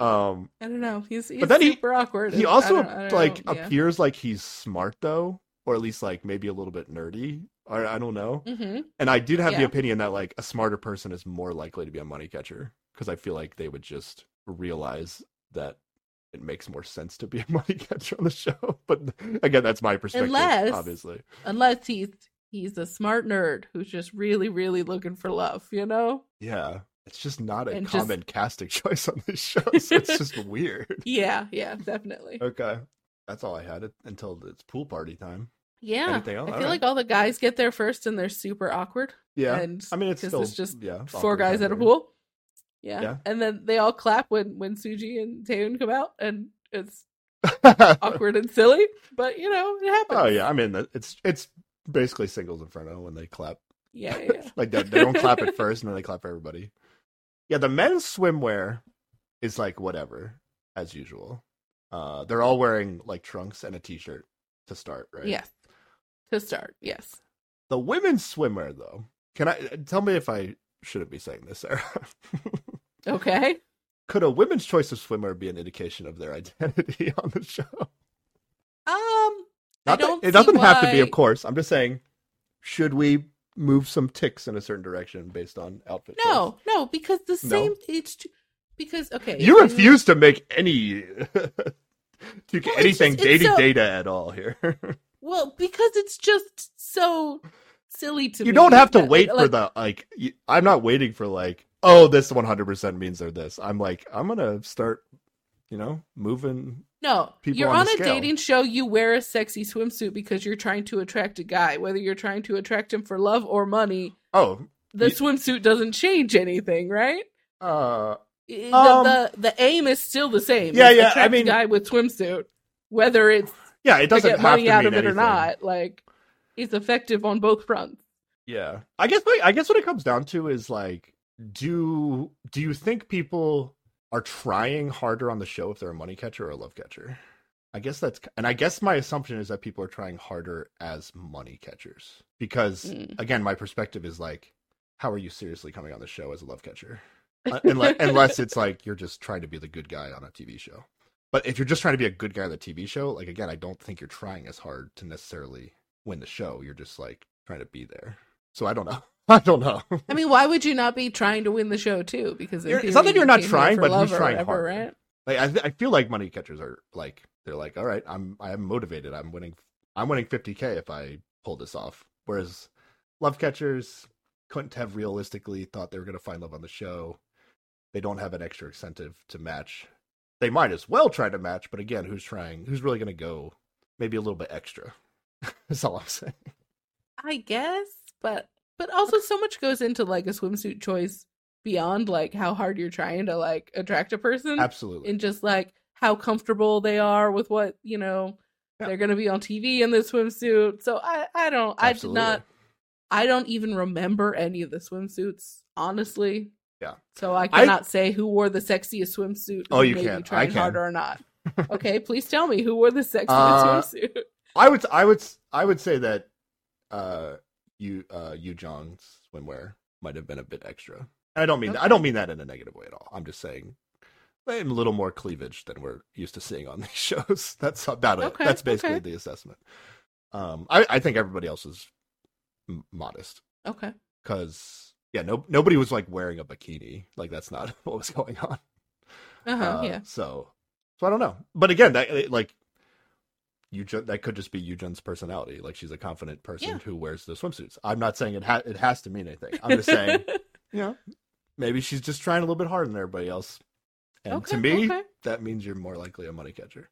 Um I don't know. He's, he's But then he- super awkward. he and I also don't- I don't like know, yeah. appears like he's smart though, or at least like maybe a little bit nerdy. Or I don't know. Mhm. And I did have the opinion that like a smarter person is more likely to be a money catcher because I feel like they would just realize that it makes more sense to be a money catcher on the show. But again, that's my perspective, Unless- obviously. Unless he's he's a smart nerd who's just really, really looking for love, you know? Yeah, it's just not a And just- common casting choice on this show, so it's just weird. Yeah, yeah, definitely. Okay, that's all I had it until it's pool party time. Yeah. I feel right. like all the guys get there first and they're super awkward. Yeah, And I mean it's still it's just yeah four guys at a pool. Yeah. Yeah. And then they all clap when when Suji and Taeun come out and it's awkward and silly, but you know, it happens. oh yeah, I mean it's it's basically singles inferno when they clap. Yeah, yeah. yeah. like they, they don't clap at first and then they clap for everybody. Yeah, the men's swimwear is like whatever as usual. Uh, they're all wearing like trunks and a t-shirt to start, right? Yes. To start, yes. The women's swimmer, though, can I tell me if I shouldn't be saying this, Sarah? Okay. Could a women's choice of swimmer be an indication of their identity on the show? Um Not that- don't it doesn't see have to be, of course. I'm just saying, should we move some ticks in a certain direction based on outfit? choice? No, no, because the No? same. It's because okay. You refuse to make any to get Well, anything just- dating so- data at all here. Well, because it's just so silly to me. you don't have to wait like, for the like. You, I'm not waiting for like, oh, this 100 percent means they're this. I'm like, I'm gonna start, you know, moving. No, people you're on on, a scale. dating show. You wear a sexy swimsuit because you're trying to attract a guy. Whether you're trying to attract him for love or money, Oh, the You- swimsuit doesn't change anything, right? uh, the, Um, the the aim is still the same. Yeah, yeah, I attract a mean- guy with swimsuit, whether it's yeah, it to doesn't get have money to out of it or not. Like it's effective on both fronts. Yeah, I guess. what- I guess what it comes down to is like, do do you think people are trying harder on the show if they're a money catcher or a love catcher? I guess that's, and I guess my assumption is that people are trying harder as money catchers because, Mm. again, my perspective is like, how are you seriously coming on the show as a love catcher? Unless, unless it's like you're just trying to be the good guy on a TV show. But if you're just trying to be a good guy on the TV show, like again, I don't think you're trying as hard to necessarily win the show. You're just like trying to be there. So I don't know. I don't know. I mean, why would you not be trying to win the show too? Because You're- it's not that you're not trying, but or trying whatever, harder? right? like I, th- I feel like money catchers are like they're like, all right, I'm I'm motivated. I'm winning. I'm winning 50k if I pull this off. Whereas love catchers couldn't have realistically thought they were going to find love on the show. They don't have an extra incentive to match. They might as well try to match, but again, who's trying? Who's really going to go? Maybe a little bit extra. That's all I'm saying. I guess, but but also so much goes into like a swimsuit choice beyond like how hard you're trying to like attract a person Absolutely. and just like how comfortable they are with what you know Yeah. they're going to be on TV in this swimsuit. So I I don't I did not I don't even remember any of the swimsuits honestly. Yeah. So I I- cannot say who wore the sexiest swimsuit. Oh, you can. I can. harder or not. Okay, please tell me who wore the sexiest Uh, swimsuit. I would I would I would say that uh you uh Yujon's swimwear might have been a bit extra. I don't mean Okay. I don't mean that in a negative way at all. I'm just saying a little more cleavage than we're used to seeing on these shows. That's about it. Okay, That's basically okay. the assessment. Um, I I think everybody else is m- modest Okay. because yeah, no nobody was like wearing a bikini. Like that's not what was going on. Uh-huh, Uh, yeah. So, so I don't know. But again, that like Yujon, that could just be Yujon's personality. Like she's a confident person Yeah. who wears the swimsuits. I'm not saying it ha- it has to mean anything. I'm just saying, you know, maybe she's just trying a little bit harder than everybody else. And Okay, to me, okay. that means you're more likely a money catcher.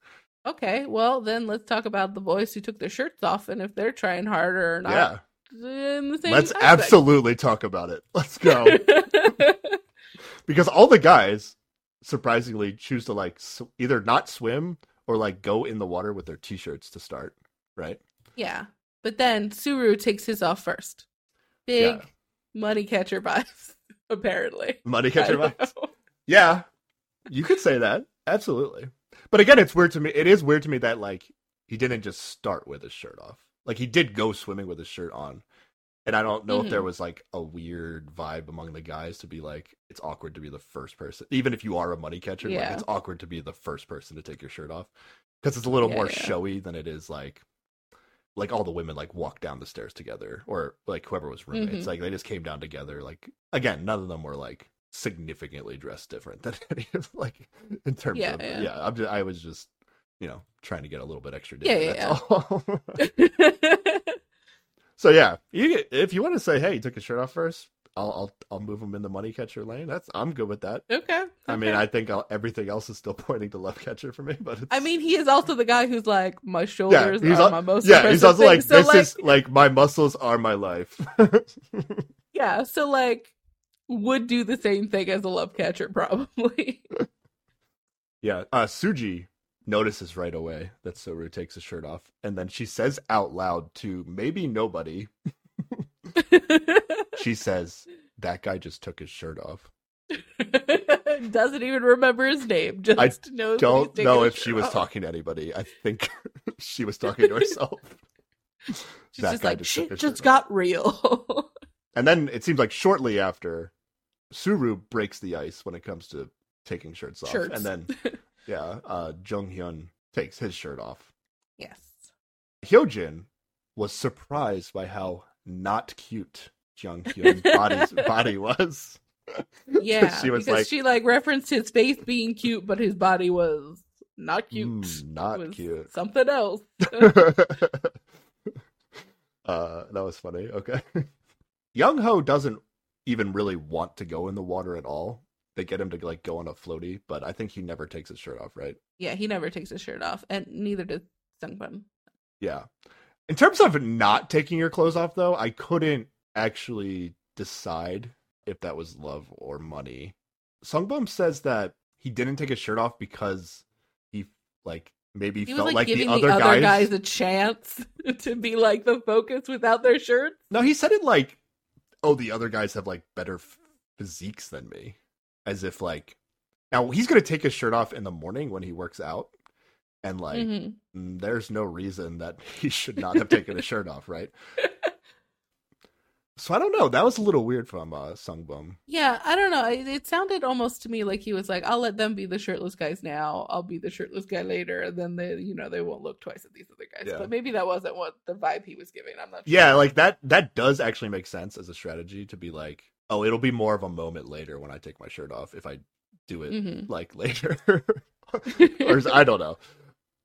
Okay, well then let's talk about the boys who took their shirts off and if they're trying harder or not. yeah, In the same let's aspect. absolutely talk about it. Let's go. because all the guys surprisingly choose to like sw- either not swim or like go in the water with their t-shirts to start right yeah, but then Suru takes his off first. Big Yeah. money catcher vibes, apparently. money catcher vibes know. yeah you could say that absolutely but again it's weird to me it is weird to me that like he didn't just start with his shirt off like he did go swimming with his shirt on and i don't know if there Mhm. was like a weird vibe among the guys to be like it's awkward to be the first person even if you are a money catcher like Yeah. it's awkward to be the first person to take your shirt off because it's a little Yeah, more yeah. showy than it is like like all the women like walk down the stairs together or like whoever was roommates Mhm. like they just came down together like again none of them were like significantly dressed different than any of like in terms Yeah, of yeah. yeah, I'm just, i was just you know trying to get a little bit extra Yeah, yeah, that's all. so yeah you if you want to say hey you took his shirt off first I'll, I'll I'll move him in the money catcher lane. That's I'm good with that. okay. I mean. I think I'll, everything else is still pointing to love catcher for me, but it's, I mean, he is also the guy who's like, my yeah, shoulders he's are al- my most yeah, he's also like. So, this like, is like my muscles are my life. yeah, so like would do the same thing as a love catcher probably. Yeah, uh, Suji notices right away that Suru takes his shirt off, and then she says out loud to maybe nobody, she says, "That guy just took his shirt off." Doesn't even remember his name. Just I knows Don't know if she was off. talking to anybody. I think she was talking to herself. She's that just guy like, just took shit his just shirt got real. And then it seems like shortly after, Suru breaks the ice when it comes to taking shirts off, Shirts. and then yeah, uh, Jung Hyun takes his shirt off. yes. Hyojin was surprised by how not cute Jung Hyun's body's body was. Yeah, she was because like, she like referenced his face being cute, but his body was not cute. "Mm, not cute. Something else. uh, that was funny. Okay. Young Ho doesn't even really want to go in the water at all. They get him to like go on a floaty, but I think he never takes his shirt off, right? yeah, he never takes his shirt off, and neither does Sungbum. Yeah. In terms of not taking your clothes off, though, I couldn't actually decide if that was love or money. Sungbum says that he didn't take his shirt off because he like maybe He was felt like, like, giving the other, guys... guys. a chance to be like the focus without their shirts. No, he said it like, "Oh, the other guys have like better f- physiques than me," as if like. Now he's gonna take his shirt off in the morning when he works out, and like, Mhm. mm, there's no reason that he should not have taken his shirt off, right? So I don't know. That was a little weird from uh, Sungbum. Yeah, I don't know. It, it sounded almost to me like he was like, "I'll let them be the shirtless guys now. I'll be the shirtless guy later, and then they, you know, they won't look twice at these other guys." Yeah. But maybe that wasn't what the vibe he was giving. I'm not. sure. Yeah, like that. That does actually make sense as a strategy to be like, oh, it'll be more of a moment later when I take my shirt off if I do it Mhm. like later, or I don't know.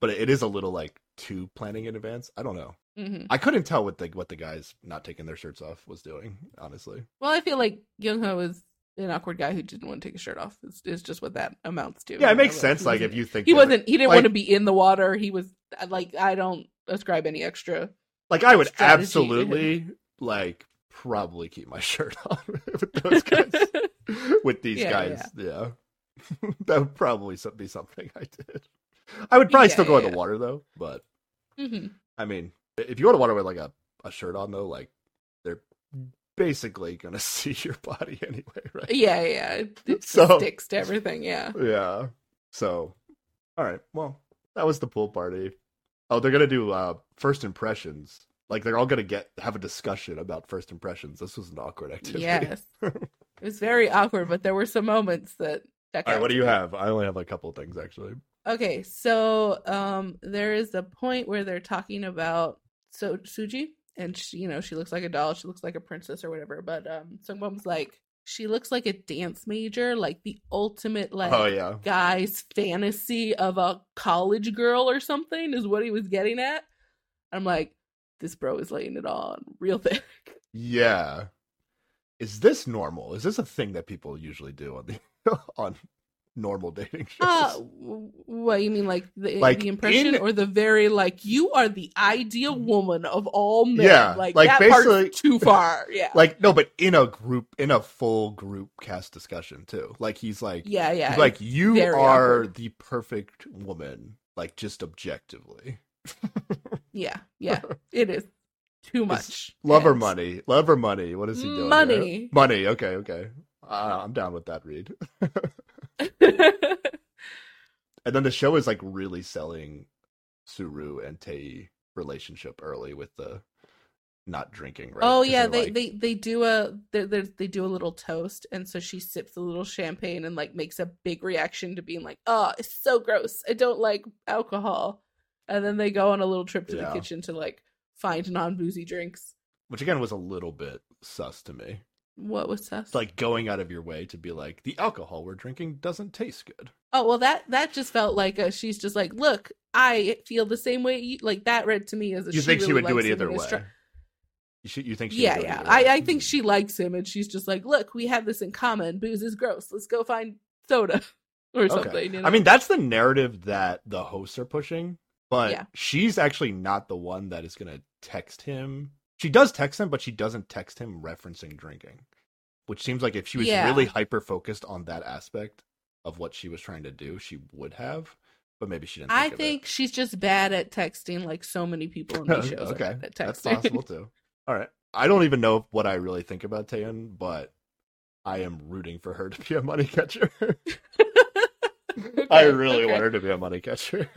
But it is a little like too planning in advance. I don't know. hmm I couldn't tell what the what the guys not taking their shirts off was doing. Honestly, Well, I feel like Young Ho is an awkward guy who didn't want to take his shirt off. It's, it's just what that amounts to. yeah, it makes sense. Like if you think he wasn't, he didn't like- want to be in the water. He was like, I don't ascribe any extra. like I would absolutely like probably keep my shirt on with those guys. with these Yeah, guys. Yeah, that would probably be something I did. I would probably Yeah, still go in yeah. the water though. But hmm I mean, if you go to water with like a, a shirt on though, like they're basically gonna see your body anyway, right? Yeah, yeah. It, it So- sticks to everything. Yeah. Yeah. So, all right. Well, that was the pool party. Oh, they're gonna do uh first impressions. Like they're all gonna get have a discussion about first impressions. This was an awkward activity. Yes. it was very awkward, but there were some moments that. All right. What do you me. have? I only have a couple of things actually. Okay, so um, there is a point where they're talking about so Suji, and she, you know, she looks like a doll, she looks like a princess or whatever. But um, Sungbum's like, she looks like a dance major, like the ultimate like oh yeah. guy's fantasy of a college girl or something is what he was getting at. I'm like, this bro is laying it on real thick. Yeah. Is this normal? Is this a thing that people usually do on the on normal dating shows? Uh, what you mean, like the Like, the impression in- or the very like you are the ideal woman of all men? Yeah, like, like, that basically- too far. Yeah, like no, but in a group, in a full group cast discussion too. Like he's like, yeah, yeah. like you are awkward. the perfect woman, like just objectively. yeah, yeah. It is too much. Love or money, love or money. What is he doing? here? Money. money. Okay, okay. Uh, I'm down with that read. and then the show is like really selling Suru and Tei relationship early with the not drinking. Right? Oh yeah, they, like- they they do a they they do a little toast, and so she sips a little champagne and like makes a big reaction to being like, "Oh, it's so gross. I don't like alcohol." And then they go on a little trip to Yeah. the kitchen to like find non boozy drinks. which again was a little bit sus to me. What was sus? It's like going out of your way to be like the alcohol we're drinking doesn't taste good. oh well, that that just felt like a, she's just like, "Look, I feel the same way." You, like that read to me as a You think she would do it either way? try- You should. You think? She yeah, would do it yeah. I. I think she likes him, and she's just like, "Look, we have this in common. Booze is gross. Let's go find soda or something." Okay. You know? I mean, that's the narrative that the hosts are pushing, but Yeah. she's actually not the one that is going to text him. She does text him, but she doesn't text him referencing drinking, which seems like if she was Yeah. really hyper focused on that aspect of what she was trying to do, she would have. But maybe she didn't. I Think it. she's just bad at texting, like so many people in these shows. okay, at that's possible too. All right, I don't even know what I really think about Taeun, but I am rooting for her to be a money catcher. I really okay. want her to be a money catcher.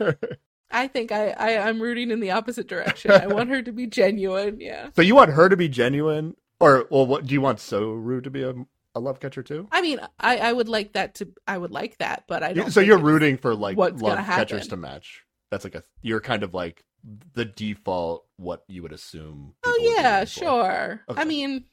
I think I, I I'm rooting in the opposite direction. I want her to be genuine. Yeah. so you want her to be genuine, or well, what do you want Suru to be a, a love catcher too? I mean, I I would like that to. I would like that, but I don't. so you're rooting for like what's love catchers to match. That's like a you're kind of like the default what you would assume. Oh people would be yeah, sure. Okay. I mean,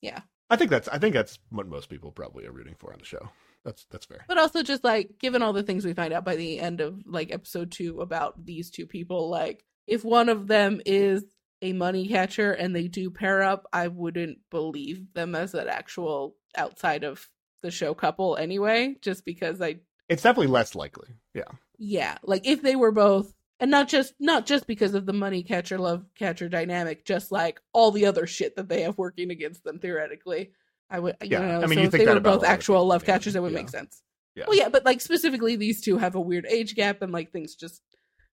yeah. I think that's I think that's what most people probably are rooting for on the show. That's that's fair. but also just like given all the things we find out by the end of like episode two about these two people, like if one of them is a money catcher and they do pair up, I wouldn't believe them as an actual outside of the show couple anyway, just because I It's definitely less likely. Yeah. yeah like if they were both and not just not just because of the money catcher love catcher dynamic just like all the other shit that they have working against them theoretically i would you Yeah, know I mean, so you if think they were both actual love yeah. catchers that would Yeah. make sense Yeah. well yeah but like specifically these two have a weird age gap and like things just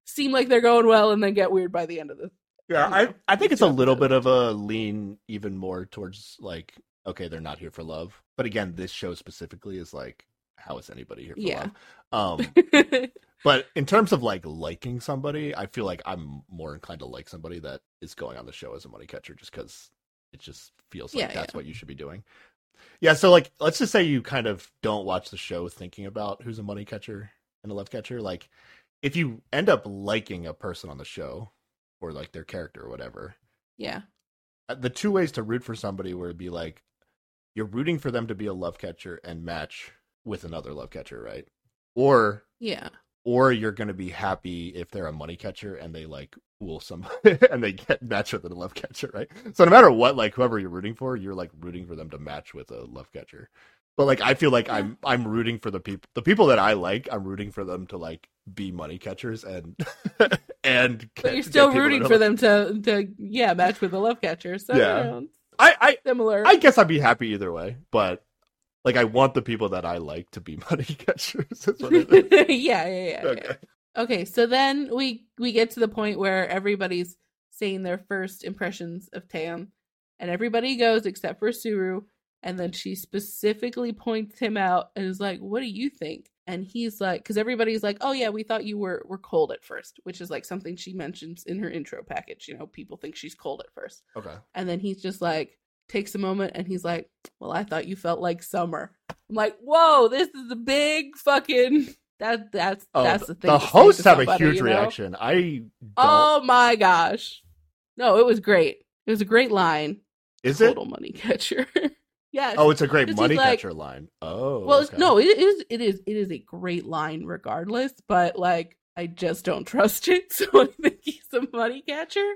seem like they're going well and then get weird by the end of the Yeah, you I know, I think it's a little bit of a lean even more towards like okay, they're not here for love. But again, this show specifically is like how is anybody here for Yeah. love? Um but in terms of like liking somebody, I feel like I'm more inclined to like somebody that is going on the show as a money catcher just cuz it just feels like Yeah, that's yeah. what you should be doing. Yeah, so like let's just say you kind of don't watch the show thinking about who's a money catcher and a love catcher, like if you end up liking a person on the show or like their character or whatever, yeah. uh, the two ways to root for somebody would be like you're rooting for them to be a love catcher and match with another love catcher, right? Or yeah or you're gonna be happy if they're a money catcher and they like fool some and they get match with a love catcher, right? So no matter what, like whoever you're rooting for, you're like rooting for them to match with a love catcher. But like I feel like I'm I'm rooting for the people the people that I like, I'm rooting for them to like be money catchers and and but you're still rooting for them to to yeah match with the love catcher so Yeah. you know, I, I similar I guess I'd be happy either way, but like I want the people that I like to be money catchers. That's what it is. yeah, yeah, yeah, yeah. Okay. Okay, so then we we get to the point where everybody's saying their first impressions of Tam, and everybody goes except for Suru, and then she specifically points him out and is like, "What do you think?" And he's like, because everybody's like, "Oh yeah, we thought you were were cold at first, which is like something she mentions in her intro package. You know, people think she's cold at first, Okay. and then he's just like takes a moment and he's like, "Well, I thought you felt like summer." I'm like, "Whoa, this is a big fucking." That that's Oh, that's the thing. the hosts have a huge you know? reaction. I don't. Oh my gosh. No, it was great. It was a great line. is it? Total money catcher. yes. Oh, it's a great money like- catcher line. Oh, well, okay. no, it is. It is. It is a great line, regardless. But like, I just don't trust it, so I think he's a money catcher.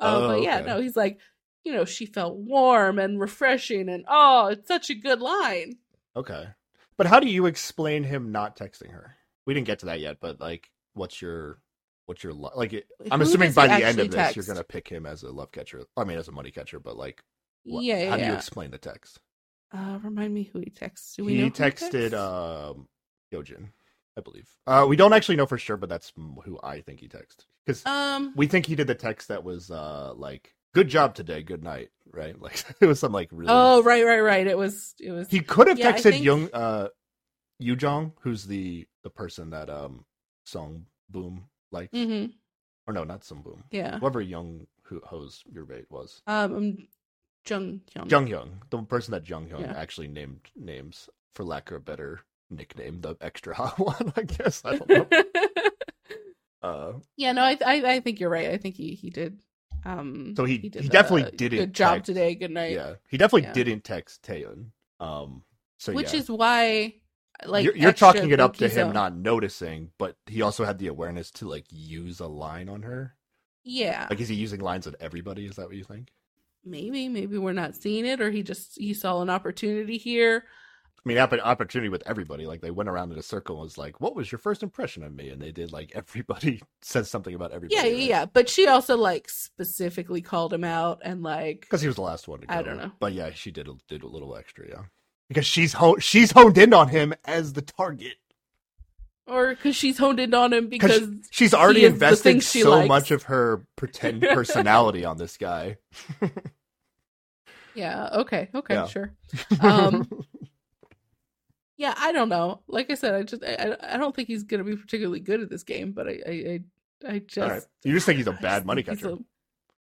Uh, Oh, but yeah, okay. no, he's like, you know, she felt warm and refreshing, and oh, it's such a good line. Okay, but how do you explain him not texting her? We didn't get to that yet, but like, what's your what's your lo- like? I'm Who assuming by the end of this, text? you're gonna pick him as a love catcher. I mean, as a money catcher, but like, what, yeah, yeah. how do you explain the text? Uh, remind me who he texts. Do we know he texted texts? um Hyojin, I believe. Uh, we don't actually know for sure, but that's who I think he texted because um, we think he did the text that was uh like "Good job today, good night," right? Like it was some like really. oh, right, right, right. It was, it was. He could have Yeah, texted think- Young uh Yujon, who's the the person that um Sung Bum likes, hmm or no, not Sung Bum. Yeah. Whoever Young who Ho's your bait was. Um, um, Jung Hyun. Jung Hyun, the person that Jung Hyun Yeah. actually named names for lack of a better nickname, the extra hot one, I guess. I don't know. uh, yeah, no, I, I I think you're right. I think he he did. Um, So he- did he definitely a didn't Good job text. today. Good night. yeah, he definitely Yeah. didn't text Taeun. Um, so Which yeah. is why, like, you're, you're chalking it up to him not noticing, but he also had the awareness to like use a line on her. Yeah, Like, is he using lines on everybody? Is that what you think? maybe maybe we're not seeing it, or he just he saw an opportunity here. I mean, opp- opportunity with everybody. Like, they went around in a circle and was like, "What was your first impression of me?" And they did like everybody says something about everybody. Yeah, yeah, yeah. But she also like specifically called him out and like because he was the last one to go. I don't know. but yeah, she did a, did a little extra. Yeah, because she's ho- she's honed in on him as the target. or because she's honed in on him because she's already he is the invested she so likes. much of her pretend personality on this guy. yeah, okay, okay, Yeah. sure. Um, Yeah, I don't know. Like I said, I just I, I don't think he's gonna be particularly good at this game, but I I I, I just right. You just think he's a bad money catcher. a-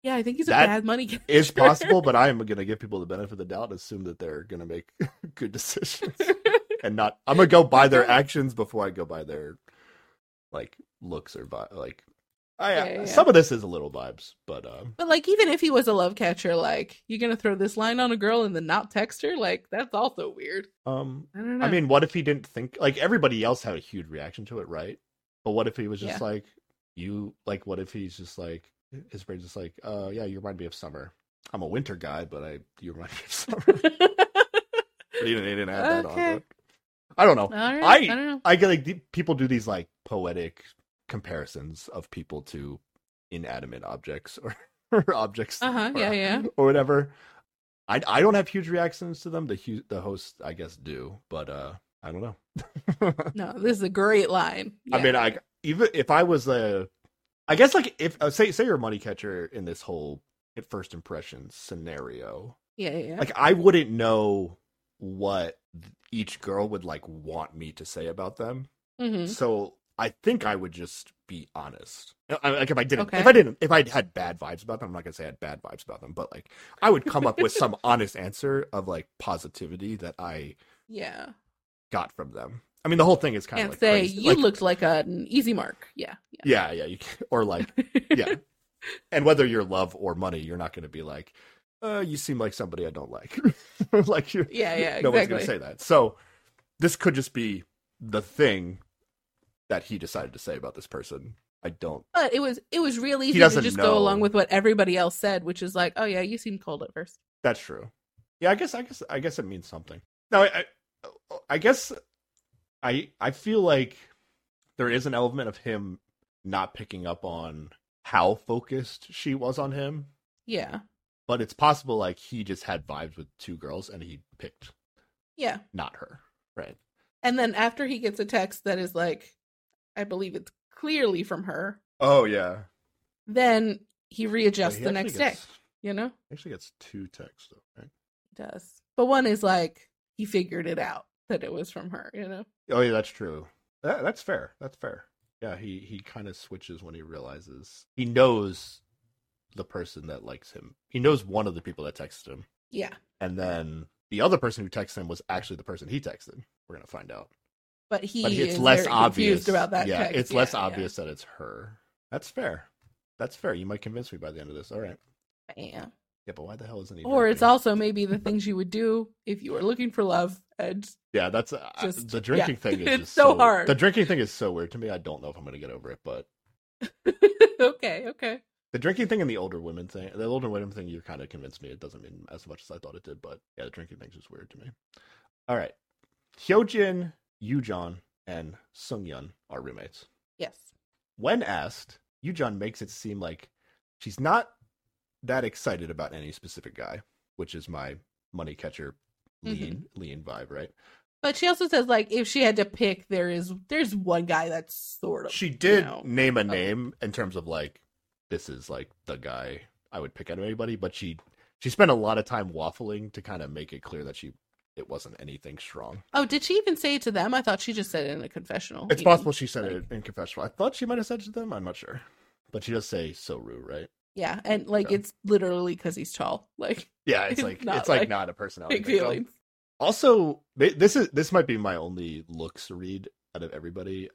yeah, I think he's That a bad money catcher. It's possible, but I am going to give people the benefit of the doubt and assume that they're going to make good decisions and not. I'm going to go by their actions before I go by their like looks or by like I, Yeah, yeah, some of this is a little vibes, but um, But like, even if he was a love catcher, like, you're gonna throw this line on a girl and then not text her? Like, that's also weird. um, I don't know. I mean, what if he didn't think like everybody else had a huge reaction to it, right? But what if he was just Yeah. like you? Like, what if he's just like his brain's just like, uh, yeah, you remind me of summer. I'm a winter guy, but I you remind me of summer. he didn't, he didn't add that on. But... I don't know. Right, I- I don't know. I get like people do these like poetic comparisons of people to inanimate objects or, or objects Uh huh. or, Yeah, yeah. or whatever. I I don't have huge reactions to them. The hu- the hosts I guess do, but uh I don't know. No, this is a great line. I mean, I even if I was a, I guess like if uh, say say you're a money catcher in this whole at first impression scenario, yeah, yeah, yeah. like I wouldn't know what each girl would like want me to say about them. Mhm. So I think I would just be honest. Like if I didn't, Okay. if I didn't, if I had bad vibes about them, I'm not gonna say I had bad vibes about them, but like I would come up with some honest answer of like positivity that I yeah. got from them. I mean, the whole thing is kind of like say crazy. you Like, looked like an easy mark. Yeah. yeah, yeah, you can, or like yeah, and whether you're love or money, you're not gonna be like, uh, you seem like somebody I don't like, like you. Yeah, yeah, no one's gonna say that. So this could just be the thing that he decided to say about this person. I don't. But it was it was real easy to just know. go along with what everybody else said, which is like, oh yeah, you seemed cold at first. That's true. Yeah, I guess I guess I guess it means something. No, I I, I guess I I feel like there is an element of him not picking up on how focused she was on him, Yeah. but it's possible like he just had vibes with two girls and he picked Yeah. not her, right? And then after he gets a text that is like, I believe it's clearly from her, Oh yeah. then he Wait, readjusts he the next gets- day. You know? he Actually gets two texts though, right? He does. But one is like he figured it out that it was from her, you know? Oh yeah, that's true. That, that's fair. That's fair. Yeah, he he kind of switches when he realizes he knows the person that likes him. He knows one of the people that texted him, Yeah. and then the other person who texted him was actually the person he texted. We're gonna find out, But he but it's is less very obvious confused about that Yeah, text. it's less Yeah, yeah. obvious that it's her. That's fair. That's fair. You might convince me by the end of this. All right. Yeah. Yeah, but why the hell isn't he? Or it's also maybe the things you would do if you were looking for love and Yeah, that's uh, Just- the drinking yeah. thing is It's just so hard. The drinking thing is so weird to me. I don't know if I'm gonna get over it, but okay, okay. The drinking thing and the older women thing, the older women thing, you kind of convinced me. It doesn't mean as much as I thought it did, but yeah, the drinking thing's just weird to me. All right, Hyojin, Yujon, and Sung Yeon are roommates. Yes. When asked, Yujon makes it seem like she's not that excited about any specific guy, which is my money catcher mm-hmm. lean lean vibe, right? But she also says like if she had to pick, there is there's one guy that's sort of She did you know, name a name in terms of like this is like the guy I would pick out of anybody, but she she spent a lot of time waffling to kind of make it clear that she it wasn't anything strong. Oh, did she even say it to them? I thought she just said it in a confessional. It's possible she said like- it in confessional. I thought she might have said it to them. I'm not sure, but she does say so rude, right? Yeah, and like Yeah. it's literally because he's tall. Like Yeah, it's It's like it's like, like not a personality. big feelings. Also, this is this might be my only looks read out of everybody,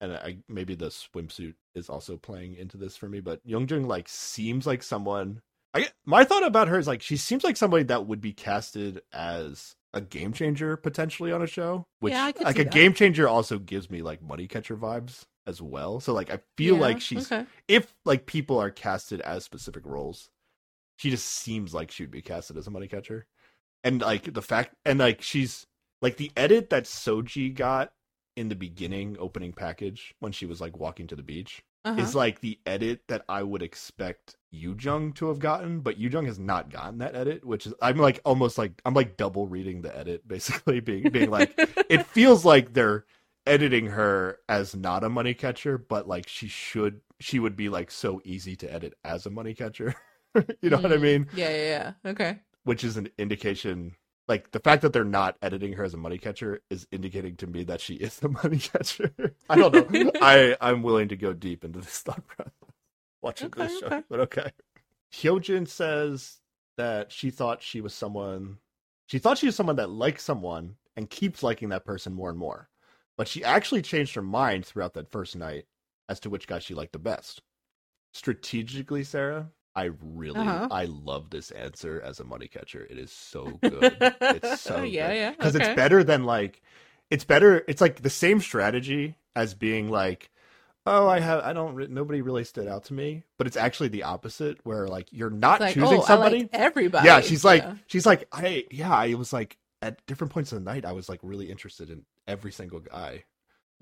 and I maybe the swimsuit is also playing into this for me. But Youngjung like seems like someone. I my thought about her is like she seems like somebody that would be casted as a game changer potentially on a show. Which Yeah, like a that. game changer also gives me like money catcher vibes as well. So like I feel Yeah, like she's okay. if like people are casted as specific roles, she just seems like she would be casted as a money catcher. And like the fact and like she's like the edit that Suji got in the beginning opening package when she was like walking to the beach Uh-huh. is like the edit that I would expect Yujon to have gotten, but Yujon has not gotten that edit, which is I'm like almost like I'm like double reading the edit basically being being like it feels like they're editing her as not a money catcher, but like she should she would be like so easy to edit as a money catcher. you know what I Mm. mean? Yeah, yeah, yeah. Okay. Which is an indication like the fact that they're not editing her as a money catcher is indicating to me that she is the money catcher. I don't know. I I'm willing to go deep into this thought process watching Okay, this show, okay. but okay. Hyojin says that she thought she was someone she thought she was someone that likes someone and keeps liking that person more and more. But she actually changed her mind throughout that first night as to which guy she liked the best. strategically, Sarah, I really Uh-huh. I love this answer as a money catcher. It is so good. it's so yeah, yeah. because okay. it's better than like it's better. It's like the same strategy as being like, oh, I have I don't nobody really stood out to me, but it's actually the opposite where like you're not like, choosing oh, somebody. like everybody. yeah, she's like Yeah. she's like I yeah I was like at different points of the night I was like really interested in every single guy,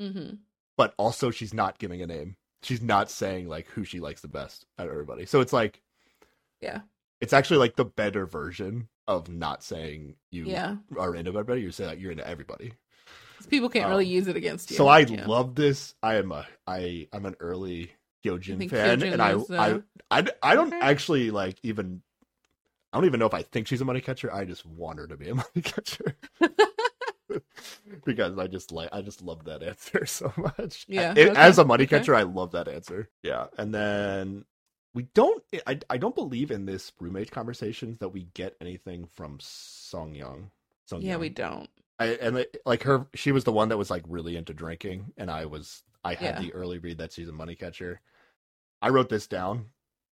Mm-hmm. but also she's not giving a name. She's not saying like who she likes the best out of everybody. So it's like Yeah. it's actually like the better version of not saying you Yeah. are into everybody. You're saying you're into everybody. People can't Um, really use it against you. So I yeah. love this. I am a I I'm an early think fan, Hyojin and I, is, uh, I I I don't okay. actually like even. I don't even know if I think she's a money catcher. I just want her to be a money catcher because I just like I just love that answer so much. Yeah, It- okay, as a money okay. catcher, I love that answer. Yeah, and then we don't. I I don't believe in this roommate conversations that we get anything from Sung Yeon. Song yeah, we don't. I and like- her, she was the one that was like really into drinking, and I was I had Yeah. the early read that she's a money catcher. I wrote this down.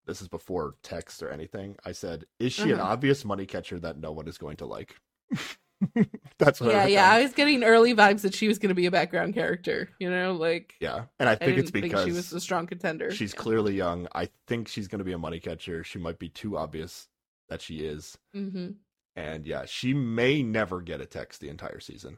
This is before text or anything. I said, "Is she an Uh-huh. obvious money catcher that no one is going to like?" That's what. I Yeah, wrote yeah. I was getting early vibes that she was going to be a background character. You know, like yeah. And I I think didn't it's because think she was a strong contender. she's Yeah. clearly young. I think she's going to be a money catcher. She might be too obvious that she is. Mhm. and yeah, she may never get a text the entire season,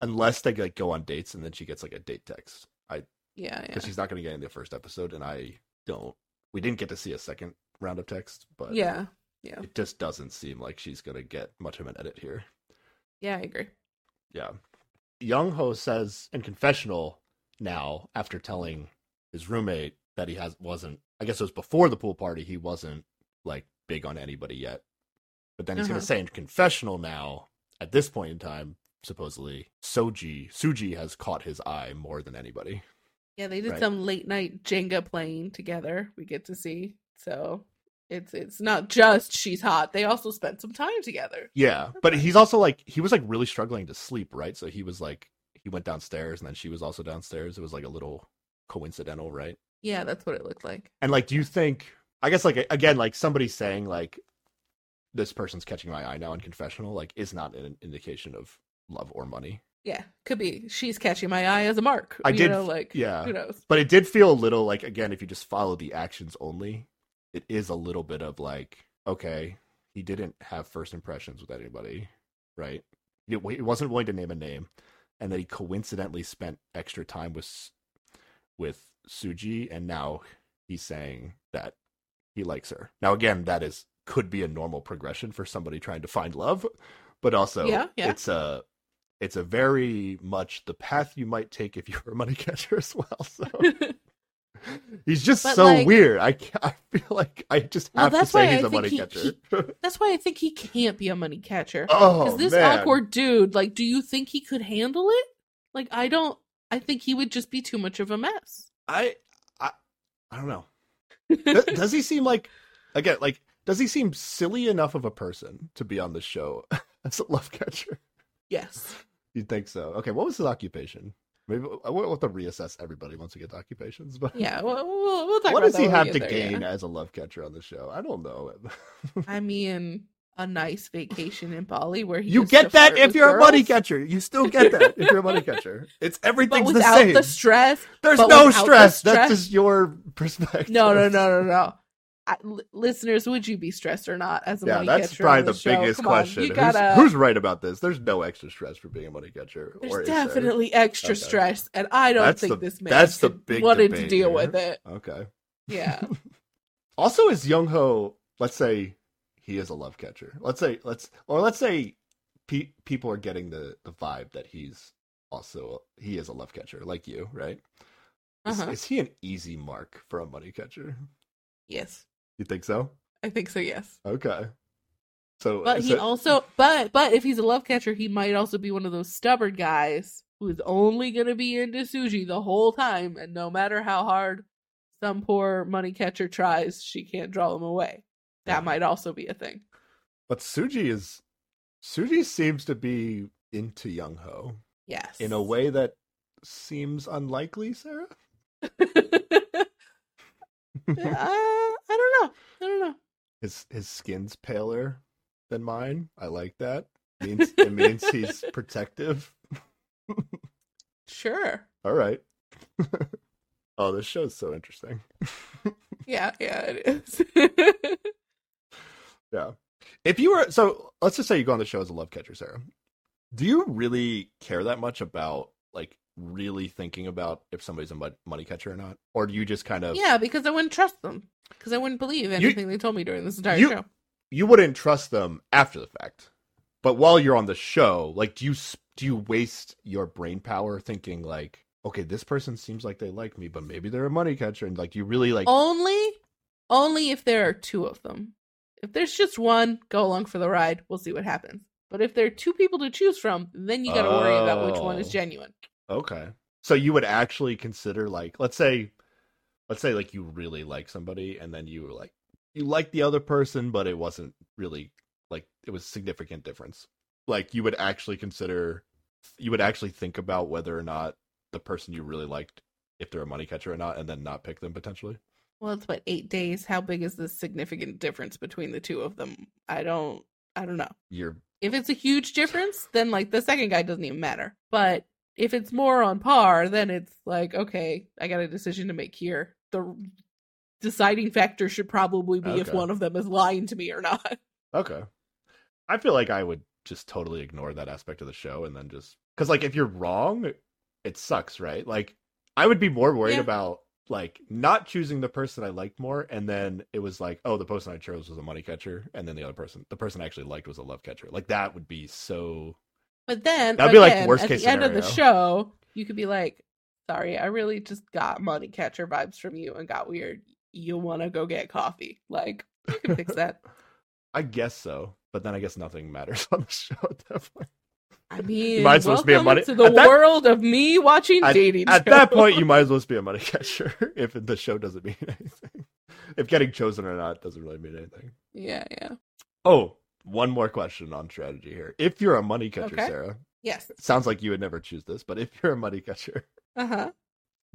unless they like go on dates and then she gets like a date text. I Yeah, yeah. because she's not going to get in the first episode, and I don't. We didn't get to see a second round of text, but Yeah, yeah, it just doesn't seem like she's going to get much of an edit here. Yeah. I agree. Yeah, Young Ho says in confessional now after telling his roommate that he has wasn't. I guess it was before the pool party. He wasn't like big on anybody yet, but then he's going Uh-huh. to say in confessional now at this point in time. Supposedly, Soji Suji has caught his eye more than anybody. Yeah, they did Right. some late night Jenga playing together. We get to see. So it's it's not just she's hot. They also spent some time together. Yeah, but he's also like he was like really struggling to sleep, right? So he was like he went downstairs and then she was also downstairs. It was like a little coincidental, right? Yeah, that's what it looked like. And like do you think I guess like again like somebody saying like this person's catching my eye now in confessional like is not an indication of love or money. Yeah, could be. She's catching my eye as a mark. I you did know, like yeah. Who knows? But it did feel a little like again if you just follow the actions only, it is a little bit of like okay, he didn't have first impressions with anybody, right? He wasn't willing to name a name, and then he coincidentally spent extra time with with Suji, and now he's saying that he likes her. Now again, that is could be a normal progression for somebody trying to find love, but also Yeah, yeah. it's a it's a very much the path you might take if you were a money catcher as well. So he's just But, so like- weird. I I feel like I just Well, have to say he's I a money he- catcher. that's why I think he can't be a money catcher. oh Because this man. awkward dude, like, do you think he could handle it? Like, I don't. I think he would just be too much of a mess. I I I don't know. does, does he seem like again like does he seem silly enough of a person to be on the show as a love catcher? Yes. You think so? Okay, what was his occupation? Maybe I will uh, have to reassess everybody once we get to occupations. But Yeah. We'll, we'll, we'll talk what does he have to gain yeah. as a love catcher on the show? I don't know. I mean, a nice vacation in Bali where he you get that if you're a money catcher. You still get that if you're a money catcher. It's but everything's the without same. the stress. There's no without the stress. That's just your perspective. No, no, no, no, no. I, listeners, would you be stressed or not as a Yeah, money that's catcher? probably on the biggest Come on, question. you Who's- gotta. Who's, right about this? There's no extra stress for being a money catcher. There's or is there? definitely extra Okay. stress, and I don't That's think the- this man that's the big wanted to deal here. with it. Okay. Yeah, Also, is Young Ho? Let's say he is a love catcher. Let's say let's or let's say pe- people are getting the the vibe that he's also he is a love catcher, like you, right? Is, Uh-huh. is he an easy mark for a money catcher? yes, You think so? I think so. Yes, Okay. So, but he so- also, but but if he's a love catcher, he might also be one of those stubborn guys who's only gonna be into Suji the whole time, and no matter how hard some poor money catcher tries, she can't draw him away. That Yeah. might also be a thing. but Suji is Suji seems to be into Young Ho Yes, in a way that seems unlikely, Sarah. uh, I don't know. I don't know. his his skin's paler than mine. I like that. means it means he's protective. Sure. All right. oh, this show's so interesting. Yeah, yeah, it is. Yeah. If you were so let's just say you go on the show as a love catcher, Sarah. Do you really care that much about like really thinking about if somebody's a money catcher or not? Or do you just kind of yeah, because I wouldn't trust them. Because I wouldn't believe anything they told me during this entire you- show. you wouldn't trust them after the fact. But while you're on the show, like do you do you waste your brain power thinking like, okay, this person seems like they like me, but maybe they're a money catcher and like you really like Only, only if there are two of them. If there's just one, go along for the ride. We'll see what happens. But if there are two people to choose from, then you got to worry about which one is Oh. genuine. Okay. So you would actually consider like let's say let's say like you really like somebody and then you were like you like the other person but it wasn't really like it was significant difference. Like you would actually consider you would actually think about whether or not the person you really liked if they're a money catcher or not and then not pick them potentially. Well, it's what eight days. How big is the significant difference between the two of them? I don't. I don't know. You're If it's a huge difference, then like the second guy doesn't even matter. But if it's more on par, then it's like okay, I got a decision to make here. The deciding factor should probably be if one of them is lying to me or not. okay. I feel like I would just totally ignore that aspect of the show and then just cuz like if you're wrong it sucks, right? Like I would be more worried Yeah. about like not choosing the person I liked more and then it was like, oh, the person I chose was a money catcher and then the other person, the person I actually liked was a love catcher. Like that would be so But then That'd be, like, again, worst at case the end of the show, you could be like, "Sorry, I really just got money catcher vibes from you and got weird. You want to go get coffee? Like, you can fix that." I guess so. But then I guess nothing matters on the show at that point. I mean, you might as well be a money- to the at that- world of me watching dating. At that point, you might as well be a money catcher if the show doesn't mean anything. If getting chosen or not doesn't really mean anything. yeah, yeah, Oh, one more question on strategy here. If you're a money catcher, Okay. Sarah, yes, sounds like you would never choose this, but if you're a money catcher, uh huh.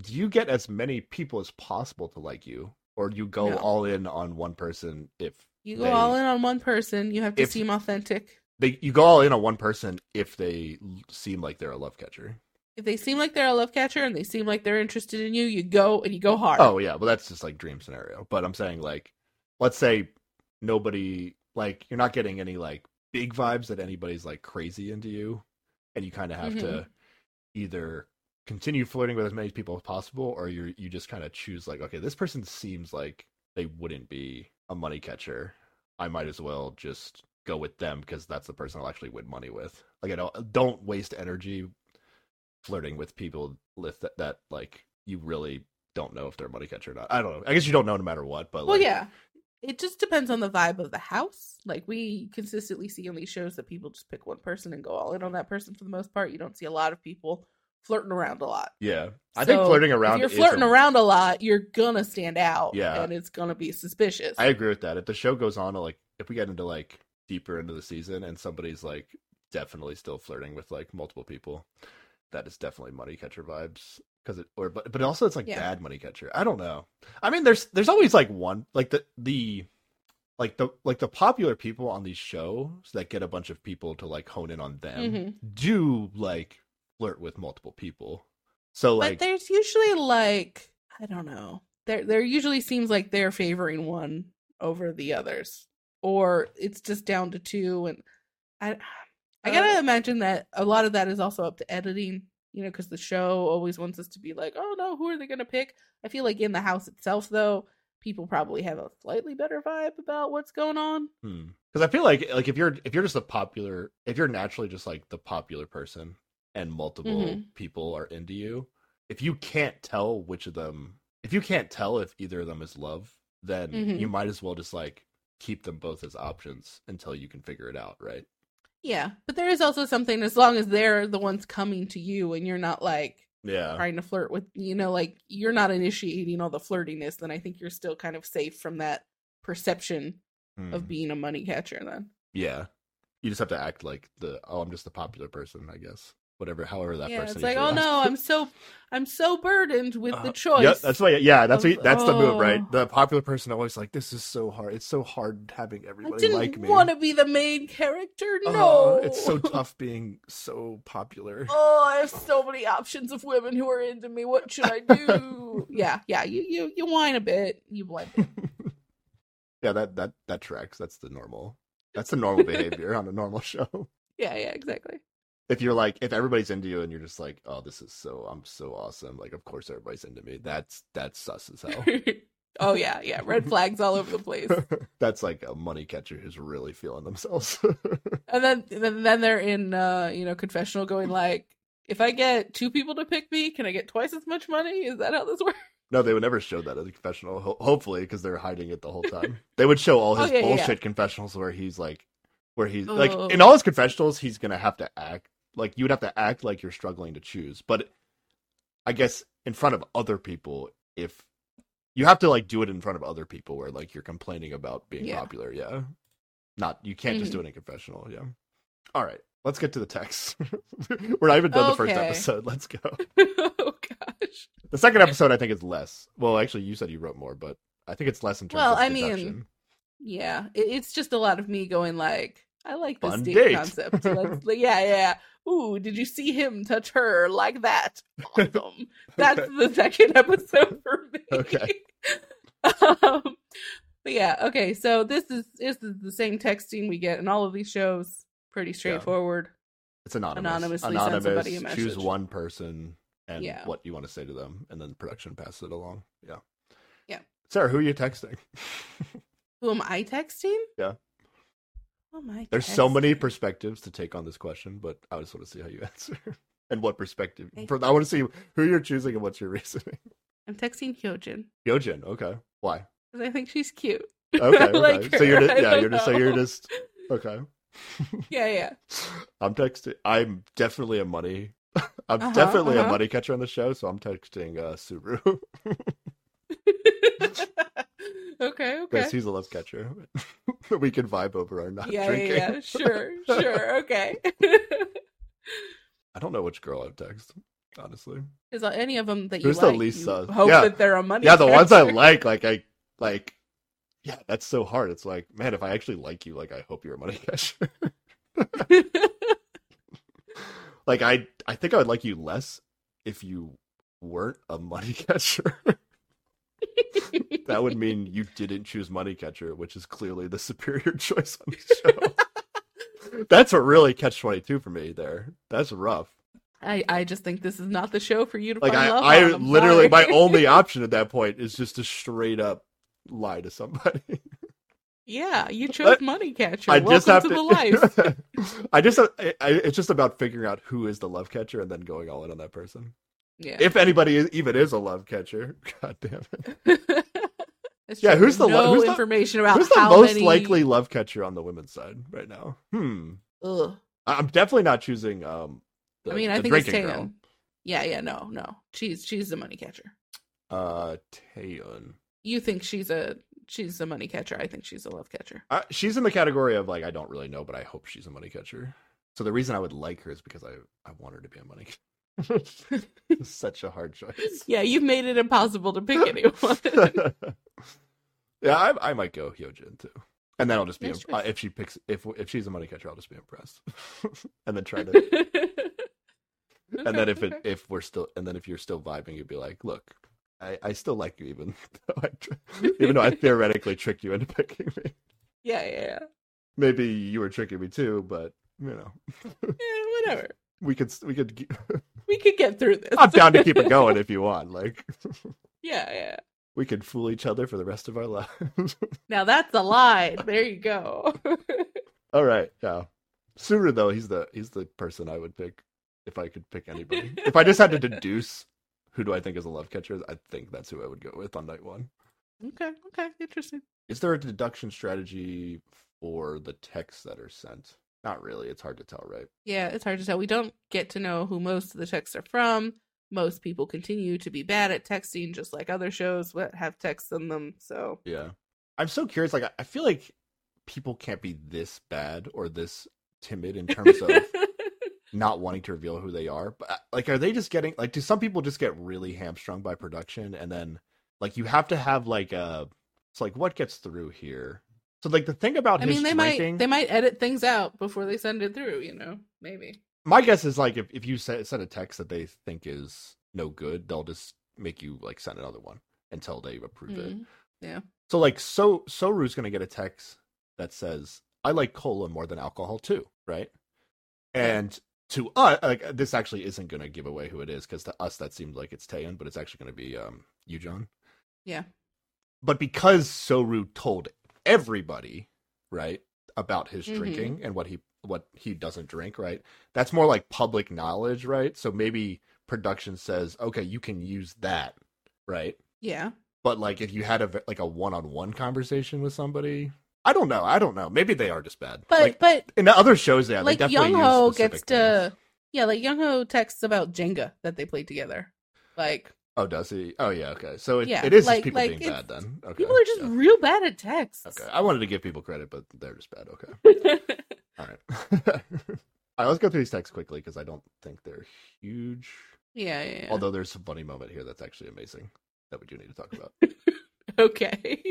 do you get as many people as possible to like you? Or do you go No. all in on one person if You go they- all in on one person. You have to seem authentic. they you go all in on one person if they seem like they're a love catcher? If they seem like they're a love catcher and they seem like they're interested in you, you go and you go hard. Oh yeah, well that's just like dream scenario. But I'm saying like, let's say nobody like you're not getting any like big vibes that anybody's like crazy into you, and you kind of have to mm-hmm. either continue flirting with as many people as possible, or you you just kind of choose like, okay, this person seems like they wouldn't be a money catcher. I might as well just go with them because that's the person I'll actually win money with. Like I don't don't waste energy flirting with people with that, that like you really don't know if they're a money catcher or not. I don't know. I guess you don't know no matter what, but Well, like, yeah. It just depends on the vibe of the house. Like we consistently see on these shows that people just pick one person and go all in on that person for the most part. You don't see a lot of people flirting around a lot. yeah. I think flirting around. If you're flirting a- around a lot, you're gonna stand out. Yeah. And it's gonna be suspicious. I agree with that. If the show goes on, like if we get into like deeper into the season and somebody's like definitely still flirting with like multiple people, that is definitely money catcher vibes. Because it or but but also it's like Yeah. bad money catcher. I don't know. I mean, there's there's always like one like the the like the like the popular people on these shows that get a bunch of people to like hone in on them Mhm. do like flirt with multiple people. So like but there's usually like I don't know. There there usually seems like they're favoring one over the others. Or it's just down to two and I I gotta Uh, imagine that a lot of that is also up to editing, you know, because the show always wants us to be like, oh no, who are they gonna pick? I feel like in the house itself though, people probably have a slightly better vibe about what's going on. because I feel like like if you're if you're just a popular if you're naturally just like the popular person and multiple Mhm. people are into you, if you can't tell which of them if you can't tell if either of them is love, then Mhm. you might as well just like keep them both as options until you can figure it out, right? Yeah. But there is also something as long as they're the ones coming to you and you're not like Yeah. trying to flirt with you know like you're not initiating all the flirtiness then i think you're still kind of safe from that perception Hmm. of being a money catcher then Yeah. You just have to act like the oh, I'm just a popular person, I guess. Whatever, however that yeah, person. it's like, oh no. I'm so I'm so burdened with the Uh, choice. Yeah, that's why. Yeah, that's of- what, that's the move, right? oh. The popular person always like, this is so hard. It's so hard having I everybody didn't like me. want to be the main character. Uh, No, it's so tough being so popular. Oh, I have so many options of women who are into me. What should I do? yeah, yeah. You you you whine a bit. You whine. Yeah, that that that tracks. That's the normal. That's the normal behavior on a normal show. Yeah, yeah, exactly. If you're like, if everybody's into you and you're just like, oh, this is so, I'm so awesome. Like, of course everybody's into me. That's that's sus as hell. oh yeah, yeah. Red flags all over the place. that's like a money catcher who's really feeling themselves. And then then then they're in uh, you know, confessional going like if I get two people to pick me, can I get twice as much money? Is that how this works? no, they would never show that as the confessional. Ho- hopefully, because they're hiding it the whole time. They would show all Oh, his yeah, yeah, yeah. bullshit confessionals where he's like, where he's like Oh. in all his confessionals, he's gonna have to act like you would have to act like you're struggling to choose. But I guess in front of other people, if you have to like do it in front of other people where like you're complaining about being Yeah. popular, yeah. Not you can't just Mhm. do it in confessional, yeah. All right, let's get to the text. We're not even done the first episode. Let's go. oh gosh. The second episode, I think, is less. Well, actually, you said you wrote more, but I think it's less in terms Well, I mean. Yeah, it's just a lot of me going like, I like this Fun date, date. concept. Let's, yeah, yeah. Ooh, did you see him touch her like that? Awesome. That's Okay. the second episode for me. Okay. um, but yeah, okay. So this is this is the same texting we get in all of these shows. Pretty straightforward. It's anonymous. anonymously send somebody a message. Choose one person and Yeah. what you want to say to them, and then production passes it along. Yeah. Yeah. Sarah, who are you texting? Who am I texting? Yeah. Am I? There's so many perspectives to take on this question, but I just want to see how you answer and what perspective. For, I want to see who you're choosing and what's your reasoning. I'm texting Hyojin Yojin. Okay. Why? because I think she's cute. Okay. Like so you're just, yeah. You're just so you're just okay. Yeah, yeah. I'm texting. I'm definitely a money. I'm Uh-huh, definitely a uh-huh. money catcher on the show, so I'm texting uh, Suru okay, okay. because he's a love catcher. we can vibe over our not yeah, drinking. yeah, yeah. Sure, sure. Okay. I don't know which girl I've texted, honestly. Is there any of them that you the like? least you sus? hope Yeah. that they're a money. yeah, the ones I like, like I like. Yeah, that's so hard. It's like, man, if I actually like you, like I hope you're a money catcher. like I, I think I would like you less if you weren't a money catcher. That would mean you didn't choose money catcher, which is clearly the superior choice on the show. That's what really catch twenty two for me. There, that's rough. I, I just think this is not the show for you to Like I, I on. Literally my only option at that point is just to straight up lie to somebody. yeah, you chose money catcher. I Welcome just have to, to. the life. I just, I, I, it's just about figuring out who is the love catcher and then going all in on that person. Yeah. If anybody is, even is a love catcher, god damn it. It's Yeah, true. who's the- no who's the- about Who's the most many... likely love catcher on the women's side right now? Hmm. Ugh. I'm definitely not choosing. Um, the, I mean, I think it's girl. Yeah, yeah, no, no. She's she's the money catcher. Uh, Taeun. You think she's a she's a money catcher. I think she's a love catcher. Uh, she's in the category of like I don't really know, but I hope she's a money catcher. So the reason I would like her is because I I want her to be a money. catcher. Such a hard choice. Yeah, you've made it impossible to pick anyone. yeah, I, I might go Hyojin too, and then I'll just be Nice imp- uh, if she picks if if she's a money catcher, I'll just be impressed, and then try to and then if it if we're still and then if you're still vibing, you'd be like, look, I I still like you even though I tr- even though I theoretically tricked you into picking me. yeah, yeah, yeah. Maybe you were tricking me too, but you know, Yeah, whatever. we could we could. We could get through this. I'm down to keep it going if you want. Like yeah, yeah. We could fool each other for the rest of our lives. Now that's a lie. There you go. All right, yeah. Suru though, he's the he's the person I would pick if I could pick anybody. if I just had to deduce who do I think is a love catcher, I think that's who I would go with on night one. okay, okay, interesting. Is there a deduction strategy for the texts that are sent? Not really. It's hard to tell, right? Yeah, it's hard to tell. We don't get to know who most of the texts are from. Most people continue to be bad at texting, just like other shows that have texts in them. So Yeah. I'm so curious. Like, I- feel like people can't be this bad or this timid in terms of not wanting to reveal who they are. But uh, like, are they just getting like? Do some people just get really hamstrung by production, and then like you have to have like a? It's like what gets through here. So like the thing about I his mean, they drinking, might they might edit things out before they send it through. You know, maybe. My guess is like if if you send, a text that they think is no good, they'll just make you like send another one until they approve it. Mhm. Yeah. So like so Suru's gonna get a text that says, I like cola more than alcohol too, right? And to us like this actually isn't gonna give away who it is, because to us that seems like it's Taeun, but it's actually gonna be um Yujon. Yeah. But because Suru told everybody, right, about his Mhm. drinking and what he what he doesn't drink, right? That's more like public knowledge, right? So maybe production says, okay, you can use that, right? Yeah. but like if you had a like a one-on-one conversation with somebody i don't know i don't know maybe they are just bad But like but in the other shows yeah like they definitely Young Ho gets things. to yeah, like Young Ho texts about Jenga that they played together. Like oh does he oh yeah okay so it, Yeah, it is like- just people like, being bad then okay people are just yeah. real bad at texts. okay i wanted to give people credit but they're just bad okay all right all right let's go through these texts quickly because i don't think they're huge yeah, yeah, yeah. although there's a funny moment here that's actually amazing that we do need to talk about okay.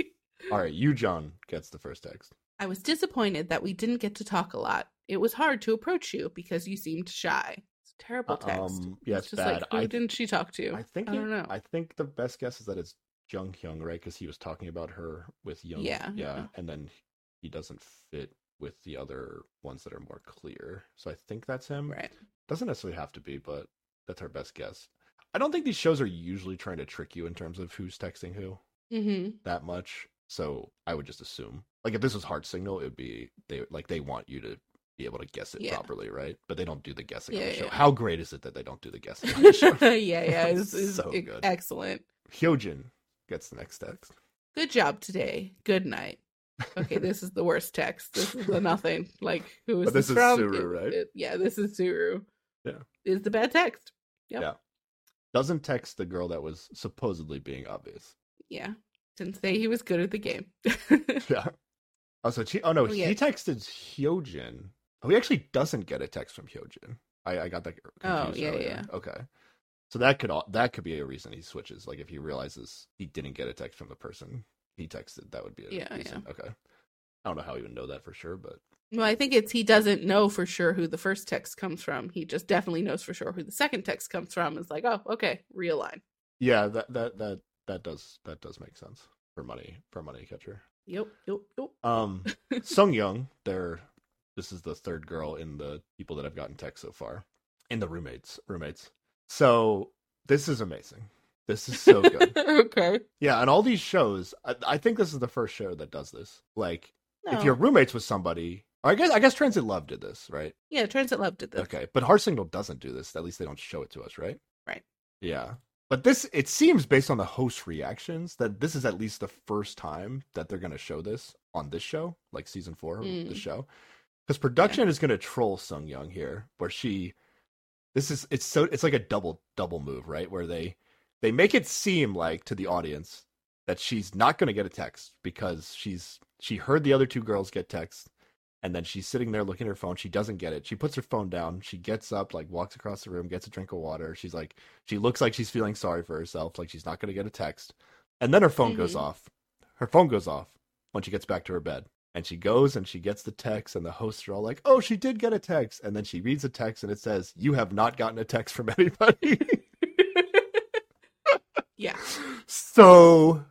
all right Yujon gets the first text I was disappointed that we didn't get to talk a lot. It was hard to approach you because you seemed shy. It's a terrible text. um yeah it's it's, just bad like who I, didn't she talk to? I think I don't it- know. I think the best guess is that it's Jung Hyun, right? Because he was talking about her with Young. Yeah, yeah, yeah. and then he doesn't fit with the other ones that are more clear. So I think that's him. Right. Doesn't necessarily have to be, but that's our best guess. I don't think these shows are usually trying to trick you in terms of who's texting who Mm-hmm. that much. So I would just assume, like, if this was Heart Signal, it would be they like they want you to be able to guess it Yeah. properly, right? But they don't do the guessing on the show. yeah. How great is it that they don't do the guessing on the show? yeah, yeah. It's, it's So good. excellent. Hyojin gets the next text. Good job today. Good night. Okay, this is the worst text. This is the nothing. Like who is But this is from? Suru, right? it- yeah, this is Suru. Yeah. Is the bad text. Yep. Yeah. Doesn't text the girl that was supposedly being obvious. Yeah. Didn't say he was good at the game. Yeah. Oh, also, she, oh no, Oh, yeah. he texted Hyojin. Oh, he actually doesn't get a text from Hyojin. I, I got that confused Oh, yeah, earlier. yeah. Okay. So that could all that could be a reason he switches. Like if he realizes he didn't get a text from the person he texted, that would be a Yeah, reason. Okay. I don't know how he would know that for sure, but well, I think it's he doesn't know for sure who the first text comes from. He just definitely knows for sure who the second text comes from. It's like, oh, okay, realign. yeah, that that that that does that does make sense for money for money catcher. Yep, yep, yep. Um, Sung Yeon, they're this is the third girl in the people that I've gotten text so far, in the roommates roommates. So this is amazing. This is so good. okay. yeah, and all these shows, I, I think this is the first show that does this. Like, No. if you're roommates with somebody, I guess I guess Transit Love did this, right? Yeah, Transit Love did this. Okay, but Heart Signal doesn't do this. At least they don't show it to us, right? Right. Yeah. But this, it seems based on the host reactions that this is at least the first time that they're going to show this on this show, like season four of the Mm. show. Because production is going to troll Sung Yeon here, where she, this is, it's so, it's like a double, double move, right? Where they, they make it seem like to the audience that she's not going to get a text because she's, she heard the other two girls get texts and then she's sitting there looking at her phone. She doesn't get it. She puts her phone down. She gets up, like walks across the room, gets a drink of water. She's like, she looks like she's feeling sorry for herself, like she's not going to get a text. And then her phone goes Mhm. off. Her phone goes off when she gets back to her bed. And she goes and she gets the text, and the hosts are all like, oh, she did get a text. And then she reads the text, and it says, you have not gotten a text from anybody. So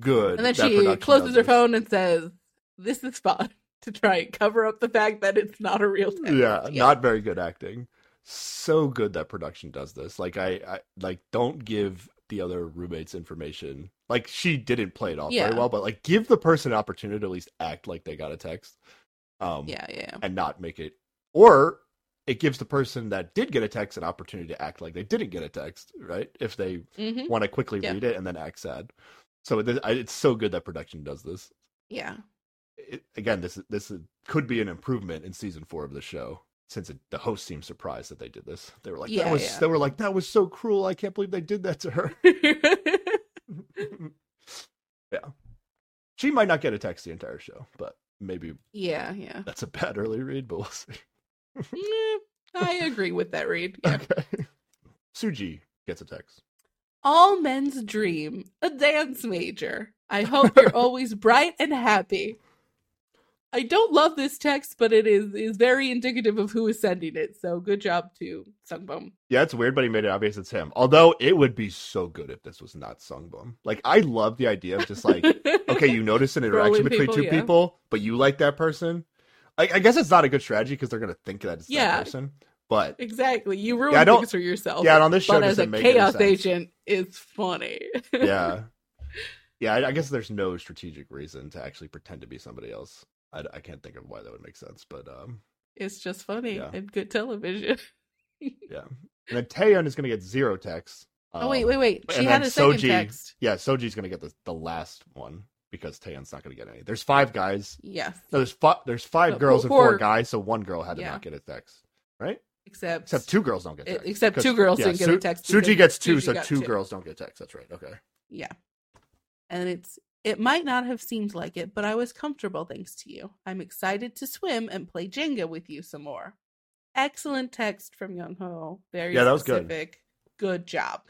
good. And then she closes her phone and says, This is fun to try and cover up the fact that it's not a real text. yeah, not very good acting. So good that production does this. Like I, I like don't give the other roommates information. Like she didn't play it off Yeah. very well, but like give the person an opportunity to at least act like they got a text. Um Yeah, yeah. and not make it or it gives the person that did get a text an opportunity to act like they didn't get a text, right? If they hmm want to quickly Yeah. read it and then act sad. So it, it's so good that production does this. Yeah. It, again, this this could be an improvement in season four of the show, since it, the host seemed surprised that they did this. They were like, Yeah, "That was," yeah. they were like, "That was so cruel. I can't believe they did that to her." yeah, she might not get a text the entire show, but maybe yeah, yeah. that's a bad early read. But we'll see. I agree with that read. Yeah. Okay. Suji gets a text. All men's dream, a dance major. I hope you're always bright and happy. I don't love this text, but it is is very indicative of who is sending it. So good job to Sungbum. Yeah, it's weird, but he made it obvious it's him. Although it would be so good if this was not Sungbum. Like I love the idea of just like, okay, you notice an interaction between people, two yeah. people, but you like that person. Like I guess it's not a good strategy because they're gonna think that it's Yeah. that person. But Exactly. You ruin I don't- things for yourself. yeah, and on this show, but as a chaos sense. agent, it's funny. yeah, yeah. I, I guess there's no strategic reason to actually pretend to be somebody else. I, I can't think of why that would make sense, but um, it's just funny Yeah. and good television. yeah. And then Taeun is gonna get zero texts. oh wait, Um, wait, wait. She and had a second Suji- text. Yeah, Suji's gonna get the the last one because Taeun's not gonna get any. There's five guys. Yes. No, there's five. There's five No, girls and four- four guys, so one girl had to Yeah. not get a text, right? Except Except two girls don't get text. except two girls yeah, didn't get a text. Suji gets two, Suji so got two girls don't get text. That's right. Okay. Yeah. And it's it might not have seemed like it, but I was comfortable thanks to you. I'm excited to swim and play Jenga with you some more. Excellent text from Young Ho. Very Yeah, that was good. Good job.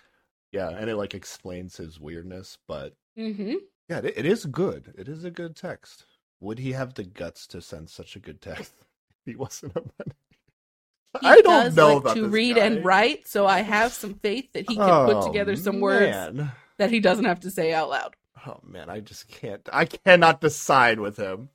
Yeah, and it like explains his weirdness, but Mm-hmm. Yeah, it, is good. It is a good text. Would he have the guts to send such a good text? if he wasn't a man. He I don't know like about to read guy. and write, so I have some faith that he can Oh, put together some words man. that he doesn't have to say out loud. Oh man, I just can't. I cannot decide with him.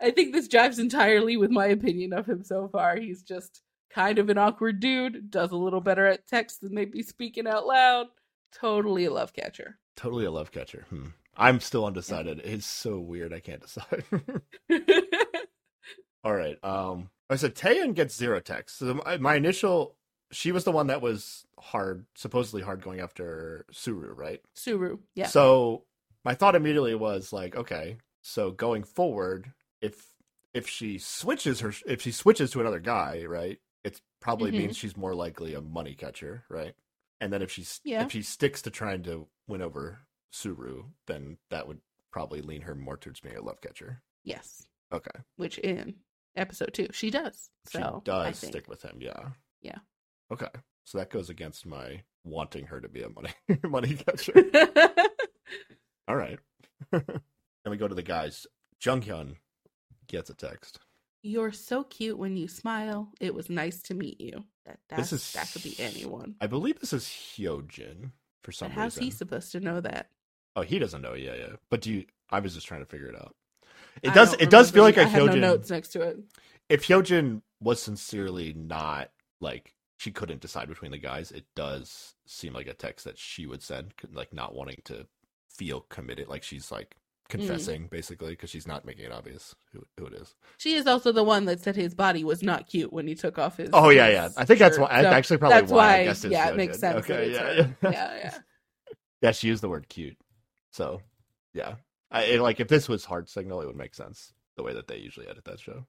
I think this jives entirely with my opinion of him so far. He's just kind of an awkward dude, does a little better at text than maybe speaking out loud. Totally a love catcher. Totally a love catcher. Hmm. I'm still undecided. It's so weird. I can't decide. All right. Um, I said Taeun gets zero text. So my, my initial, she was the one that was hard, supposedly hard going after Suru, right? Suru, yeah. So my thought immediately was like, okay, so going forward, if if she switches her, if she switches to another guy, right, it probably Mhm. means she's more likely a money catcher, right? And then if she's Yeah. if she sticks to trying to win over Suru, then that would probably lean her more towards being a love catcher. yes. Okay, Which in episode two, she does. she So I does stick with him, yeah, Yeah. Okay, so that goes against my wanting her to be a money money catcher. All right. then we go to the guys. Jung Hyun gets a text. You're so cute when you smile. It was nice to meet you. That This is that could be anyone. I believe this is Hyojin for some But how's reason. he supposed to know that? Oh, he doesn't know. Yeah, yeah. But do you? I was just trying to figure it out. It I does. It does feel like remember. a I Hyojin. no notes next to it. If Hyojin was sincerely not like she couldn't decide between the guys, it does seem like a text that she would send, like not wanting to feel committed, like she's like confessing mm. basically because she's not making it obvious who, who it is. She is also the one that said his body was not cute when he took off his. Oh yeah, yeah. I think that's why. So actually probably that's why, why. I yeah, it makes sense. Okay, yeah, yeah, yeah, yeah. yeah. She used the word cute, so yeah. I it, like if this was Heart Signal, it would make sense the way that they usually edit that show.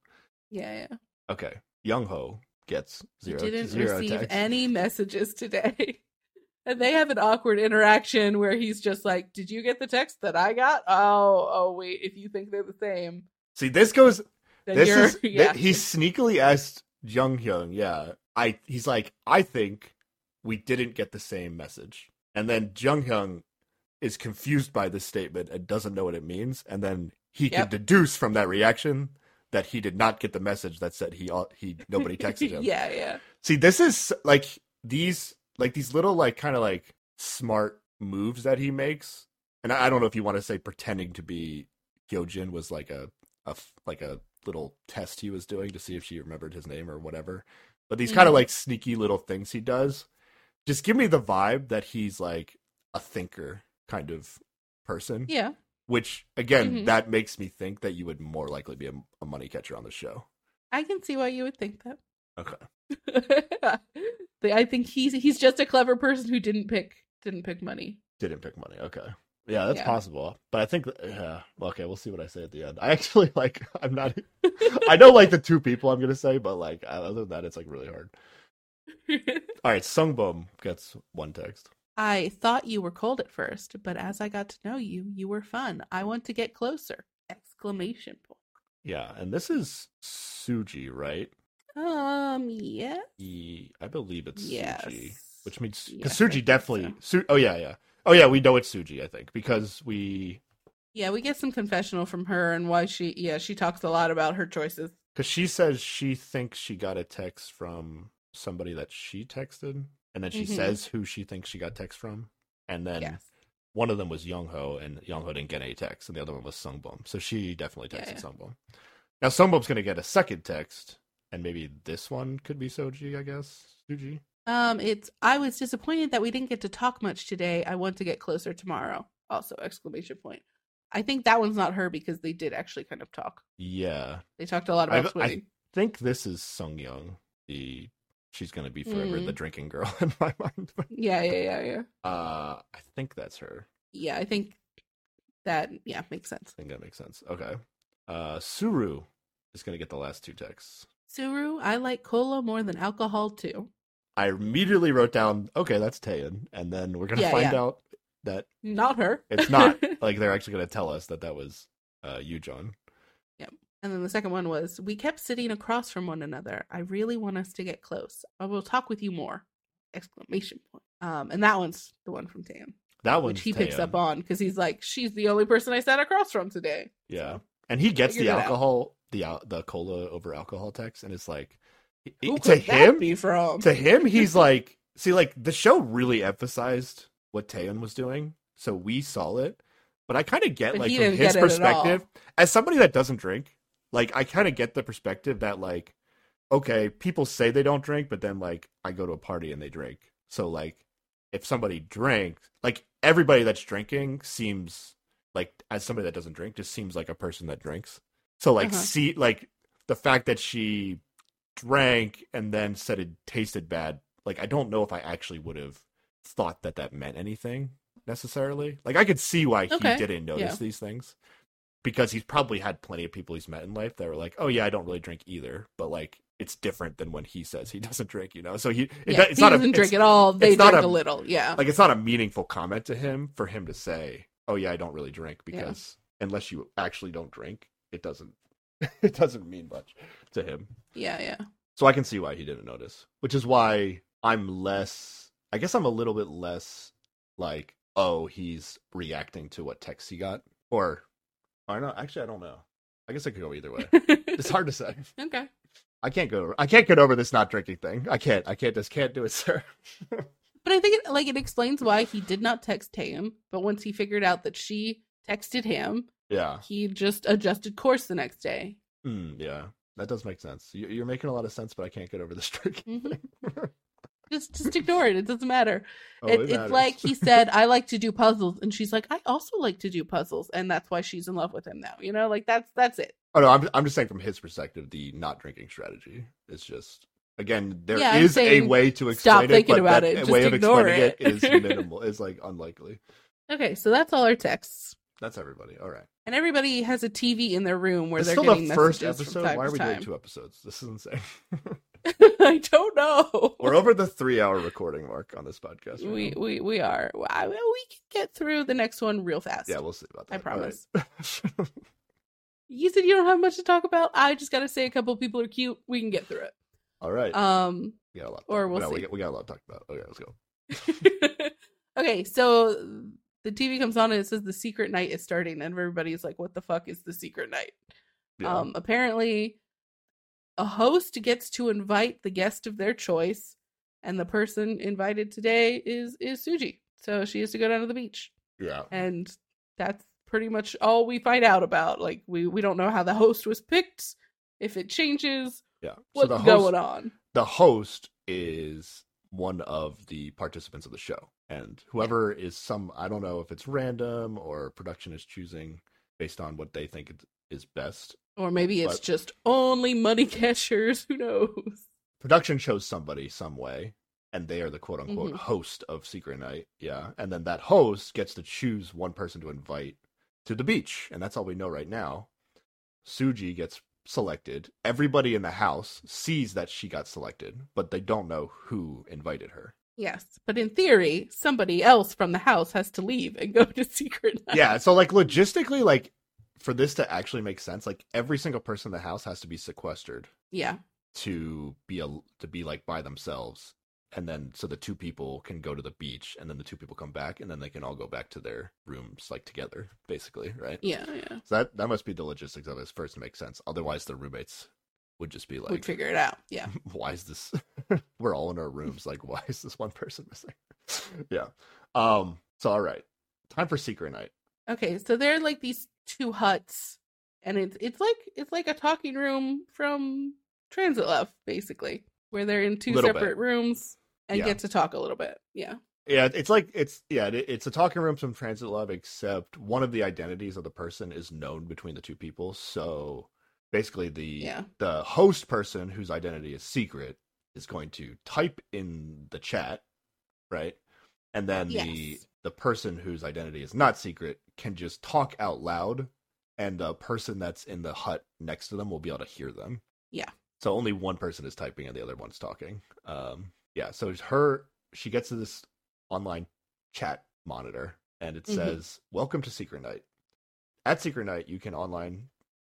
Yeah, yeah. Okay, Young Ho gets He zero. didn't zero receive text. any messages today. And they have an awkward interaction where he's just like, "Did you get the text that I got? Oh, oh wait, if you think they're the same, See, this goes. This is. yeah." He sneakily asked Jung Hyun. Yeah, I. He's like, I think we didn't get the same message, and then Jung Hyun is confused by this statement and doesn't know what it means, and then he can deduce from that reaction that he did not get the message that said he he nobody texted him. yeah, yeah. See, this is like these like these little like kind of like smart moves that he makes, and I, I don't know if you want to say pretending to be Hyojin was like a a like a little test he was doing to see if she remembered his name or whatever. But these kind of Mhm. like sneaky little things he does just give me the vibe that he's like a thinker kind of person. Yeah. Which again, Mhm. that makes me think that you would more likely be a, a money catcher on the show. I can see why you would think that. Okay. I think he's he's just a clever person who didn't pick didn't pick money. Didn't pick money. Okay. Yeah, that's Yeah. possible. But I think, yeah. well, Okay, we'll see what I say at the end. I actually like. I'm not. I know like the two people I'm gonna say, but like other than that, it's like really hard. All right, Sungbum gets one text. I thought you were cold at first, but as I got to know you, you were fun. I want to get closer! Exclamation point. Yeah, and this is Suji, right? Um, yeah. E, I believe it's Yes. Suji, which means because I Suji definitely. so. Su- oh yeah, yeah. Oh yeah, we know it's Suji. I think because we Yeah, we get some confessional from her and why she yeah, she talks a lot about her choices. because she says she thinks she got a text from somebody that she texted, and then she Mhm. says who she thinks she got text from, and then yes. one of them was Young Ho, and Young Ho didn't get any text, and the other one was Sungbum. So she definitely texted yeah. Sungbum. Now Sungbum's gonna get a second text, and maybe this one could be Suji, I guess. Suji. Um, it's I was disappointed that we didn't get to talk much today. I want to get closer tomorrow. Also, exclamation point. I think that one's not her because they did actually kind of talk. Yeah, They talked a lot about I- swimming. think this is Sung Yeon. The she's gonna be forever Mm. the drinking girl in my mind. Yeah, yeah, yeah, yeah. uh, I think that's her. Yeah, I think that yeah makes sense. I think that makes sense. Okay. Uh, Suru is gonna get the last two texts. Suru, I like cola more than alcohol too. I immediately wrote down, okay, that's Taeun, and then we're gonna Yeah, find yeah. out that Not her. it's not. like they're actually gonna tell us that that was uh, Yujon. And then the second one was, we kept sitting across from one another. I really want us to get close. I will talk with you more. Exclamation point. Um, and that one's the one from Tam, That one's which he picks up on because he's like, she's the only person I sat across from today. Yeah, So, and he gets the out. alcohol, the the cola over alcohol text, and it's like who to him, be from? to him, he's like, see, like the show really emphasized what Taeun was doing, so we saw it. But I kind of get But like from his get it at perspective, as somebody that doesn't drink, like I kind of get the perspective that like, okay, people say they don't drink, but then like I go to a party and they drink. So like, if somebody drank, like everybody that's drinking seems like as somebody that doesn't drink, just seems like a person that drinks. So like, Uh-huh. see, like the fact that she drank and then said it tasted bad, like I don't know if I actually would have thought that that meant anything necessarily. Like I could see why he didn't notice yeah. these things because he's probably had plenty of people he's met in life that were like, "Oh yeah, I don't really drink either," but like it's different than when he says he doesn't drink, you know. So he, it, yeah, it's he not doesn't a, drink at all. They drink a- a, little. Yeah. like it's not a meaningful comment to him for him to say, "Oh yeah, I don't really drink," Yeah. because unless you actually don't drink, it doesn't it doesn't mean much to him. yeah, yeah. So I can see why he didn't notice, which is why I'm less. I guess I'm a little bit less like, oh, he's reacting to what text he got, or, or know. actually, I don't know. I guess I could go either way. It's hard to say. okay. I can't go. I can't get over this not drinking thing. I can't. I can't. Just can't do it, sir. But I think it like it explains why he did not text Tam, but once he figured out that she texted him, yeah. he just adjusted course the next day. Mm, yeah. That does make sense. You- You're making a lot of sense, but I can't get over this drinking Mhm. thing. Just just ignore it. It doesn't matter. Oh, it, it it's like he said, I like to do puzzles, and she's like, I also like to do puzzles, and that's why she's in love with him now. You know, like that's that's it. Oh no, I'm I'm just saying from his perspective, the not drinking strategy is just again there is Yeah, I'm a way to explain stop it, thinking but about that it, just way of explaining it. is minimal. Is like unlikely. Okay, so that's all our texts, That's everybody. All right. and everybody has a TV in their room where It's they're still getting the first episode. Why are we doing two episodes? This is insane. I don't know. We're over the three hour recording mark on this podcast. right we now. we we are. I, we can get through the next one real fast. yeah, we'll see about that. I All right. promise. You said you don't have much to talk about. I just got to say a couple people are cute. We can get through it. All right. Um. we got a lot. or we'll no, we see. got, we got a lot to talk about. Okay, let's go. okay, so the TV comes on and it says the secret night is starting, and everybody's like, "What the fuck is the secret night?" Yeah. Um, apparently, a host gets to invite the guest of their choice, and the person invited today is is Suji. So she has to go down to the beach, yeah. and that's pretty much all we find out about. Like we we don't know how the host was picked, if it changes, Yeah. What's host, going on. the host is one of the participants of the show and whoever is some i don't know if it's random or production is choosing based on what they think is best Or maybe it's But- just only money cashers. Who knows? production chose somebody some way and they are the quote unquote Mhm. host of secret night yeah and then that host gets to choose one person to invite to the beach and that's all we know right now suji gets selected everybody in the house sees that she got selected but they don't know who invited her Yes, but in theory, somebody else from the house has to leave and go to secret night. yeah so like logistically like for this to actually make sense like every single person in the house has to be sequestered yeah, to be a to be like by themselves. And then so the two people can go to the beach and then the two people come back and then they can all go back to their rooms like together basically right? Yeah, yeah. so that that must be the logistics of it first to make sense. Otherwise the roommates would just be like Would figure it out. Yeah. why is this we're all in our rooms. Like why is this one person missing? Yeah. Um so all right. Time for secret night. Okay, so they're like these two huts, and it's it's like it's like a talking room from Transit Love, basically, where they're in two separate bit. rooms and Yeah. get to talk a little bit. Yeah. yeah it's like it's yeah it's a talking room from transit love except one of the identities of the person is known between the two people so basically the Yeah. the host person whose identity is secret is going to type in the chat right and then the Yes. the person whose identity is not secret can just talk out loud and the person that's in the hut next to them will be able to hear them Yeah. so only one person is typing and the other one's talking um yeah so it's her she gets to this online chat monitor and it Mhm. says welcome to secret night at secret night you can online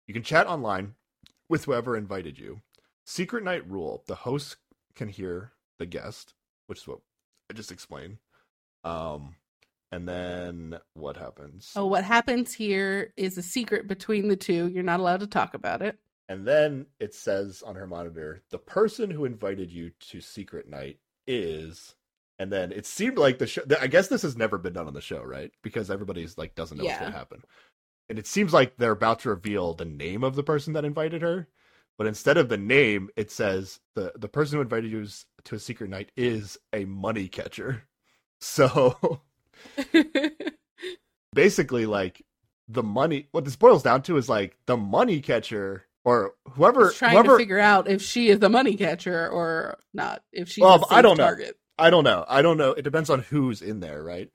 you can chat online with whoever invited you secret night rule the host can hear the guest which is what i just explained um and then what happens Oh, what happens here is a secret between the two. You're not allowed to talk about it. And then it says on her monitor, the person who invited you to Secret Night is. And then it seemed like the show. I guess this has never been done on the show, right? Because everybody's like doesn't know what's going to happen. And it seems like they're about to reveal the name of the person that invited her. But instead of the name, it says the the person who invited you to a secret night is a money catcher. So basically, like the money. What this boils down to is like the money catcher or whoever trying whoever to figure out if she is the money catcher or not. If she's Well, I don't know. target. I don't know. I don't know. It depends on who's in there, right?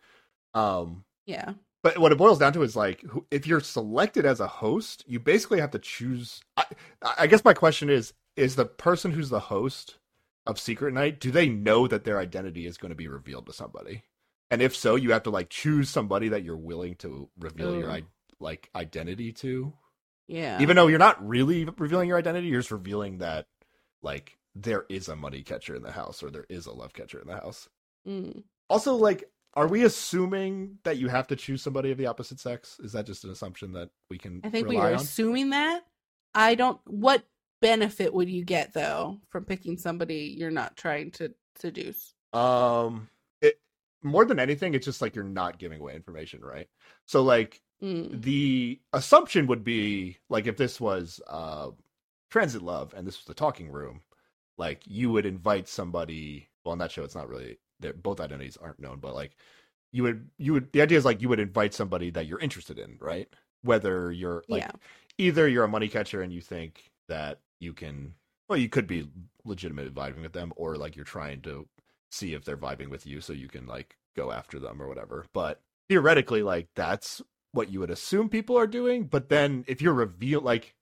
Um, Yeah. but what it boils down to is like, if you're selected as a host, you basically have to choose. I, I guess my question is: Is the person who's the host of Secret Night do they know that their identity is going to be revealed to somebody? And if so, you have to like choose somebody that you're willing to reveal your Ooh. i- like identity to, Yeah. even though you're not really revealing your identity. You're just revealing that like there is a money catcher in the house or there is a love catcher in the house. Mm. Also, like, are we assuming that you have to choose somebody of the opposite sex? Is that just an assumption that we can I think we are on? assuming that. I don't. What benefit would you get though from picking somebody you're not trying to seduce? Um, it more than anything, it's just like you're not giving away information, right? So, like, Mm. the assumption would be like if this was uh transit love and this was the talking room, like you would invite somebody. Well, on that show, it's not really. Both identities aren't known, but like you would, you would. The idea is like you would invite somebody that you're interested in, right? Whether you're like yeah. either you're a money catcher and you think that you can well you could be legitimate vibing with them or like you're trying to see if they're vibing with you so you can like go after them or whatever. But theoretically like that's what you would assume people are doing. But then if you're reveal like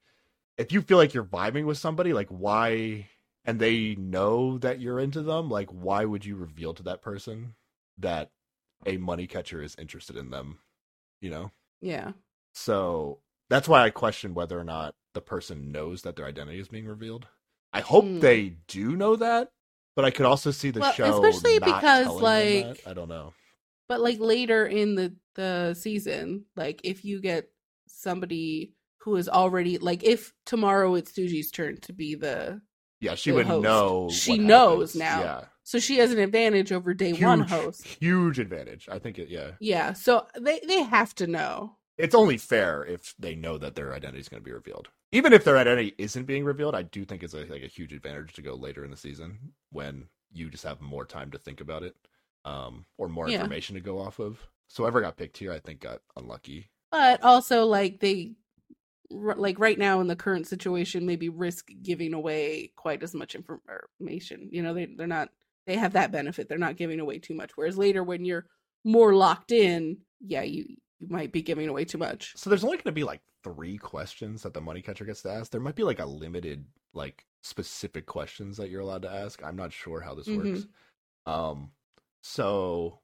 if you feel like you're vibing with somebody like why and they know that you're into them like why would you reveal to that person that a money catcher is interested in them you know? Yeah. so that's why I question whether or not the person knows that their identity is being revealed. I hope Hmm. they do know that, but I could also see the Well, show especially because, like- I don't know. But like later in the the season, like if you get somebody who is already like if tomorrow it's Suji's turn to be the Yeah, she the would host. know. She knows happens. now. Yeah, so she has an advantage over day one host. huge advantage. I think it. Yeah, Yeah. So they they have to know. It's only fair if they know that their identity is going to be revealed. Even if their identity isn't being revealed, I do think it's a, like a huge advantage to go later in the season when you just have more time to think about it, um, or more Yeah. information to go off of. So whoever got picked here, I think got unlucky. But also like they like right now in the current situation maybe risk giving away quite as much information. You know, they they're not they have that benefit. They're not giving away too much. Whereas later when you're more locked in, yeah, you you might be giving away too much. So there's only going to be like three questions that the money catcher gets to ask. There might be like a limited, like specific questions that you're allowed to ask. I'm not sure how this works. Um, so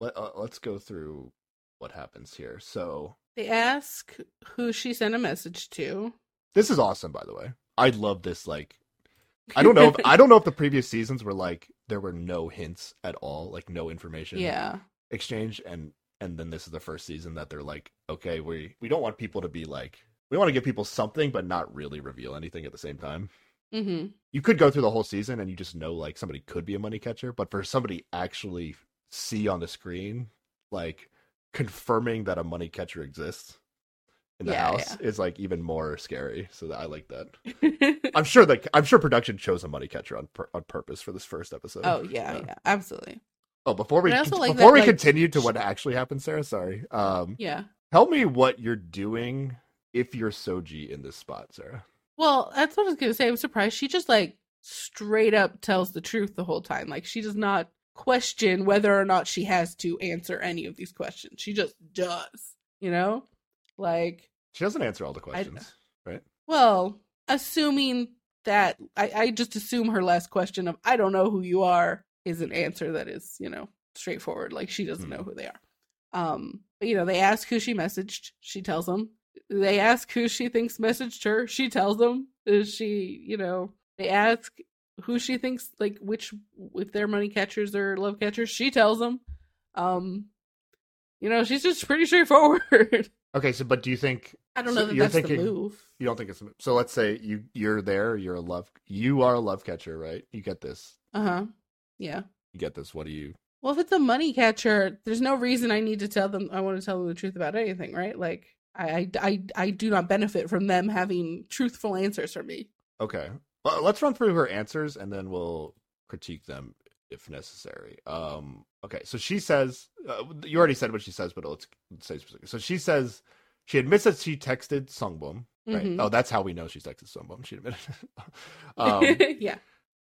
let uh, let's go through what happens here. So They ask who she sent a message to. this is awesome, by the way. I love this. Like I don't know. If, I don't know if the previous seasons were like there were no hints at all, like no information yeah. exchange, and and then this is the first season that they're like, okay, we we don't want people to be like, we want to give people something, but not really reveal anything at the same time. hmm You could go through the whole season and you just know like somebody could be a money catcher, but for somebody actually see on the screen, like confirming that a money catcher exists in the Yeah, house is like even more scary. So I like that. I'm sure that I'm sure production chose a money catcher on on purpose for this first episode. oh yeah, yeah, absolutely. Oh, before we like before that, we like, continue to what actually happened, Sarah, sorry. Um, Yeah. tell me what you're doing if you're Suji in this spot, Sarah. Well, that's what I was gonna say. I'm surprised she just like straight up tells the truth the whole time. Like she does not question whether or not she has to answer any of these questions. She just does. You know, like She doesn't answer all the questions. Right? Well, assuming that I, I just assume her last question of I don't know who you are is an answer that is you know straightforward. Like she doesn't know Hmm. who they are. Um, but you know they ask who she messaged. She tells them. They ask who she thinks messaged her. She tells them. Is she you know they ask who she thinks like which if they're money catchers or love catchers. She tells them. Um, you know she's just pretty straightforward. Okay, so but do you think I don't So know that you're that's the thinking- move. you don't think it's so? Let's say you you're there. You're a love. You are a love catcher, right? You get this. Uh huh. Yeah. You get this. What do you? Well, if it's a money catcher, there's no reason I need to tell them. I want to tell them the truth about anything, right? Like, I, I, I, I do not benefit from them having truthful answers for me. Okay. Well, let's run through her answers and then we'll critique them if necessary. Um. Okay. So she says uh, you already said what she says, but let's say specific. So she says she admits that she texted Sungbum. Right. Mhm. Oh, that's how we know she's texted Sungbum. She admitted. um, yeah,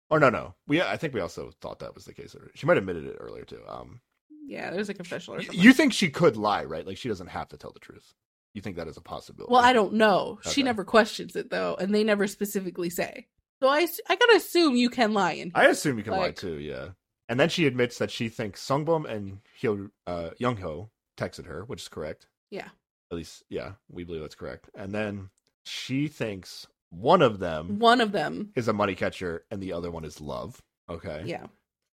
or no, no. We I think we also thought that was the case. She might have admitted it earlier too. Um. yeah. There's a confessional. Or something. You think she could lie, right? Like she doesn't have to tell the truth. You think that is a possibility? well, I don't know. She never questions it though, and they never specifically say. So I I gotta assume you can lie in. I assume you can lie too, yeah. And then she admits that she thinks Sungbum and Hyo, uh, Young Ho texted her, which is correct. Yeah. At least, yeah, we believe that's correct. And then she thinks one of them One of them. is a money catcher and the other one is love. Okay. Yeah.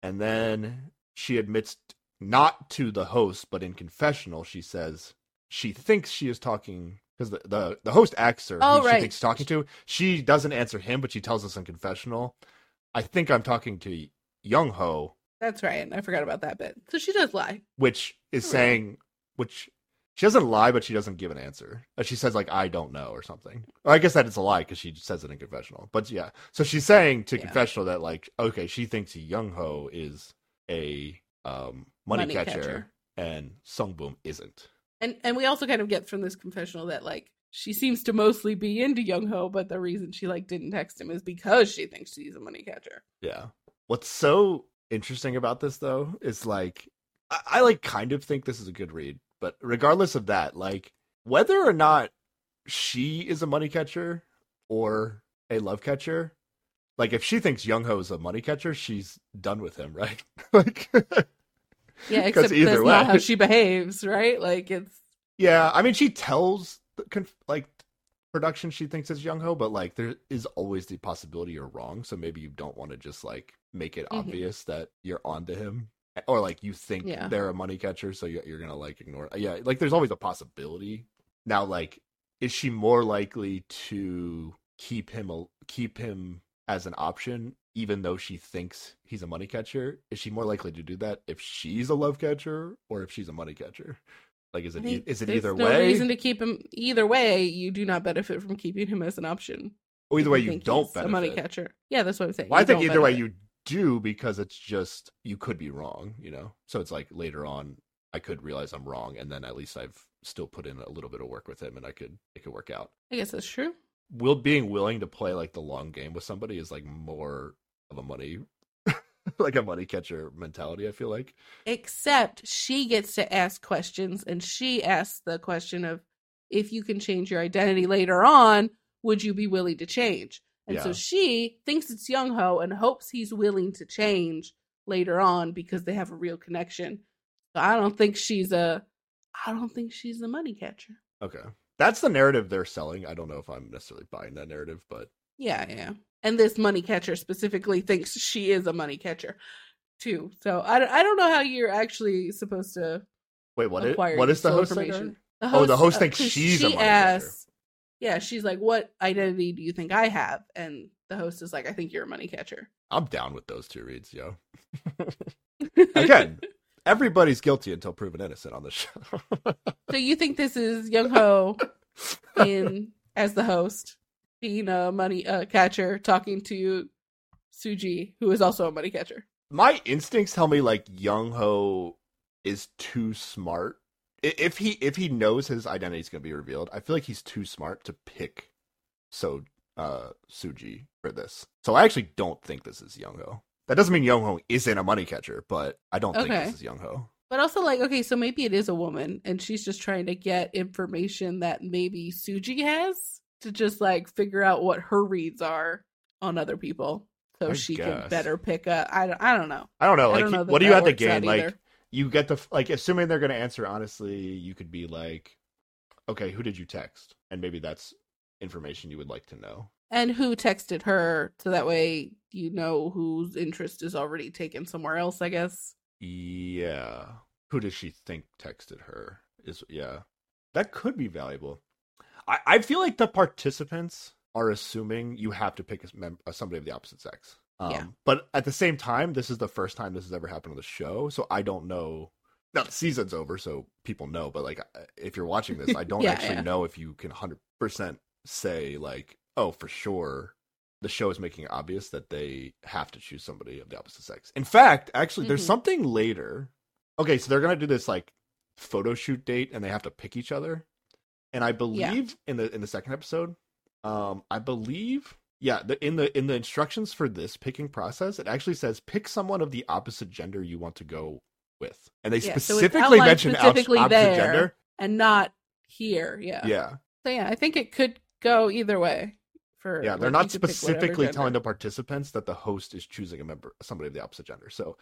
And then she admits not to the host, but in confessional, she says she thinks she is talking because the, the, the host asks her Oh, who she thinks she's talking to. She doesn't answer him, but she tells us in confessional, I think I'm talking to Young Ho, That's right. I forgot about that bit. So she does lie. which is Oh, saying, which she doesn't lie, but she doesn't give an answer. Uh, She says like I don't know or something. Or I guess that it's a lie because she says it in confessional. But yeah, so she's saying to Yeah. confessional that like okay, she thinks Young Ho is a um, money, Money catcher, catcher. and Sung Bum isn't. And and we also kind of get from this confessional that like she seems to mostly be into Young Ho, but the reason she like didn't text him is because she thinks he's a money catcher. Yeah. What's so interesting about this though is like I, I like kind of think this is a good read, but regardless of that, like whether or not she is a money catcher or a love catcher, like if she thinks Young Ho is a money catcher, she's done with him, right? like Yeah, except either that's way. not how she behaves, right? Like it's Yeah, I mean she tells the conf- like production she thinks it's Young Ho, but like there is always the possibility you're wrong, so maybe you don't want to just like make it Mhm. obvious that you're onto him or like you think Yeah. they're a money catcher, so you're, you're gonna like ignore. Yeah, like there's always a possibility. Now, like, is she more likely to keep him a, keep him as an option, even though she thinks he's a money catcher? Is she more likely to do that if she's a love catcher or if she's a money catcher? Like, is it e- is it either no way? reason to keep him either way. You do not benefit from keeping him as an option. or either way, you don't benefit. a money catcher. Yeah, that's what I'm saying. Well, I think either way you do because it's just you could be wrong, you know. So it's like later on I could realize I'm wrong, and then at least I've still put in a little bit of work with him, and I could it could work out. I guess that's true. Will being willing to play like the long game with somebody is like more of a money, like a money catcher mentality. I feel like. Except she gets to ask questions, and she asks the question of if you can change your identity later on, would you be willing to change? And so she thinks it's Young Ho and hopes he's willing to change later on because they have a real connection. So I don't think she's a I don't think she's a money catcher. Okay, that's the narrative they're selling. I don't know if I'm necessarily buying that narrative, but Yeah, yeah. and this money catcher specifically thinks she is a money catcher too. So I, don't- I don't know how you're actually supposed to Wait, what is what is the host say to her? information. The Oh, the host uh, thinks she's a she money catcher. Yeah, she's like, "What identity do you think I have?" And the host is like, "I think you're a money catcher." I'm down with those two reads, yo. Again, everybody's guilty until proven innocent on the show. so you think this is Young Ho in as the host, being a money uh, catcher, talking to Suji, who is also a money catcher. My instincts tell me like Young Ho is too smart. If he if he knows his identity is going to be revealed, I feel like he's too smart to pick so uh Suji for this. So I actually don't think this is Young Ho. That doesn't mean Young Ho isn't a money catcher, but I don't think Okay. this is Young Ho. But also, like, okay, so maybe it is a woman, and she's just trying to get information that maybe Suji has to just like figure out what her reads are on other people, so I she can better pick a. I don't, I don't know. I don't know. Like, don't know what do you have to gain? Like, either. You get the like, assuming they're going to answer honestly, you could be like, okay, who did you text? And maybe that's information you would like to know. And who texted her, so that way you know whose interest is already taken somewhere else. I guess. Yeah. Who does she think texted her? Is yeah. That could be valuable. I, I feel like the participants are assuming you have to pick a mem- somebody of the opposite sex. Um, Yeah. But at the same time, this is the first time this has ever happened on the show, so I don't know. Now the season's over, so people know. But like, uh, if you're watching this, I don't Yeah, actually yeah. know if you can hundred percent say like, oh, for sure, the show is making it obvious that they have to choose somebody of the opposite sex. In fact, actually, there's Mhm. something later. Okay, so they're gonna do this like photo shoot date, and they have to pick each other. And I believe in the in the second episode, um, I believe, yeah, the, in the in the instructions for this picking process, it actually says pick someone of the opposite gender you want to go with, and they Yeah, so specifically outlined mention op- specifically opposite there. gender. And not here. Yeah. Yeah, So yeah, I think it could go either way. For yeah, they're not you could pick whatever specifically telling the participants that the host is choosing a member, somebody of the opposite gender. So,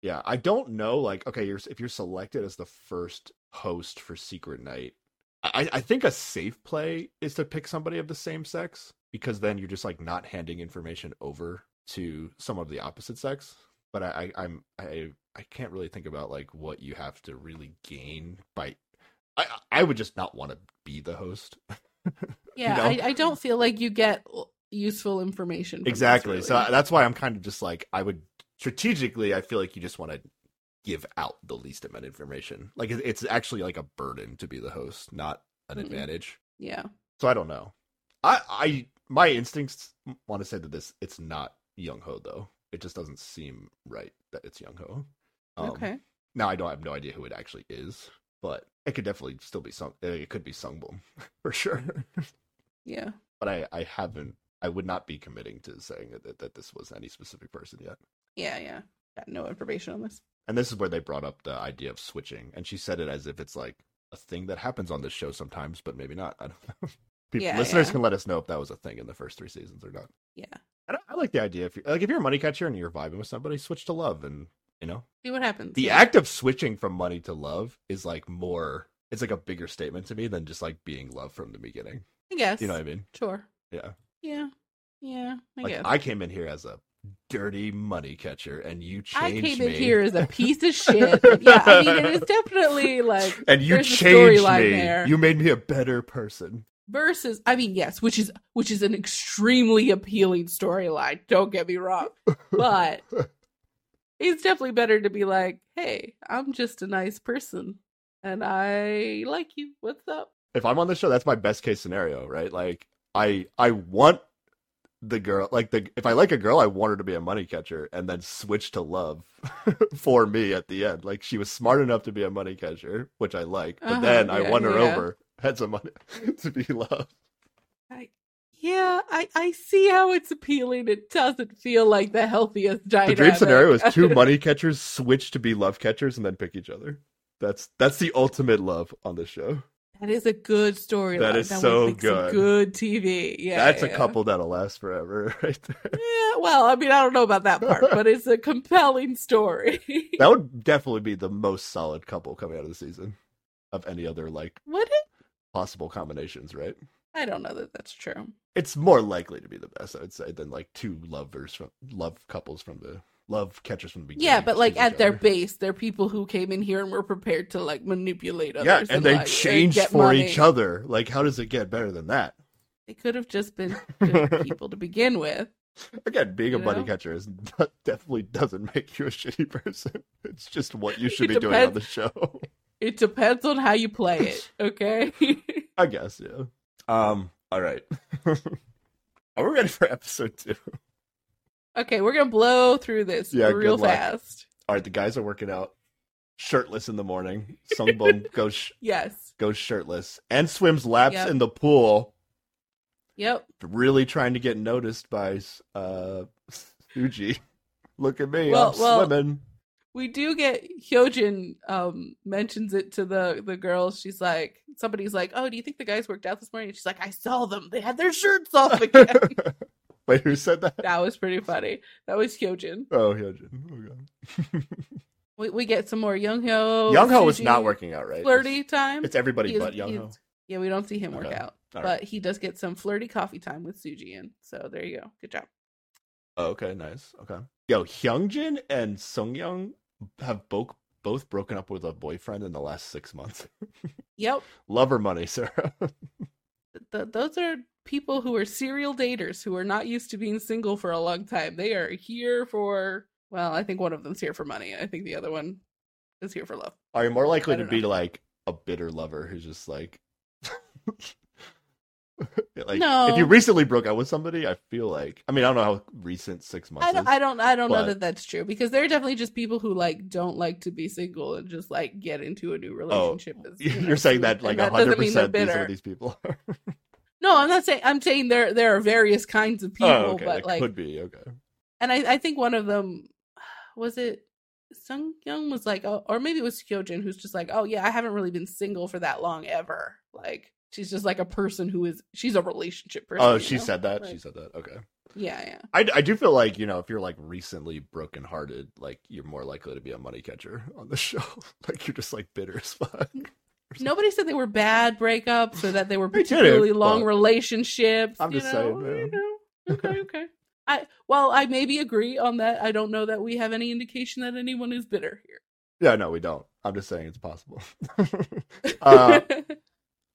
yeah, I don't know. Like, okay, you're if you're selected as the first host for Secret Night, I, I think a safe play is to pick somebody of the same sex because then you're just like not handing information over to someone of the opposite sex. But I, I I'm I I can't really think about like what you have to really gain by. I I would just not want to be the host. Yeah, know? I, I don't feel like you get useful information. from this, exactly so uh, that's why i'm kind of just like i would strategically i feel like you just want to give out the least amount of information like it's actually like a burden to be the host not an Mm-mm. advantage yeah, so i don't know i i my instincts want to say that this it's not young ho though it just doesn't seem right that it's young ho um, okay. now i don't have no idea who it actually is but it could definitely still be sung it could be sungbum for sure Yeah, but I, I haven't I would not be committing to saying that, that this was any specific person yet. yeah, yeah. Got no information on this. And this is where they brought up the idea of switching, and she said it as if it's like a thing that happens on this show sometimes, but maybe not. I don't know. People, Yeah, listeners yeah. can let us know if that was a thing in the first three seasons or not. Yeah, I, I like the idea if you're, like if you're a money catcher and you're vibing with somebody, switch to love, and you know see what happens. the yeah. act of switching from money to love is like more. It's like a bigger statement to me than just like being love from the beginning. I guess. You know what I mean? Sure. Yeah. Yeah. Yeah. I like guess. I came in here as a dirty money catcher, and you changed me. I came me. in here as a piece of shit. Yeah, I mean, it is definitely like and you changed me. there. You made me a better person. Versus. I mean, yes, which is which is an extremely appealing storyline. Don't get me wrong, but it's definitely better to be like, "Hey, I'm just a nice person, and I like you. What's up?" If I'm on the show, that's my best case scenario, right? Like I I want the girl like the if I like a girl, I want her to be a money catcher and then switch to love for me at the end. Like she was smart enough to be a money catcher, which I like, but Uh-huh, then I won her yeah. over, had some money to be love. I, yeah, I I see how it's appealing. It doesn't feel like the healthiest The dream scenario is two money catchers switch to be love catchers and then pick each other. That's that's the ultimate love on the show. That is a good storyline. That is would so good. good TV. Yeah, That's a yeah. couple that'll last forever, right there. Yeah, well, I mean, I don't know about that part, but it's a compelling story. That would definitely be the most solid couple coming out of the season of any other like Would it? Possible combinations, right? I don't know that that's true. It's more likely to be the best, I would say, than like two lovers from love couples from the love catchers from the beginning. Yeah, but like at their other. base, they're people who came in here and were prepared to like manipulate others. yeah, and they like, change get for money. each other. Like, how does it get better than that? They could have just been good people to begin with. Again, being a You know? catcher is not, definitely doesn't make you a shitty person. It's just what you should It be doing on the show. It depends on how you play it, okay? I guess, yeah. Um, all right. Are we ready for episode two? okay, we're gonna blow through this Yeah, real fast. All right, the guys are working out shirtless in the morning. Sungbum goes sh- Yes. goes shirtless and swims laps Yep. in the pool, Yep. really trying to get noticed by uh Suji. Look at me, Well- I'm well- swimming. We do get Hyojin um mentions it to the the girls. She's like somebody's like, "Oh, do you think the guys worked out this morning?" And she's like, "I saw them. They had their shirts off again." Wait, who said that? that was pretty funny. That was Hyojin. Oh, Hyojin. Oh, God. We, we get some more Young Ho. Young Ho is not working out, right? Flirty It's, time. it's everybody He but Young Ho. Yeah, we don't see him work out, All but right. he does get some flirty coffee time with Suji in. So there you go. Good job. Oh, okay, nice. Okay. Yo, Hyungjin and Sungyoung have both both broken up with a boyfriend in the last six months. Yep. Love or money, Sarah. Th- those are people who are serial daters who are not used to being single for a long time. They are here for well, I think one of them's here for money. I think the other one is here for love. Are you more likely to don't be like a bitter lover who's just like like if you recently broke up with somebody, I feel like I mean I don't know how recent six months I don't, is. I don't I don't know that that's true because there are definitely just people who like don't like to be single and just like get into a new oh. relationship. as, you know, Oh, You're saying that like hundred doesn't mean they're percent these are these people are. No, I'm not saying I'm saying there there are various kinds of oh, people, oh, okay. but that like could be okay. and I, I think one of them was it Sung Yeon was like, oh, or maybe it was Hyojin who's just like, oh yeah, I haven't really been single for that long ever. Like she's just like a person who is she's a relationship person. Oh, she know? said that. She said that. Okay. yeah, yeah. I, I do feel like you know if you're like recently brokenhearted, like you're more likely to be a money catcher on the show. like you're just like bitter as fuck. Nobody said they were bad breakups or that they were They didn't, particularly long relationships. I'm you just know, saying, yeah. you know. Okay, okay. I well, I maybe agree on that. I don't know that we have any indication that anyone is bitter here. Yeah, no, we don't. I'm just saying it's possible. uh,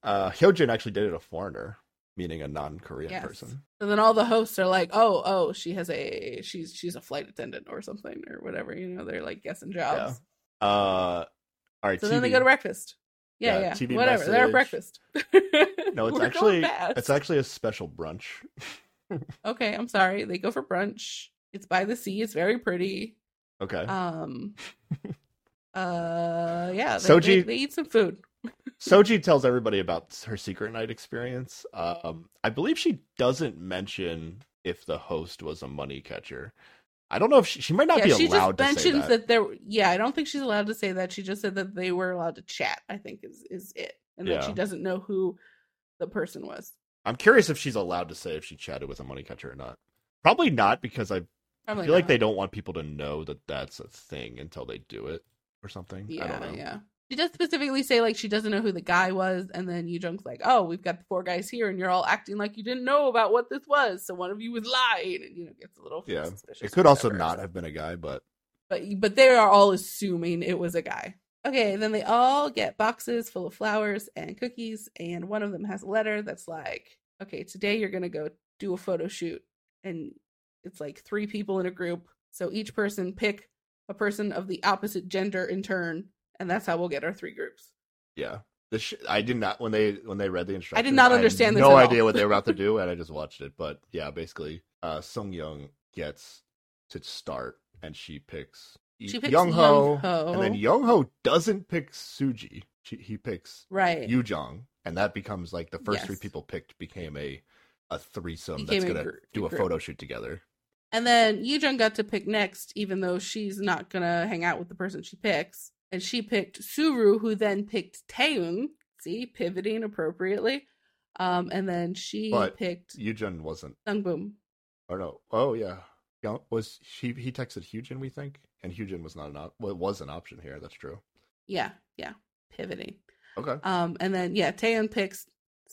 uh, Hyojin actually dated a foreigner, meaning a non-Korean Yes. person. And then all the hosts are like, "Oh, oh, she has a she's she's a flight attendant or something or whatever." You know, they're like guessing jobs. Uh, all right. So then they go to breakfast. Yeah, Yeah, yeah, TV whatever. They're at breakfast. No, it's actually it's actually a special brunch. okay. I'm sorry. They go for brunch. It's by the sea. It's very pretty. Okay. Um. uh. Yeah. They, Suji- they, they eat some food. Suji tells everybody about her secret night experience. Um, I believe she doesn't mention if the host was a money catcher. I don't know if she, she might not yeah, be allowed to say mentions that. there. Yeah, I don't think she's allowed to say that. She just said that they were allowed to chat. I think is is it, and that she doesn't know who the person was. I'm curious if she's allowed to say if she chatted with a money catcher or not. Probably not because I Probably feel like they don't want people to know that that's a thing until they do it or something. I Yeah, don't know. yeah. She does specifically say like she doesn't know who the guy was, and then Yujon's like, "Oh, we've got the four guys here, and you're all acting like you didn't know about what this was, so one of you was lying," and you know gets a little Yeah, suspicious. It could also not so- have been a guy, but but but they are all assuming it was a guy. Okay, then they all get boxes full of flowers and cookies, and one of them has a letter that's like, "Okay, today you're gonna go do a photo shoot," and it's like three people in a group, so each person pick a person of the opposite gender in turn, and that's how we'll get our three groups. yeah. The sh- I did not when they when they read the instructions. I did not understand this No idea what they were about to do, and I just watched it. But yeah, basically, uh, Sung Yeon gets to start, and she picks, She picks Young Ho, and then Young Ho doesn't pick Suji. She, he picks Right. Yujon, and that becomes like the first three people picked became a a threesome Became that's gonna gr- do a group. photo shoot together. And then Yujon got to pick next, even though she's not gonna hang out with the person she picks. And she picked Suru, who then picked Taeun. See, pivoting appropriately. Um, and then she But picked Yujon wasn't. Sungbum. Oh no. Oh yeah. Was he? He texted Hyojin, we think, and Hyojin was not an op- well, it was an option here. That's true. Yeah, yeah, pivoting. Okay. Um, and then yeah, Taeun picks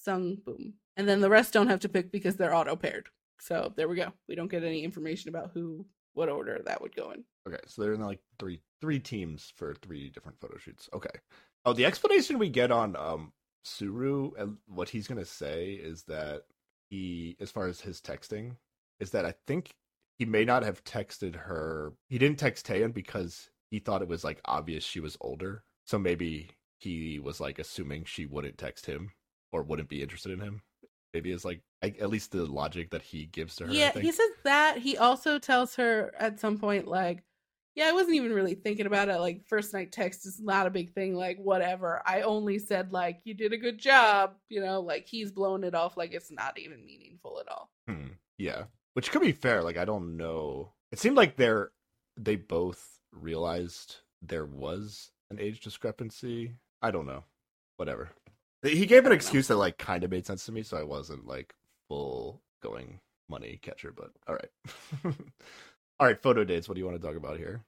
Sungbum. and then the rest don't have to pick because they're auto paired. So there we go. We don't get any information about who, what order that would go in. Okay, so they're in like three three teams for three different photo shoots. Okay. Oh, the explanation we get on um Suru and what he's gonna say is that he, as far as his texting, is that I think he may not have texted her. He didn't text Taeun because he thought it was like obvious she was older. So maybe he was like assuming she wouldn't text him or wouldn't be interested in him. Maybe is like I, at least the logic that he gives to her. Yeah, he says that. He also tells her at some point, like, yeah, I wasn't even really thinking about it. Like, first night text is not a big thing. Like, whatever. I only said, like, you did a good job. You know, like, he's blowing it off like it's not even meaningful at all. Hmm. Yeah, which could be fair. Like I don't know. It seemed like they're they both realized there was an age discrepancy. I don't know. Whatever. He gave an excuse that like kind of made sense to me, so I wasn't like full going money catcher. But all right, all right. Photo dates. What do you want to talk about here?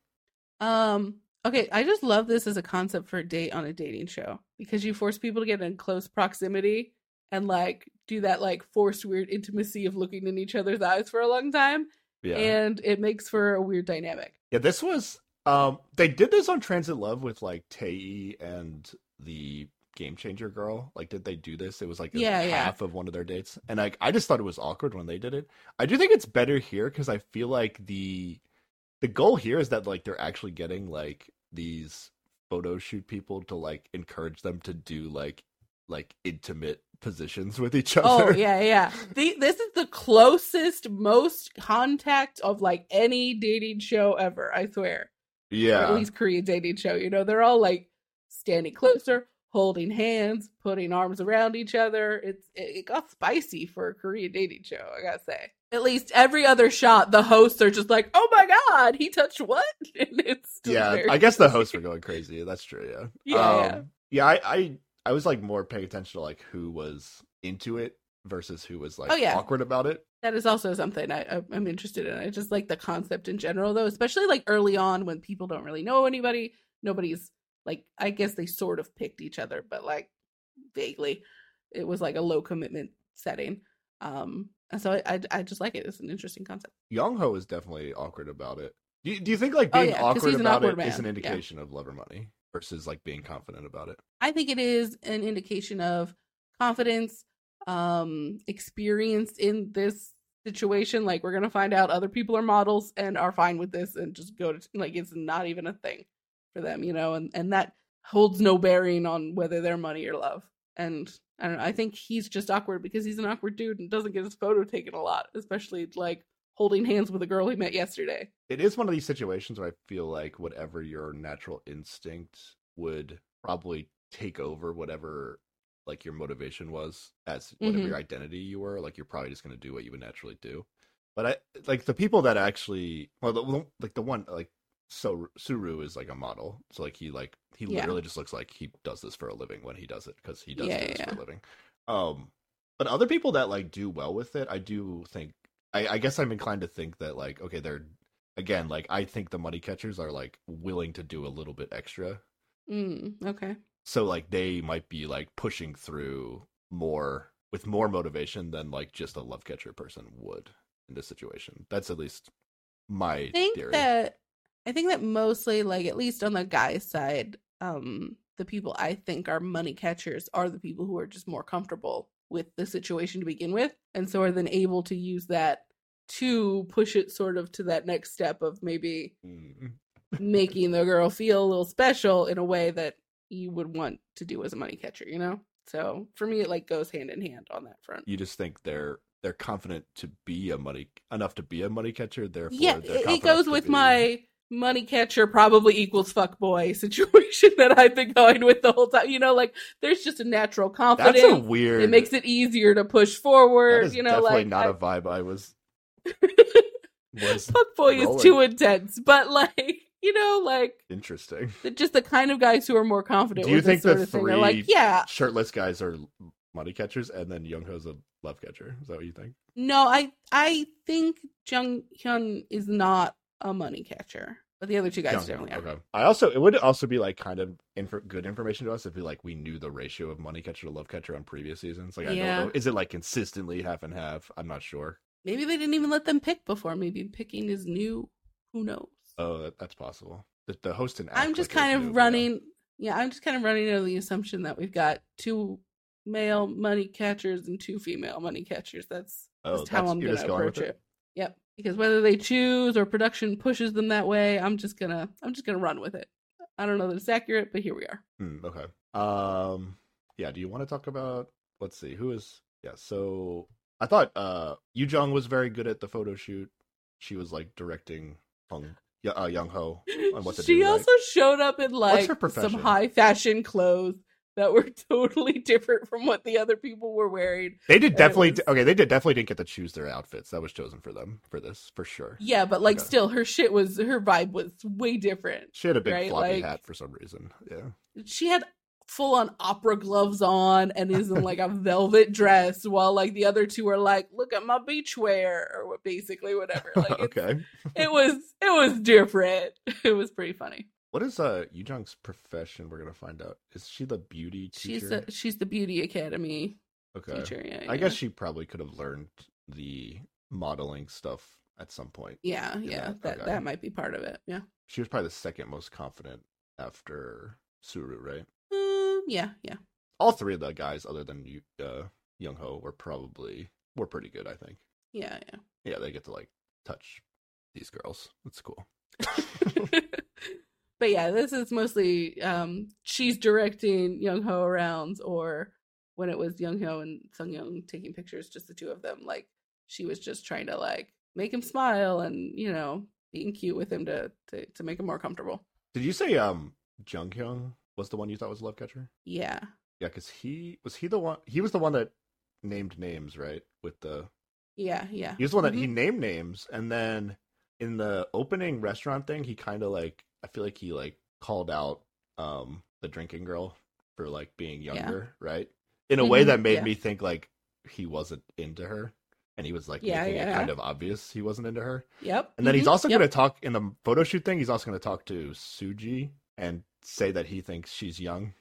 Um, okay, I just love this as a concept for a date on a dating show because you force people to get in close proximity and like do that like forced weird intimacy of looking in each other's eyes for a long time Yeah, and it makes for a weird dynamic. yeah. This was um they did this on Transit Love with like Tae and the Game Changer girl. Like, did they do this? It was like Yeah, yeah. half of one of their dates, and like I just thought it was awkward when they did it. I do think it's better here because I feel like the the goal here is that like they're actually getting like these photo shoot people to like encourage them to do like like intimate positions with each oh, other. Oh yeah, yeah. The, this is the closest, most contact of like any dating show ever. I swear. Or at least Korean dating show. You know, they're all like standing closer, holding hands, putting arms around each other. It's it, it got spicy for a Korean dating show. I gotta say. At least every other shot, the hosts are just like, "Oh my god, he touched what?" And it's yeah, I guess the hosts were going crazy. That's true. Yeah, Yeah, um, yeah. yeah. I, I, I was like more paying attention to like who was into it versus who was like Oh, yeah. awkward about it. That is also something I, I- I'm interested in. I just like the concept in general, though, especially like early on when people don't really know anybody. Nobody's like, I guess they sort of picked each other, but like vaguely, it was like a low commitment setting. Um, and so I, I, I just like it. It's an interesting concept. Young Ho is definitely awkward about it. Do you, do you think like Oh, being awkward he's an about awkward it is man, an yeah. indication of love or money versus like being confident about it? I think it is an indication of confidence, um, experience in this situation. Like we're gonna find out other people are models and are fine with this, and just go to like it's not even a thing for them, you know, and and that holds no bearing on whether they're money or love. And I don't know. I think he's just awkward because he's an awkward dude and doesn't get his photo taken a lot, especially like holding hands with a girl he met yesterday. It is one of these situations where I feel like whatever your natural instinct would probably take over whatever like your motivation was as whatever Mhm. your identity you were. Like you're probably just going to do what you would naturally do. But I like the people that actually well, the, like the one like so Suru is like a model, so like he like he Yeah. literally just looks like he does this for a living when he does it because he does Yeah, do this for a living. Um, but other people that like do well with it, I do think. I, I guess I'm inclined to think that like okay, they're again like I think the money catchers are like willing to do a little bit extra, Mm, okay. so like they might be like pushing through more with more motivation than like just a love catcher person would in this situation. That's at least my I think theory. that I think that mostly like at least on the guy's side, um the people I think are money catchers are the people who are just more comfortable with the situation to begin with and so are then able to use that to push it sort of to that next step of maybe Mm. making the girl feel a little special in a way that you would want to do as a money catcher, you know? So for me it like goes hand in hand on that front. You just think they're they're confident to be a money enough to be a money catcher. Therefore, yeah, it goes with be- my money catcher probably equals fuck boy situation that I've been going with the whole time. You know, like there's just a natural confidence. That's a weird. it makes it easier to push forward. You know, definitely like not I- a vibe I was was fuck boy is too intense, but like you know, like interesting. just the kind of guys who are more confident. Do you think the of thing are three like, yeah, shirtless guys are money catchers, and then Young Ho's a love catcher? Is that what you think? no, I I think Jung Hyun is not a money catcher. But the other two guys definitely are. okay. I also it would also be like kind of inf- good information to us if we like we knew the ratio of money catcher to love catcher on previous seasons. Like I Yeah. don't know, is it like consistently half and half? I'm not sure. Maybe they didn't even let them pick before. Maybe picking is new. Who knows? Oh, that, that's possible. The, the host and I'm just kind of running. Yeah, I'm just kind of running under the assumption that we've got two male money catchers and two female money catchers. That's Oh, just how that's- I'm going with approach it? it. Yep. Because whether they choose or production pushes them that way, I'm just gonna I'm just gonna run with it. I don't know that it's accurate, but here we are. Hmm, okay. Um. Yeah. Do you want to talk about? Let's see. Who is? Yeah. So I thought uh Yu Jung was very good at the photo shoot. She was like directing Hung uh, Young Ho on what to she do. right? also showed up in like some high fashion clothes that were totally different from what the other people were wearing. They did it definitely was- okay. They did definitely didn't get to choose their outfits. That was chosen for them for this for sure. Yeah, but like Okay. still her shit was her vibe was way different. She had a big Right, floppy like- hat for some reason. Yeah. She had full on opera gloves on and is in like a velvet dress while like the other two are like, look at my beach wear or basically whatever. Like okay. it was it was different. It was pretty funny. What is uh Yu Jung's profession? We're gonna find out. Is she the beauty She's teacher? the she's the beauty academy okay. teacher. Yeah, I yeah. guess she probably could have learned the modeling stuff at some point. Yeah, yeah, that, that okay. that might be part of it. Yeah. She was probably the second most confident after Suru, right? Um, yeah, yeah. All three of the guys, other than uh, Young Ho, were probably were pretty good. I think. Yeah, yeah. Yeah, they get to like touch these girls. That's cool. but yeah, this is mostly um she's directing Young Ho around or when it was Young Ho and Sung Yeon taking pictures, just the two of them, like she was just trying to like make him smile and, you know, being cute with him to to, to make him more comfortable. Did you say um Jung Hyun was the one you thought was Love Catcher? Yeah. Yeah, because he was he the one. He was the one that named names, right? With the Yeah, yeah. he was the one that he Mhm. named names, and then in the opening restaurant thing, he kind of like I feel like he like called out um the drinking girl for like being Yeah. younger, right? In a way Mhm, that made yeah. me think like he wasn't into her, and he was like Yeah, making it yeah. kind of obvious he wasn't into her. Yep. And then he's mhm, also yep. going to talk in the photo shoot thing. He's also going to talk to Suji and say that he thinks she's young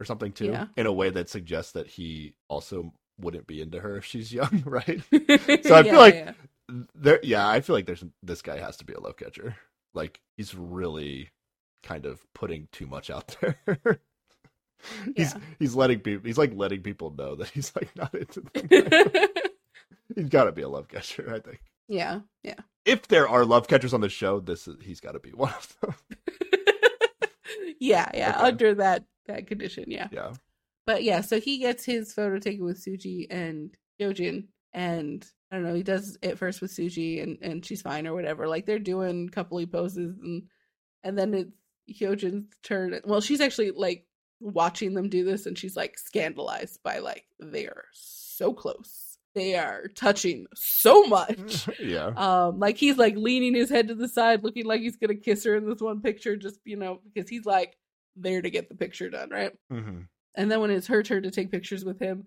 or something too, Yeah. in a way that suggests that he also wouldn't be into her if she's young, right? So I feel like- yeah. There, yeah, I feel like there's this guy has to be a love catcher. Like he's really kind of putting too much out there. he's Yeah. he's letting people he's like letting people know that he's like not into them. he's got to be a love catcher, I think. yeah, yeah. If there are love catchers on the show, this is he's got to be one of them. yeah, yeah. Okay. Under that that condition, yeah. Yeah. But yeah, so he gets his photo taken with Suji and Hyojin, and I don't know, he does it first with Suji, and and she's fine or whatever. Like they're doing coupley poses, and and then it's Hyojin's turn. Well, she's actually like watching them do this, and she's like scandalized by like they are so close, they are touching so much. yeah. Um, like he's like leaning his head to the side, looking like he's gonna kiss her in this one picture, just you know, because he's like there to get the picture done, right? hmm And then when it's her turn to take pictures with him,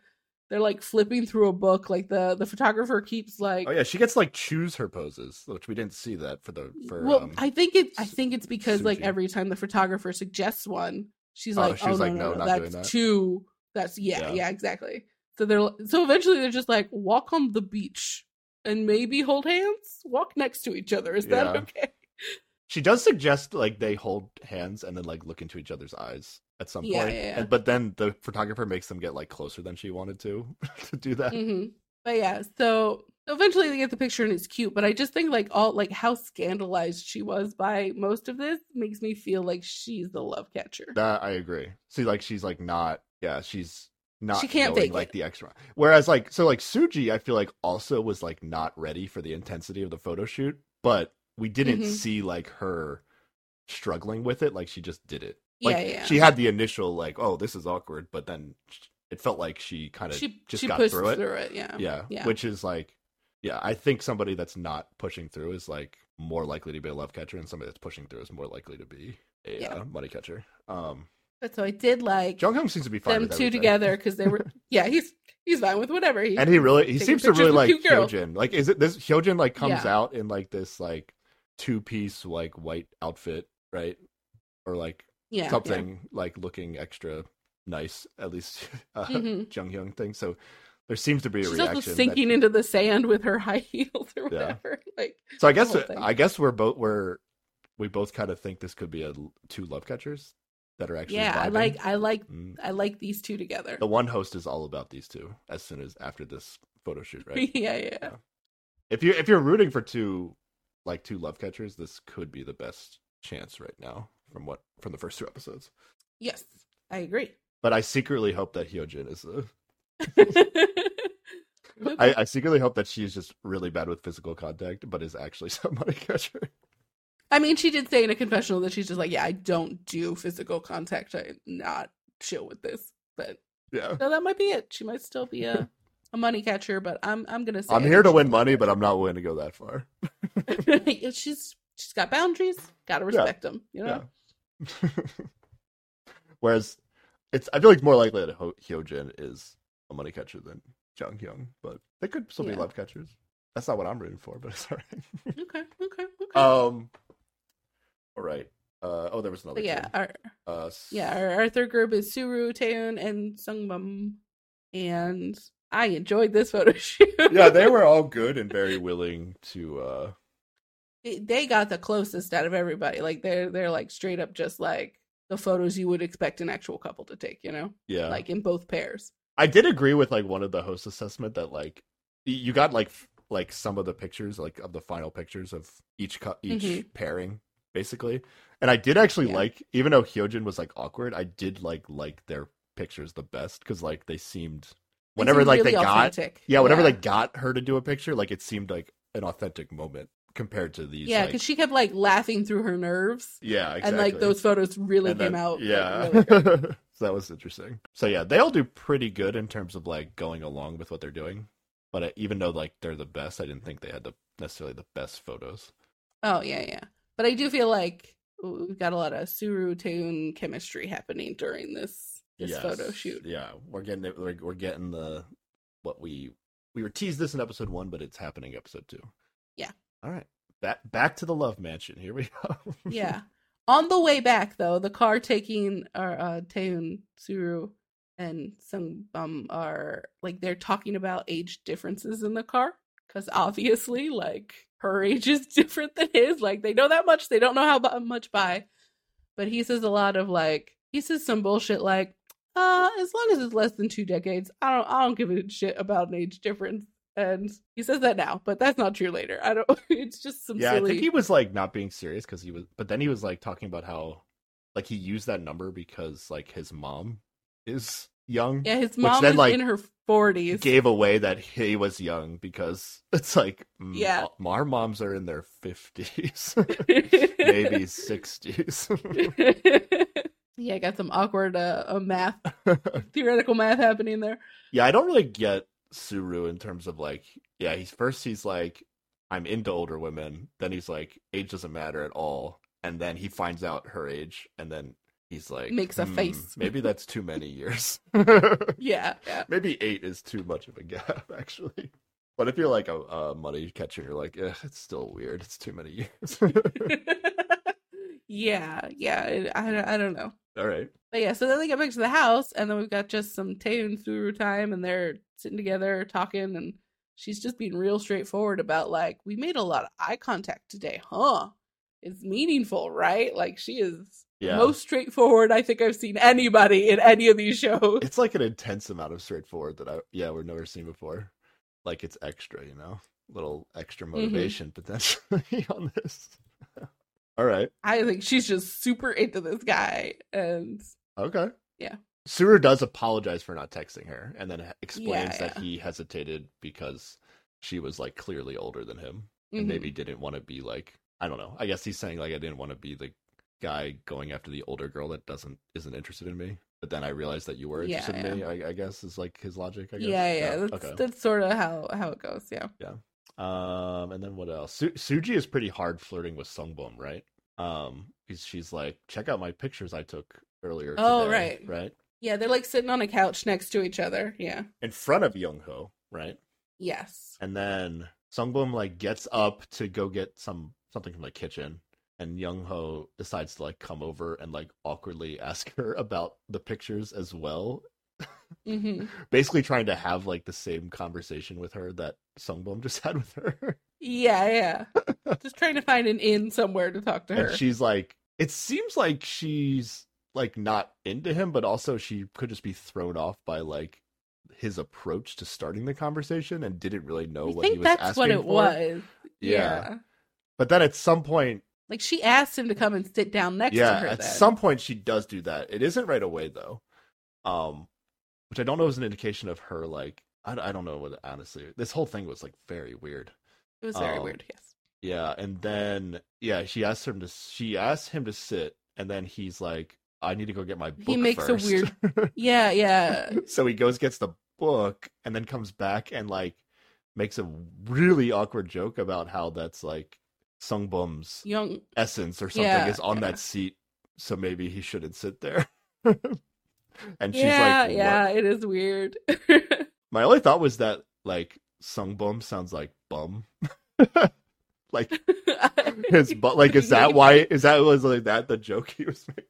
they're like flipping through a book. Like the the photographer keeps like, Oh yeah, she gets like choose her poses, which we didn't see that for the for. well, um, I think it, I think it's because like every time the photographer suggests one, she's Oh, like, she oh like, no, "No, no, not doing that's that." too. That's yeah, Yeah. yeah, exactly. So they're so eventually they're just like walk on the beach and maybe hold hands, walk next to each other. Is that okay? she does suggest like they hold hands and then like look into each other's eyes at some Yeah, point. yeah. And, but then the photographer makes them get like closer than she wanted to to do that. hmm But yeah, so eventually they get the picture and it's cute. But I just think like all like how scandalized she was by most of this makes me feel like she's the love catcher. That I agree. See, like she's like not. Yeah, she's not. She can't fake like it. the extra. Whereas like so like Suji, I feel like also was like not ready for the intensity of the photo shoot, but we didn't Mhm. see like her struggling with it. Like she just did it. Like yeah, yeah. she had the initial like, oh, this is awkward, but then it felt like she kind of she just she got pushed through it. through it. Yeah. Yeah, Yeah. which is like, yeah, I think somebody that's not pushing through is like more likely to be a love catcher, and somebody that's pushing through is more likely to be a Yeah. uh, money catcher. Um, But so I did like Jung Hyun seems to be fine them two together because they were yeah he's he's fine with whatever he and he really he seems to really like. Hyojin. Like, is it this Hyojin like comes Yeah. out in like this like two piece like white outfit, right? Or like Yeah. something like looking extra nice, at least uh, Mhm. Jung Hyun thing. So there seems to be a She's reaction. also that- sinking into the sand with her high heels or Yeah. whatever. Like so I guess. I guess we're both we're we both kind of think this could be a two love catchers that are actually. yeah, I like I like Mm. I like these two together. The one host is all about these two. As soon as after this photo shoot, right? yeah, yeah. Yeah. if you if you're rooting for two like two love catchers, this could be the best chance right now from what from the first two episodes. Yes, I agree. But I secretly hope that Hyojin is I secretly hope that she is just really bad with physical contact, but is actually somebody catcher. I mean, she did say in a confessional that she's just like, yeah, I don't do physical contact. I'm not chill with this. But Yeah. no, that might be it. She might still be a, a money catcher, but I'm I'm gonna say I'm here to win money, but I'm not willing to go that far. she's she's got boundaries. Got to respect them. You know. Yeah. Whereas it's I feel like it's more likely that Ho- Hyojin is a money catcher than Jung Hyun, but they could still be love catchers. That's not what I'm rooting for, but it's all right. Okay. Okay. Okay. um all right. Uh oh there was another but yeah, our Uh yeah our, our third group is Suru, Taeun, and Sungbum, and I enjoyed this photo shoot. yeah, they were all good and very willing to uh they- they got the closest out of everybody. Like they're they're like straight up just like the photos you would expect an actual couple to take. You know, yeah. like in both pairs. I did agree with like one of the host assessment that like you got like like some of the pictures like of the final pictures of each co- each Mhm. pairing basically, and I did actually Yeah. like even though Hyojin was like awkward, I did like like their pictures the best because like they seemed They whenever like really they got yeah whenever they got her to do a picture like it seemed like an authentic moment compared to these yeah, like- because she kept like laughing through her nerves, yeah exactly. and like those photos really And came then- out. like, Yeah. really so that was interesting. So yeah, they all do pretty good in terms of like going along with what they're doing. But uh, even though like they're the best, I didn't think they had the necessarily the best photos. Oh yeah, yeah. But I do feel like we've got a lot of Suru Taeun chemistry happening during this this Yes. photo shoot. Yeah, we're getting it. We're, we're getting the what we we were teased this in episode one, but it's happening episode two. Yeah. All right. Back back to the love mansion. Here we go. Yeah. On the way back, though, the car taking our uh, Taeun, Suru, and Sungbum are like they're talking about age differences in the car because obviously, like her age is different than his. Like they know that much, they don't know how much by. But he says a lot of like he says some bullshit like, uh, as long as it's less than two decades, I don't I don't give a shit about an age difference. And he says that now, but that's not true later. I don't. It's just some yeah, I silly. think he was like not being serious because he was, but then he was like talking about how like he used that number because like his mom is young. Yeah, his mom then, is like, in her forties. gave away that he was young because it's like Yeah. all- our moms are in their 50s maybe 60s yeah, I got some awkward uh, uh, math, theoretical math happening there. yeah i don't really get suru in terms of like yeah he's first he's like i'm into older women then he's like age doesn't matter at all and then he finds out her age and then he's like Makes a "Hmm, face." maybe that's too many years Yeah, yeah. maybe eight is too much of a gap actually but if you're like a, a money catcher you're like eh, it's still weird it's too many years yeah, yeah. I, I don't know. all right But yeah, so then they get back to the house, and then we've got just some Tae and Suru time, and they're sitting together talking, and she's just being real straightforward about like, we made a lot of eye contact today, huh? It's meaningful, right? Like she is Yeah. most straightforward I think I've seen anybody in any of these shows. it's like an intense amount of straightforward that I yeah we've never seen before. Like it's extra, you know, little extra Mm-hmm. motivation potentially on this. All right, I think she's just super into this guy, and okay, Yeah. Suru does apologize for not texting her, and then explains Yeah, that yeah. he hesitated because she was like clearly older than him, and Mhm. maybe didn't want to be like I don't know. I guess he's saying like I didn't want to be the guy going after the older girl that doesn't isn't interested in me. But then I realized that you were Yeah, interested in me. I, I guess is like his logic. I guess. yeah, yeah, that's okay. that's sort of how how it goes. Yeah, Yeah. Um, and then what else? Su- Suji is pretty hard flirting with Sungbum, right? Um, he's, she's like, check out my pictures I took earlier. Oh, today," right. right, yeah. They're like sitting on a couch next to each other. Yeah. in front of Young Ho, right? Yes. And then Sungbum like gets up to go get some something from the kitchen, and Young Ho decides to like come over and like awkwardly ask her about the pictures as well. hmm Basically, trying to have like the same conversation with her that Sungbum just had with her. Yeah, yeah. Just trying to find an inn somewhere to talk to her. and she's like it seems like she's like not into him but also she could just be thrown off by like his approach to starting the conversation and didn't really know I what he was that's asking what it for. was. Yeah. Yeah. but then at some point Like she asked him to come and sit down next yeah to her. at then. some point she does do that it isn't right away though um which i don't know is an indication of her like i, I don't know what honestly this whole thing was like very weird it was very um, weird. Yes. Yeah, and then yeah, she asked him to she asked him to sit, and then he's like, "I need to go get my book." He makes a weird- Yeah, yeah. so he goes gets the book, and then comes back and like makes a really awkward joke about how that's like Sungbum's Young. essence or something Yeah, is on yeah. that seat, so maybe he shouldn't sit there. and she's yeah, like, "What?" yeah. It is weird. My only thought was that like Sungbum sounds like bum. like his but like is that why is that was like that the joke he was making?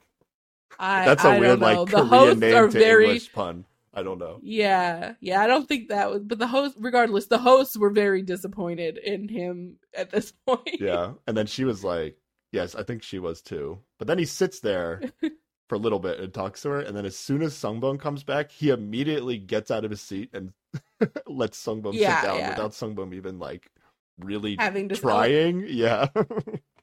I, That's a I weird like the Korean hosts name are to very English pun. I don't know. yeah, yeah. I don't think that was, but the host, regardless, the hosts were very disappointed in him at this point. Yeah, and then she was like, "Yes, I think she was too." But then he sits there for a little bit and talks to her, and then as soon as Sungbum comes back, he immediately gets out of his seat and lets Sungbum Yeah, sit down yeah. without Sungbum even like really having to trying. Yeah,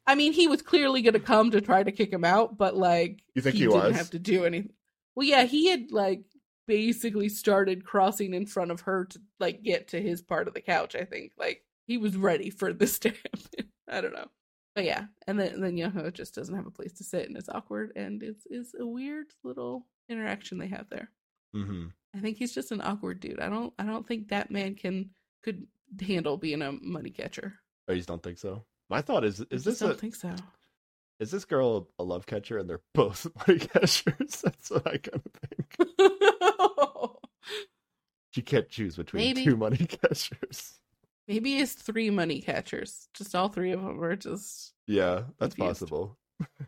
I mean, he was clearly going to come to try to kick him out, but like, You think he didn't was? have to do anything. Well, yeah, he had like basically started crossing in front of her to like get to his part of the couch. I think like he was ready for this to happen. I don't know, but yeah, and then and then Young Ho just doesn't have a place to sit, and it's awkward, and it's is a weird little interaction they have there. hmm I think he's just an awkward dude. I don't I don't think that man can could handle being a money catcher. Oh, you just don't think so? My thought is: is this don't a, think so. is this girl a love catcher and they're both money catchers? That's what I kind of think. She can't choose between Maybe. two money catchers. Maybe it's three money catchers. Just all three of them are just Yeah, that's Confused. possible.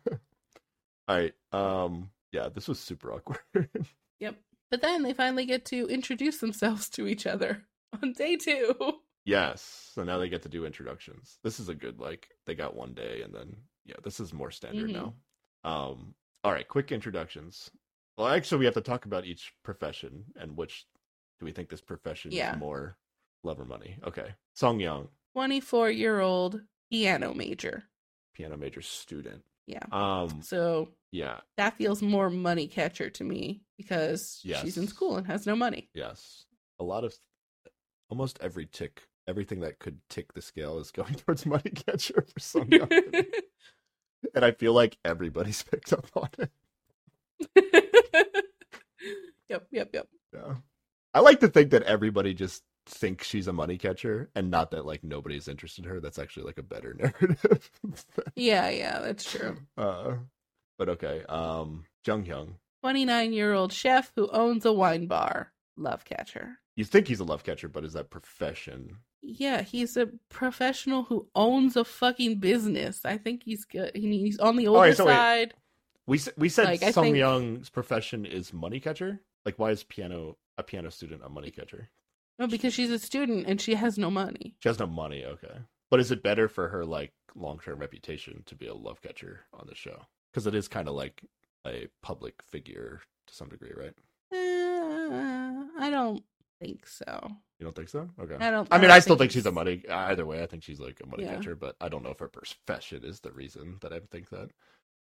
All right. Um. Yeah, this was super awkward. yep. But then they finally get to introduce themselves to each other on day two. Yes. So now they get to do introductions. This is a good like they got one day and then yeah, this is more standard Mhm. now. Um. All right. Quick introductions. Well, actually, we have to talk about each profession and which do we think this profession Yeah. is more love or money? Okay. Sung Yeon, Twenty four year old piano major. piano major student. Yeah. Um. So Yeah. that feels more money catcher to me because she's in school and has no money. Yes. A lot of almost every tick, everything that could tick the scale is going towards money catcher for some young. and I feel like everybody's picked up on it. yep, yep, yep. Yeah. I like to think that everybody just thinks she's a money catcher and not that like nobody's interested in her. That's actually like a better narrative. Yeah, yeah, that's true. uh but okay. Um Jung Hyun. 29 year old chef who owns a wine bar. Love catcher. You think he's a love catcher, but is that profession? Yeah, he's a professional who owns a fucking business. I think he's good. He- He's on the older right, so wait. side. We we said Like, Sung think- Young's profession is money catcher. Like, why is piano a piano student a money catcher? No, because she's a student and she has no money. She has no money. Okay, but is it better for her like long term reputation to be a love catcher on the show? Because it is kind of like a public figure to some degree, right? Uh, I don't think so. You don't think so? Okay. I don't. I mean, don't I still think it's- she's a money. Either way, I think she's like a money Yeah. catcher, but I don't know if her profession is the reason that I think that.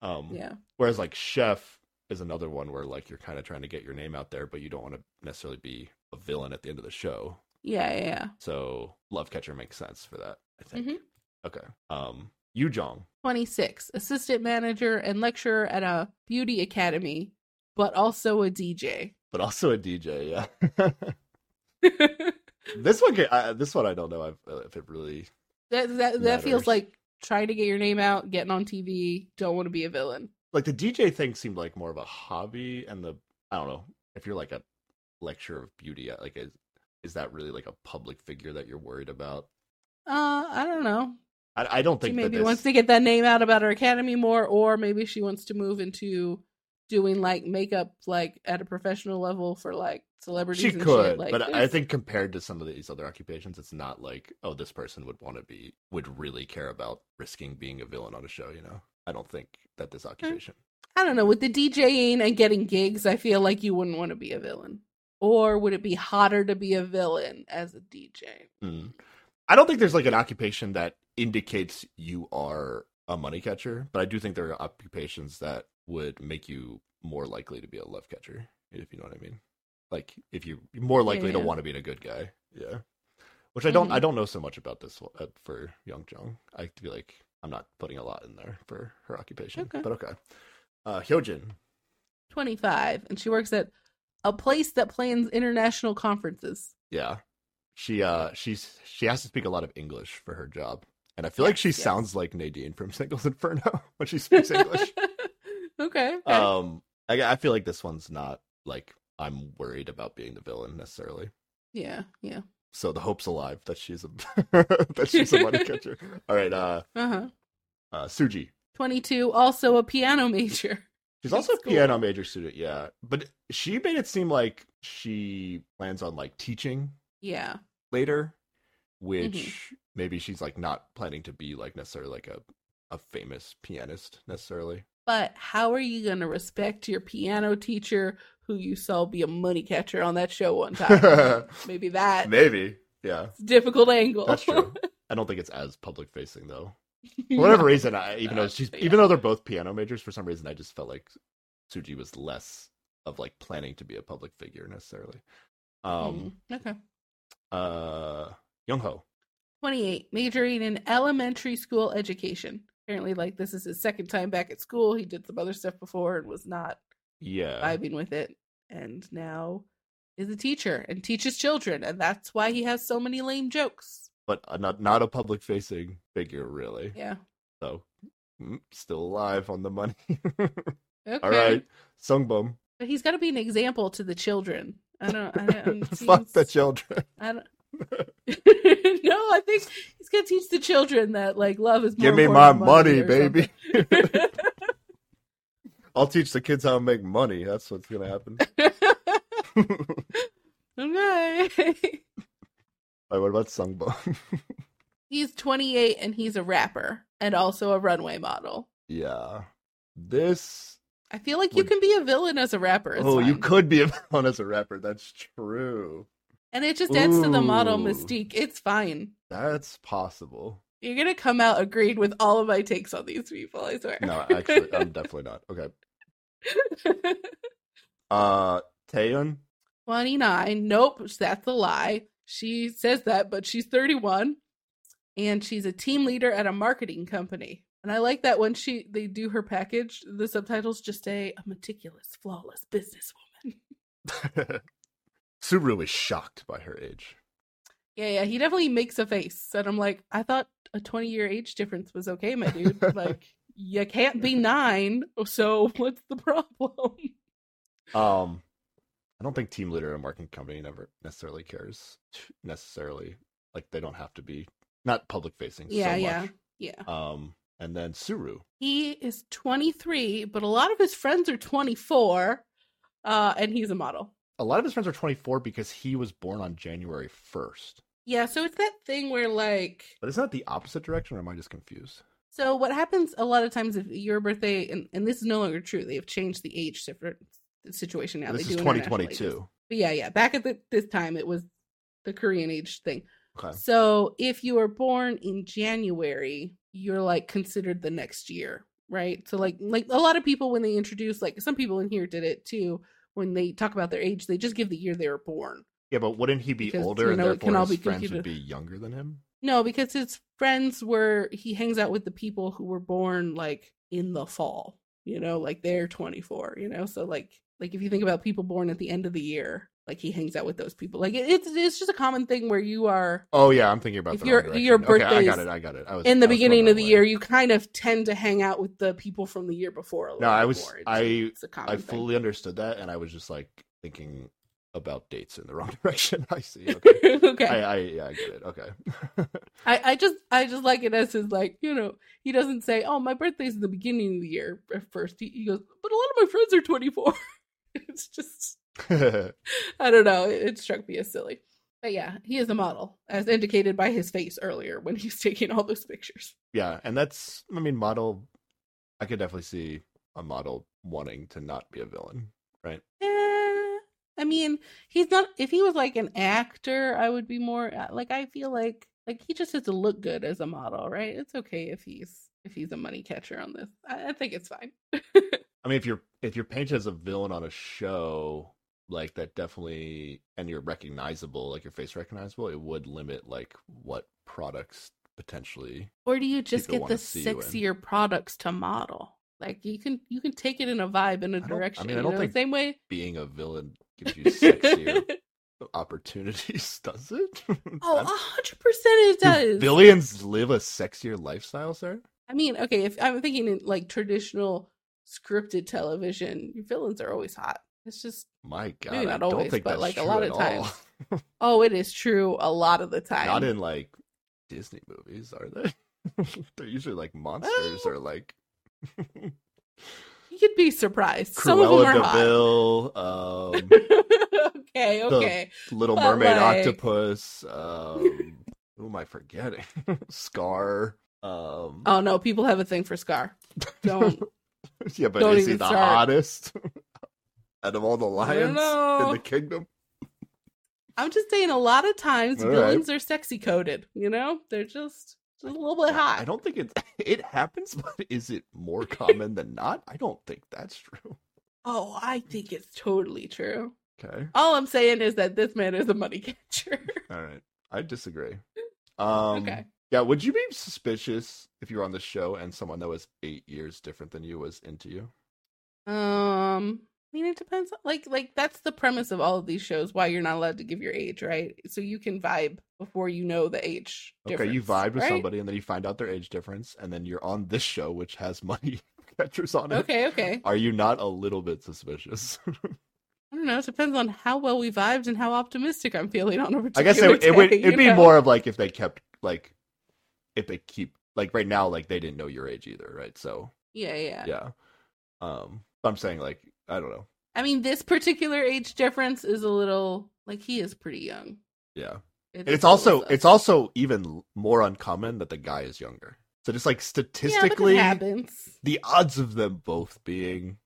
Um, Yeah, Whereas like chef is another one where like you're kind of trying to get your name out there, but you don't want to necessarily be a villain at the end of the show. yeah, yeah. yeah. So love catcher makes sense for that. I think. Mhm. Okay. Um, Yu Jong, 26, assistant manager and lecturer at a beauty academy, but also a DJ. but also a DJ. Yeah. this one, I, this one, I don't know if, it really. That that that feels like trying to get your name out, getting on TV. Don't want to be a villain. Like the DJ thing seemed like more of a hobby, and the I don't know if you're like a lecturer of beauty, like is is that really like a public figure that you're worried about? Uh, I don't know. I, I don't think She maybe this, wants to get that name out about her academy more, or maybe she wants to move into doing like makeup like at a professional level for like celebrities. she and could, shit. Like, but I think compared to some of these other occupations, it's not like oh, this person would want to be would really care about risking being a villain on a show. You know, I don't think that this occupation. I don't know. With the DJing and getting gigs, I feel like you wouldn't want to be a villain. Or would it be hotter to be a villain as a DJ? Mm. I don't think there's like an occupation that indicates you are a money catcher, but I do think there are occupations that would make you more likely to be a love catcher, if you know what I mean. Like if you you're more likely to yeah. want to be a good guy, yeah. Which I don't Mhm. I don't know so much about this uh, for Young Jung. I feel like I'm not putting a lot in there for her occupation, Okay. but okay. Uh, Hyojin, 25. And she works at a place that plans international conferences. yeah, she uh she's she has to speak a lot of English for her job, and I feel like she yes. sounds like Nadine from Singles Inferno when she speaks English. okay. okay. um, I I feel like this one's not like I'm worried about being the villain necessarily. yeah, yeah. So the hope's alive that she's a that she's a money catcher. All right, uh, Uh huh. uh, Suji. 22, also a piano major. She's also a That's cool. piano major student, yeah. But she made it seem like she plans on like teaching Yeah. later, which Mm-hmm. maybe she's like not planning to be like necessarily like a a famous pianist necessarily. But how are you going to respect your piano teacher who you saw be a money catcher on that show one time? Maybe that. maybe, yeah, It's a difficult angle. that's true. I don't think it's as public facing though. For whatever reason, I, even though she's bad. even though they're both piano majors, for some reason I just felt like Suji was less of like planning to be a public figure necessarily. Um, Mm, okay. uh, Young Ho. 28, majoring in elementary school education. Apparently, like, this is his second time back at school. He did some other stuff before and was not Yeah, vibing with it. And now is a teacher and teaches children. And that's why he has so many lame jokes. but uh, not not a public facing figure really. Yeah. So mm, still alive on the money. Okay. All right, Sungbum. But he's got to be an example to the children. I don't. I don't Fuck the children. I don't. no, I think he's gonna teach the children that like love is. More Give me my money, or baby. I'll teach the kids how to make money. That's what's gonna happen. okay. Right, what about Sungbum? he's 28 and he's a rapper and also a runway model. yeah, this. I feel like you can be a villain as a rapper. It's oh, you could be a villain as a rapper. That's true. And it just adds to the model mystique. It's fine. That's possible. You're gonna come out agreed with all of my takes on these people. I swear. No, actually, I'm definitely not. Okay. Uh, Taeun. 29. Nope, that's a lie. She says that, but she's 31 and she's a team leader at a marketing company. And I like that when she they do her package, the subtitles just say a meticulous, flawless businesswoman. Suru is shocked by her age. Yeah, yeah, he definitely makes a face. And I'm like, I thought a 20 year age difference was okay, my dude. like, you can't be nine, so what's the problem? Um, I don't think team leader at a marketing company never necessarily cares. Necessarily, like they don't have to be not public facing. Yeah, so yeah, yeah. Um, and then Suru. He is 23, but a lot of his friends are 24, uh, and he's a model. A lot of his friends are 24 because he was born on January 1st. Yeah, so it's that thing where, like, But isn't that the opposite direction, or am I just confused? so what happens a lot of times if your birthday, and, and this is no longer true, they have changed the age different situation now. this they is 2022. But yeah, yeah, back at the, this time, it was the Korean age thing. Okay. So if you were born in January, you're like considered the next year, right? So like like a lot of people when they introduce like some people in here did it too. When they talk about their age, they just give the year they were born. Yeah, but wouldn't he be Because, older you and know, can therefore his be friends would be younger than him? No, because his friends were he hangs out with the people who were born like in the fall. You know, like they're 24, you know? So like like if you think about people born at the end of the year, like he hangs out with those people. Like it, it's it's just a common thing where you are Oh yeah, I'm thinking about If your- your direction. Okay, I got it. I got it. I was in the beginning of the way. year, you kind of tend to hang out with the people from the year before. No, I was-. It's, I- it's I thing. fully understood that, and I was just like thinking about dates in the wrong direction. I see. Okay. okay. I, I yeah, I get it. Okay. I, I just I just like it as his like you know he doesn't say oh my birthday's in the beginning of the year at first he, he goes but a lot of my friends are 24 it's just I don't know it, it struck me as silly but yeah he is a model as indicated by his face earlier when he's taking all those pictures yeah, and that's I mean, model. I could definitely see a model wanting to not be a villain, right? Yeah. I mean he's not if he was like an actor I would be more uh, like I feel like like he just has to look good as a model right it's okay if he's if he's a money catcher on this I, I think it's fine I mean, if you're if you're painted as a villain on a show like that, definitely, and you're recognizable, like your face recognizable, it would limit like what products potentially. Or do you just get the wanna see you in. sexier products to model? Like you can you can take it in a vibe in a I don't- I direction. mean, I don't know, think same way. Being a villain gives you sexier opportunities, does it? oh, a I'm- hundred percent it Do does. Billions live a sexier lifestyle, sir. I mean, okay, if I'm thinking in like traditional scripted television, your villains are always hot. It's just My God, Maybe I not don't always, think but, that's like, a lot of times. oh, it is true a lot of the time. Not in like Disney movies, are they? They're usually like monsters Well- or like you'd be surprisd. Some of them Cruella are hot. Deville, um, okay, okay. Little But, Mermaid like- Octopus. Um, who am I forgetting? Scar. Um, Oh no, people have a thing for Scar. Don't yeah, but don't is he the start. hottest out of all the lions in the kingdom? I'm just saying a lot of times All right. villains are sexy coded, you know? They're just, just a little bit hot. I don't think it it happens, but is it more common than not? I don't think that's true. Oh, I think it's totally true. Okay, All I'm saying is that this man is a money catcher. all right, I disagree. Um, okay. Yeah, would you be suspicious if you were on the show and someone that was eight years different than you was into you? Um I mean it depends like like that's the premise of all of these shows why you're not allowed to give your age, right? So you can vibe before you know the age. Okay, you vibe with right? somebody and then you find out their age difference, and then you're on this show which has money catchers on it. Okay, okay. Are you not a little bit suspicious? I don't know. It depends on how well we vibed and how optimistic I'm feeling on a particular guess it, it would it'd be know? more of like if they kept like if they keep like right now like they didn't know your age either, right? So Yeah, yeah, yeah. Um I'm saying like I don't know. I mean, this particular age difference is a little like he is pretty young. Yeah. It It's also it's also even more uncommon that the guy is younger. So just like statistically happens. the odds of them both being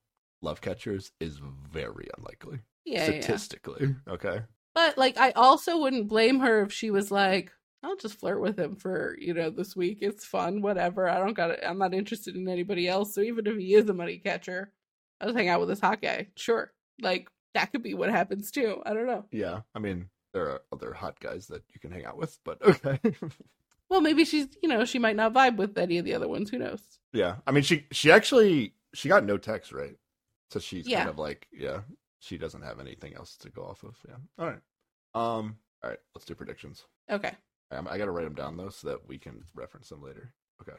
love catchers is very unlikely. Yeah, yeah. statistically. Okay. But like, I also wouldn't blame her if she was like, "I'll just flirt with him for you know this week. It's fun, whatever. I don't got it. I'm not interested in anybody else. So even if he is a money catcher, I'll just hang out with this hot guy. Sure, like that could be what happens too. I don't know. Yeah. I mean, there are other hot guys that you can hang out with, but okay. Well, maybe she's you know she might not vibe with any of the other ones. Who knows? yeah. I mean, she she actually she got no text, right? So she's Yeah. kind of like, yeah, she doesn't have anything else to go off of. Yeah. All right. Um. All right. Let's do predictions. Okay, Um, I got to write them down though, so that we can reference them later. Okay.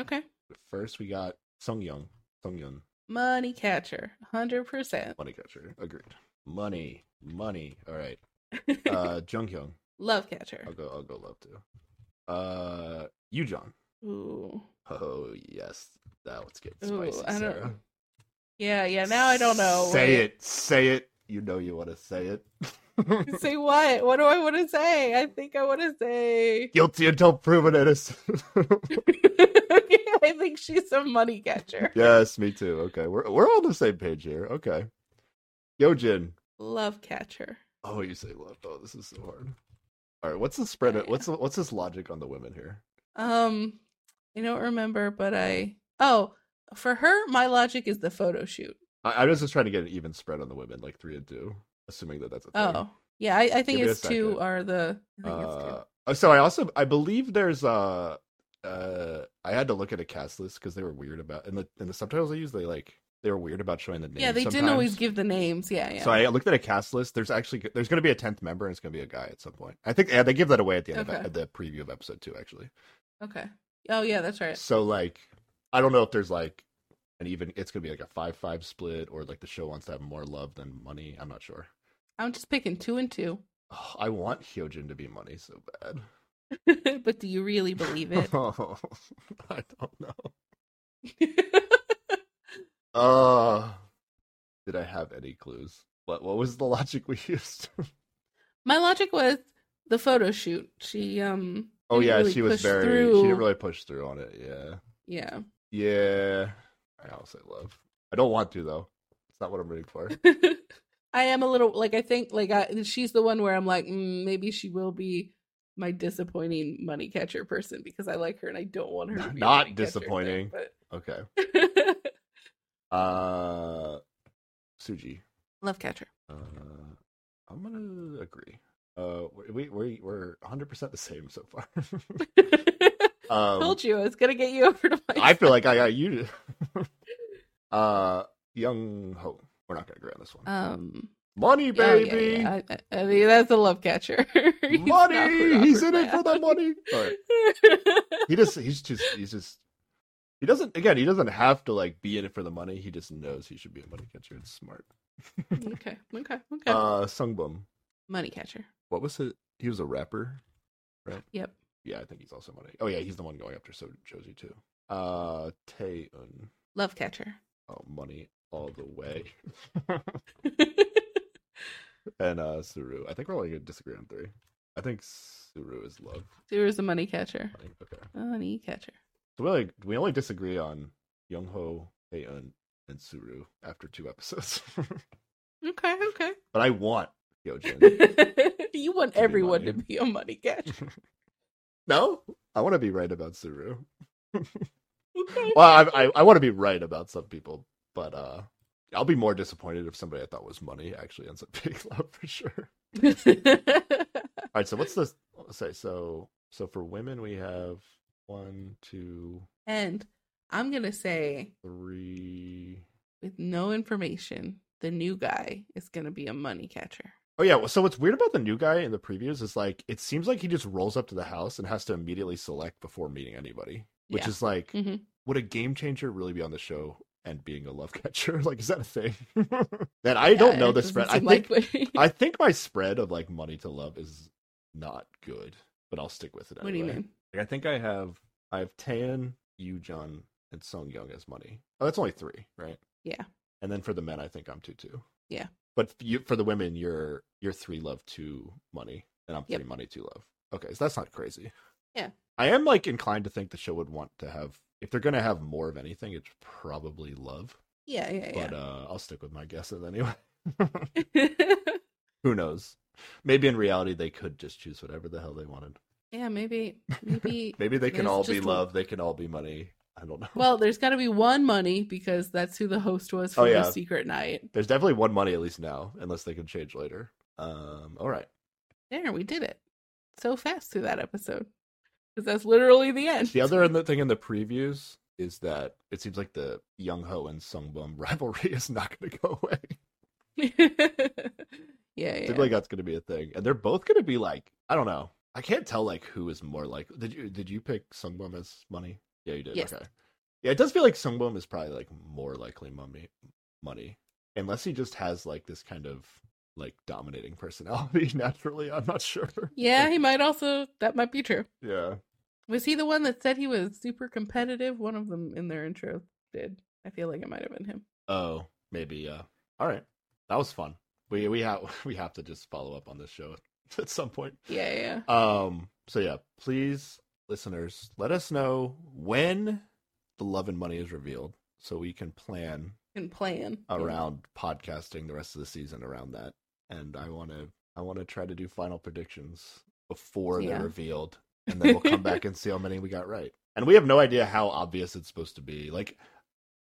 okay. First, we got Sung Yeon. Sung Yeon. Money catcher, hundred percent. Money catcher. Agreed. Money. Money. All right. Uh, Jung Hyun. Love catcher. I'll go. I'll go love too. Uh, Yu John. Ooh, Oh yes, that one's getting Ooh, spicy. I don't- Sarah. yeah, yeah. Now I don't know. Say Wait. it. Say it. You know you want to say it. Say what? What do I want to say? I think I want to say. Guilty until proven innocent. I think she's a money catcher. yes, me too. Okay, we're we're on the same page here. Okay, Hyojin. Love catcher. Oh, you say love. Oh, this is so hard. All right, what's the spread? Yeah, What's what's this logic on the women here? Um, I don't remember, but I. Oh, for her, my logic is the photo shoot. I, I was just trying to get an even spread on the women, like three and two, assuming that that's a thing. Oh, yeah. I, I think Give it's two are the. I think it's two. Uh, so I also I believe there's uh uh I had to look at a cast list because they were weird about in the in the subtitles I used they like they were weird about showing the names. Yeah, they didn't always give the names. Yeah, yeah. So I looked at a cast list. There's actually there's going to be a tenth member and it's going to be a guy at some point. I think yeah, they give that away at the end Okay. of the preview of episode two actually. okay. Oh yeah, that's right. So like I don't know if there's like an even it's going to be like a five five split or like the show wants to have more love than money. I'm not sure. I'm just picking two and two. Oh, I want Hyojin to be money so bad. but do you really believe it? Oh, I don't know. Uh did I have any clues? What what was the logic we used? My logic was the photo shoot. She um oh yeah, really she was very through. she didn't really push through on it. Yeah. yeah. Yeah. I I'll love. I don't want to though. It's not what I'm rooting for. I am a little like I think like I, she's the one where I'm like mm, maybe she will be my disappointing money catcher person because I like her and I don't want her to be Not money disappointing. thing, Okay. Uh Suji. love catcher. Uh I'm gonna agree. Uh we we we're 100% the same so far. um Told you I was gonna get you over to my. I feel like I got you. uh, Young Ho. We're not gonna agree on this one. um money, oh, yeah, baby, yeah. I, I mean that's a love catcher. He's money. He's upper in it for the money. All right. He just, he's just, he's just. He doesn't. Again, he doesn't have to like be in it for the money. He just knows he should be a money catcher. It's smart. okay, okay, okay. Uh, Sungbum. money catcher. What was it? He was a rapper, right? Yep. Yeah, I think he's also money. Oh yeah, he's the one going after so Josie too. Uh, Taeun. Love catcher. Oh, money all the way. and uh Suru. I think we're only gonna disagree on three. I think Suru is love. Suru is a money catcher. Money. Okay. Money catcher. So we only, we only disagree on Young Ho, Taeun, and Suru after two episodes. Okay, okay. but I want Hyojin. you want To be everyone to be a money catcher. no, I want to be right about Suru. Okay. Well, I I, I want to be right about some people, but uh, I'll be more disappointed if somebody I thought was money actually ends up being love for sure. All right, so what's the say so so for women we have one, two, and I'm gonna say, three. with no information, the new guy is gonna be a money catcher. Oh yeah, well, so what's weird about the new guy in the previews is like it seems like he just rolls up to the house and has to immediately select before meeting anybody, which Yeah. is like Mhm. would a game changer really be on the show and being a love catcher? Like is that a thing? that I don't know the spread. I think likely. I think my spread of like money to love is not good, but I'll stick with it what do you mean? Like, I think I have I have Tan, Yujon, and Sung Yeon as money. Oh, that's only three, right? Yeah. And then for the men, I think I'm two two. Yeah. But you, for the women, you're you're three love two money, and I'm Yep. three money two love. Okay, so that's not crazy. Yeah. I am like inclined to think the show would want to have if they're gonna have more of anything, it's probably love. Yeah, yeah, yeah. But uh I'll stick with my guesses anyway. Who knows? Maybe in reality they could just choose whatever the hell they wanted. yeah, maybe, maybe. Maybe they can all be love, they can all be money. I don't know. Well, there's got to be one money because that's who the host was for Oh, yeah. the secret night. There's definitely one money at least now, unless they can change later. Um, all right. There, we did it so fast through that episode because that's literally the end. The other thing in the previews is that it seems like the Young Ho and Sung Bum rivalry is not going to go away. yeah, yeah. like that's going to be a thing, and they're both going to be like, I don't know. I can't tell like who is more like. Did you did you pick Sungbum as money? Yeah, you did. Yes. Okay. Yeah, it does feel like Sung Bum is probably like more likely money, money, unless he just has like this kind of like dominating personality naturally. I'm not sure. yeah, he might also. That might be true. Yeah. Was he the one that said he was super competitive? One of them in their intro did. I feel like it might have been him. Oh, maybe. Yeah. All right. That was fun. We we have we have to just follow up on this show at some point. Yeah, yeah. Um. So yeah, please, listeners, let us know when the love and money is revealed, so we can plan And plan around podcasting the rest of the season around that. And I want to I want to try to do final predictions before Yeah. they're revealed, and then we'll come back and see how many we got right. And we have no idea how obvious it's supposed to be. Like,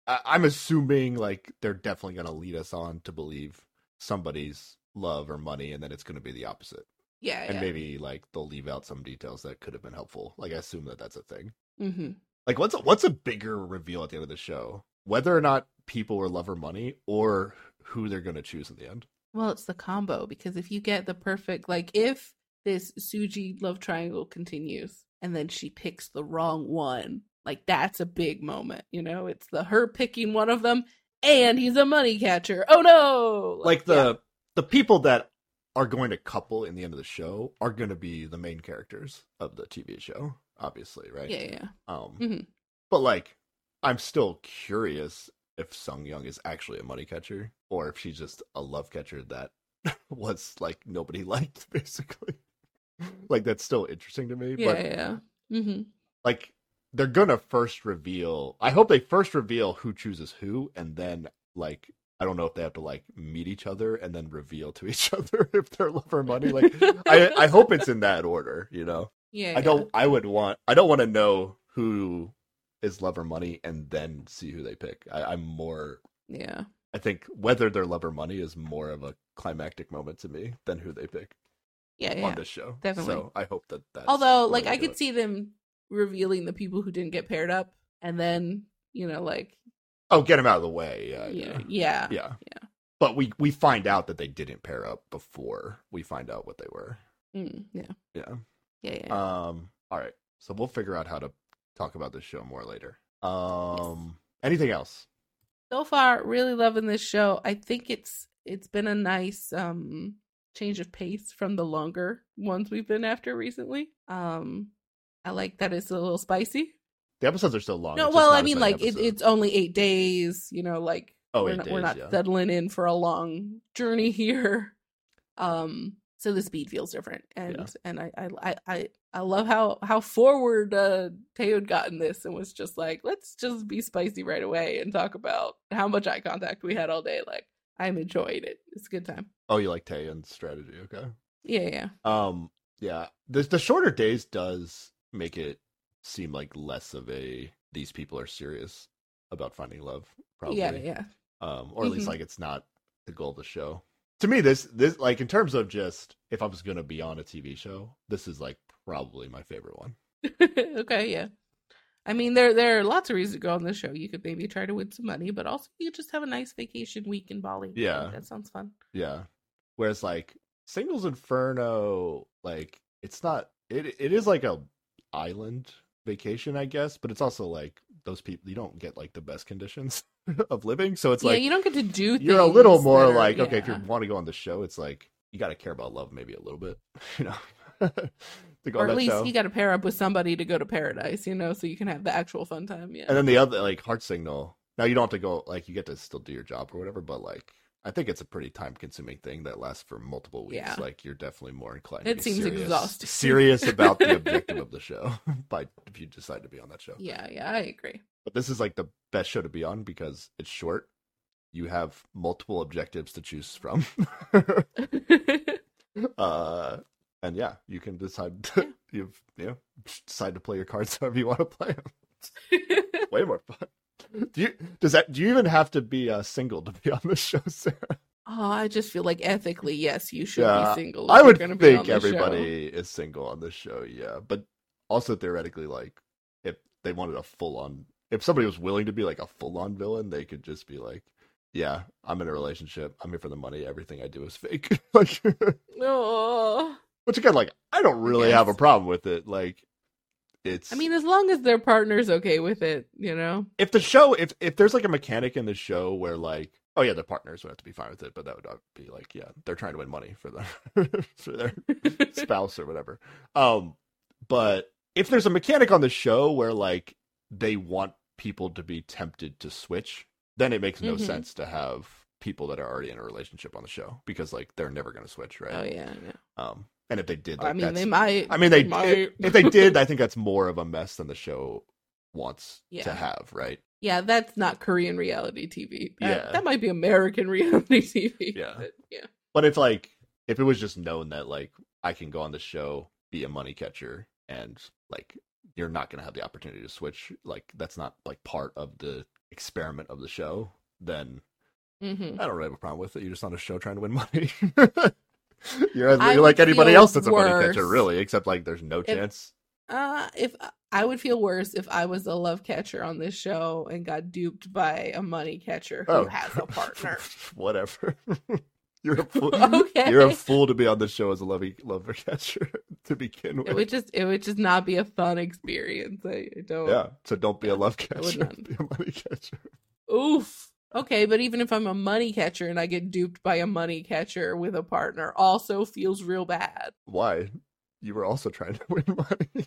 I- I'm assuming like they're definitely going to lead us on to believe somebody's love or money, and then it's going to be the opposite. Yeah, And yeah. maybe like they'll leave out some details that could have been helpful. Like I assume that that's a thing. hmm Like what's a, what's a bigger reveal at the end of the show? Whether or not people were love or money, or who they're going to choose in the end. Well, it's the combo because if you get the perfect, like, if this Suji love triangle continues and then she picks the wrong one, like, that's a big moment. You know, it's the her picking one of them and he's a money catcher. Oh no! Like the yeah. the people that are going to couple in the end of the show are going to be the main characters of the TV show, obviously, right? Yeah, yeah. Um, Mhm. but like, I'm still curious if Sung Yeon is actually a money catcher or if she's just a love catcher that was like nobody liked, basically. like that's still interesting to me. Yeah, but yeah. Mm-hmm. like they're gonna first reveal I hope they first reveal who chooses who and then like I don't know if they have to like meet each other and then reveal to each other if they're love or money. Like I I hope it's in that order, you know. Yeah. I don't I would want I don't want to know who is love or money and then see who they pick. I, I'm more Yeah. I think whether they're love or money is more of a climactic moment to me than who they pick Yeah, on yeah. this show. definitely. So I hope that that's Although, like, I could it. see them revealing the people who didn't get paired up, and then you know, like, Oh, get him out of the way. Yeah, yeah, yeah. yeah, yeah but we we find out that they didn't pair up before we find out what they were Mm, yeah, yeah yeah, yeah. um all right so we'll figure out how to talk about this show more later um anything else so far, really loving this show. I think it's it's been a nice um change of pace from the longer ones we've been after recently. Um, I like that it's a little spicy. the episodes are still long No, well, I mean, like it, it's only eight days. You know, like Oh, we're not, we're not yeah. settling in for a long journey here. Um, so the speed feels different, and Yeah. and I, I I I love how how forward uh Teo had gotten this and was just like, let's just be spicy right away and talk about how much eye contact we had all day. Like I'm enjoying it. It's a good time. oh you like Taeun's strategy okay Yeah, yeah, um yeah the the shorter days does make it seem like less of a these people are serious about finding love probably yeah, yeah. um, or at least Mhm. like it's not the goal of the show. To me, this this like in terms of just if I was gonna be on a TV show, this is like probably my favorite one. okay, yeah. I mean, there there are lots of reasons to go on this show. You could maybe try to win some money, but also you could just have a nice vacation week in Bali. Yeah. that sounds fun. Yeah. Whereas like Singles Inferno, like it's not it it is like a island vacation, I guess, but it's also like those people you don't get like the best conditions of living. So it's like yeah, like you don't get to do. you're a little more are- like okay if you want to go on the show it's like you got to care about love maybe a little bit you know to go or at least show you got to pair up with somebody to go to paradise, you know, so you can have the actual fun time. Yeah, and then the other like heart signal now you don't have to go like you get to still do your job or whatever but like i think it's a pretty time consuming thing that lasts for multiple weeks Yeah. like you're definitely more inclined It to be seems serious, exhausting. serious about the objective of the show by if you decide to be on that show yeah, yeah, I agree. But this is like the best show to be on because it's short. You have multiple objectives to choose from. Uh and yeah you can decide to, you've you know decide to play your cards however you want to play them way more fun. Do you does that do you even have to be uh, single to be on the show sarah? Oh, I just feel like ethically, yes, you should Yeah, be single. i would think the show. everybody is single on this show yeah. But also theoretically like if they wanted a full-on if somebody was willing to be like a full-on villain they could just be like yeah i'm in a relationship i'm here for the money everything i do is fake like Oh. Which again, like I don't really have a problem with it. Like it's I mean, as long as their partner's okay with it, you know. if the show if if there's like a mechanic in the show where like oh yeah, the partners would have to be fine with it, but that would be like yeah, they're trying to win money for their for their spouse or whatever. Um but if there's a mechanic on the show where like they want people to be tempted to switch, then it makes no Mhm. sense to have people that are already in a relationship on the show because like they're never going to switch, right? oh yeah, yeah. Um and if they did I like, mean, they might. I mean, they might. if they did, I think that's more of a mess than the show wants to have, right? yeah, that's not Korean reality TV. That, Yeah. that might be American reality TV. Yeah. but yeah. But if like if it was just known that like I can go on the show, be a money catcher, and like you're not gonna have the opportunity to switch, like that's not like part of the experiment of the show, then hmm I don't really have a problem with it. You're just on a show trying to win money. you're, you're like anybody else that's a money catcher, really, except like there's no chance. Uh, if I would feel worse if I was a love catcher on this show and got duped by a money catcher who Oh. has a partner. Whatever. you're a fool. okay, You're a fool to be on the show as a lovey lover catcher to begin with. it would just it would just not be a fun experience. I, I don't. Yeah, so don't be a love catcher. Be a money catcher. Oof. Okay, but even if I'm a money catcher and I get duped by a money catcher with a partner, also feels real bad. Why? You were also trying to win money.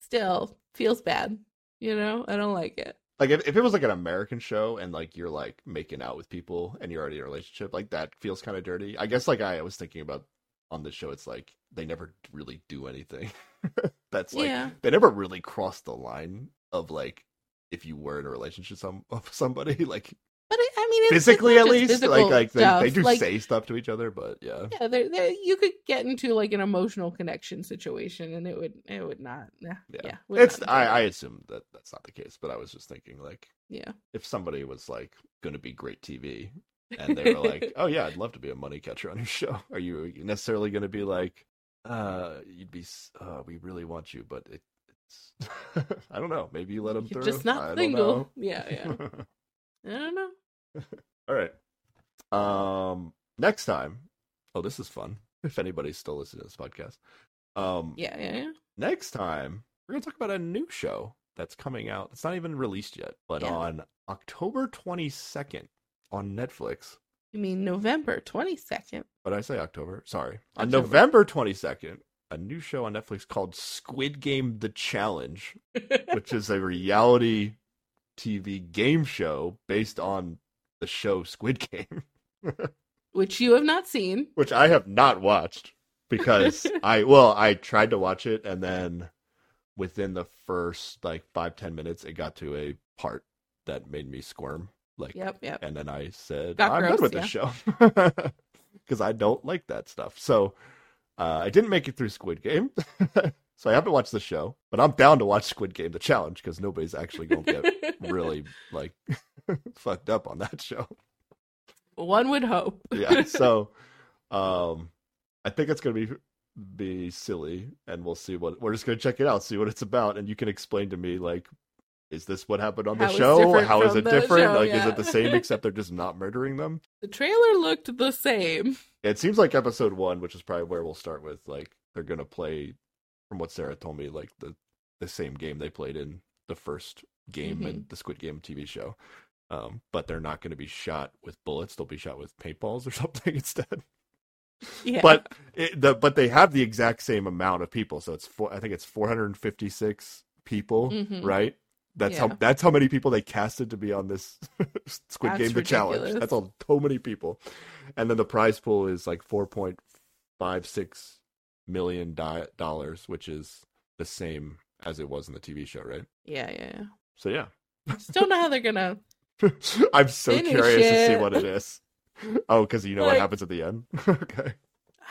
Still feels bad. You know, I don't like it. Like if, if it was like an American show and like you're like making out with people and you're already in a relationship, like that feels kind of dirty. I guess like I was thinking about on this show, it's like they never really do anything. That's like yeah. they never really cross the line of like if you were in a relationship some of somebody like But I mean, physically at least like like they, they do like, say stuff to each other, but yeah. Yeah, there, there, you could get into like an emotional connection situation, and it would, it would not. Yeah, Yeah. yeah, would It's not I I assume that that's not the case, but I was just thinking like yeah. if somebody was like going to be great TV and they were like, "Oh yeah, I'd love to be a money catcher on your show," are you necessarily going to be like, "Uh, you'd be, uh, we really want you, but it, it's, I don't know, maybe you let them You're through." just not I single. Yeah, yeah. I don't know. All right. Um, next time. Oh, this is fun. If anybody's still listening to this podcast, um, Yeah, yeah, yeah. next time we're gonna talk about a new show that's coming out. It's not even released yet, but Yeah. on October twenty second on Netflix. You mean November twenty second? But I say? October. Sorry. On November twenty second, a new show on Netflix called Squid Game: The Challenge, which is a reality TV game show based on the show Squid Game. Which you have not seen. which I have not watched because I well I tried to watch it and then within the first like five ten minutes it got to a part that made me squirm like Yep, yep. and then I said Got I'm gross, done with this show because I don't like that stuff so uh, I didn't make it through Squid Game so I haven't watched the show but I'm down to watch Squid Game the challenge because nobody's actually going to get really like fucked up on that show. One would hope. yeah so um i think it's gonna be be silly and we'll see what we're just gonna check it out see what it's about and you can explain to me like is this what happened on the How show? how is it different? show, like is it the same except they're just not murdering them? The trailer looked the same. it seems like episode one which is probably where we'll start with like they're gonna play from what sarah told me like the the same game they played in the first game in the squid game tv show um, but they're not going to be shot with bullets. They'll be shot with paintballs or something instead. Yeah. but it, the but they have the exact same amount of people. So it's four, i think it's 456 people Mhm. right? That's how that's how many people they casted to be on this squid That's game the challenge. that's all so many people. And then the prize pool is like 4.56 million di- dollars which is the same as it was in the tv show right? Yeah, yeah, yeah. so yeah. Just don't know how they're gonna. i'm so Finish curious to see what it is oh because you know what happens at the end okay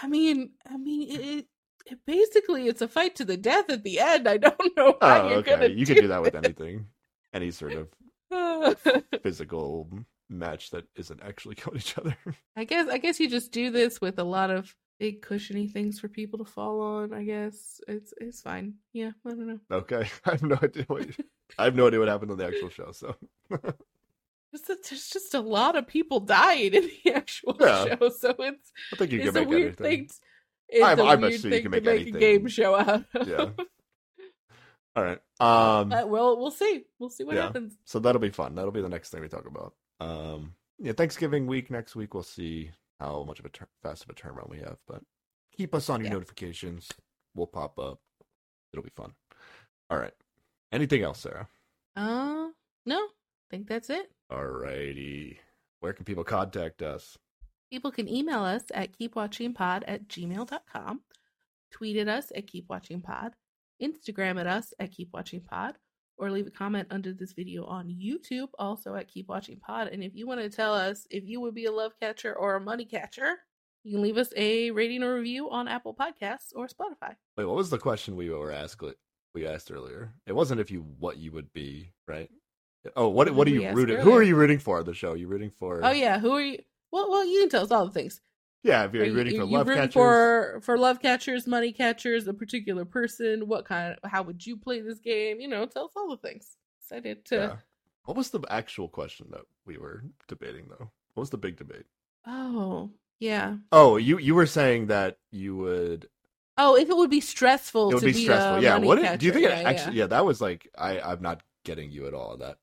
I mean, I mean, it, it, it basically it's a fight to the death at the end. I don't know how oh you're okay gonna. you can do that with anything any sort of physical match that isn't actually killing each other. I guess I guess you just do this with a lot of big cushiony things for people to fall on. I guess it's it's fine. Yeah, I don't know. okay, I have no idea what I have no idea what happened on the actual show. So Just there's just a lot of people dying in the actual Yeah. show, so it's I think you can a make weird anything. thing. It's I'm- a I'm weird thing can to make make a game show out of. Yeah. All right. Um. But we'll we'll see. We'll see what Yeah. happens. So that'll be fun. That'll be the next thing we talk about. Um. Yeah. Thanksgiving week next week. We'll see how much of a tur- fast of a turnaround we have, but keep us on your Yeah. notifications. We'll pop up. It'll be fun. All right. Anything else, Sarah? Uh no, I think that's it. Alrighty. Where can people contact us? People can email us at keepwatchingpod at gmail.com, tweet at us at keepwatchingpod, Instagram at us at keepwatchingpod, or leave a comment under this video on YouTube, also at keepwatchingpod. And if you want to tell us if you would be a love catcher or a money catcher, you can leave us a rating or review on Apple Podcasts or Spotify. Wait, what was the question we were asked? We asked earlier. It wasn't if you what you would be, right? Oh, what What are you rooting? Who are you rooting for on the show? You rooting for? Oh yeah, who are you? Well, well, you can tell us all the things. yeah. If you're you, rooting for you love rooting catchers, for for love catchers, money catchers, a particular person? What kind? Of, how would you play this game? You know, tell us all the things. Excited to. yeah. What was the actual question that we were debating though? What was the big debate? Oh yeah. Oh, you you were saying that you would Oh, if it would be stressful it would to be be stressful. Yeah. What catcher. do you think? yeah, it actually, yeah. that was like I I'm not getting you at all. on That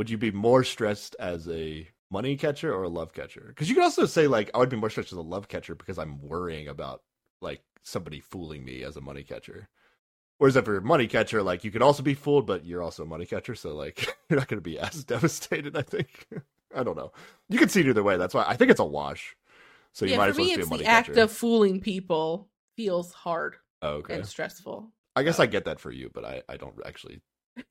would you be more stressed as a money catcher or a love catcher? Because you could also say like I would be more stressed as a love catcher because I'm worrying about like somebody fooling me as a money catcher. Whereas if you're a money catcher, like you could also be fooled, but you're also a money catcher, so like you're not going to be as devastated. I think. I don't know. You can see it either way. That's why I think it's a wash. So you yeah, might for as well me, be a money the act catcher. of fooling people feels hard oh, okay. and stressful. I guess uh, I get that for you, but I I don't actually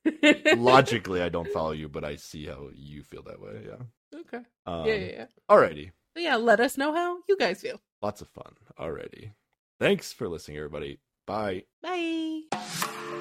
logically I don't follow you, but I see how you feel that way. Yeah. Okay. Um, yeah, yeah, yeah. Alrighty. But yeah, let us know how you guys feel. Lots of fun. Alrighty. Thanks for listening, everybody. Bye. Bye.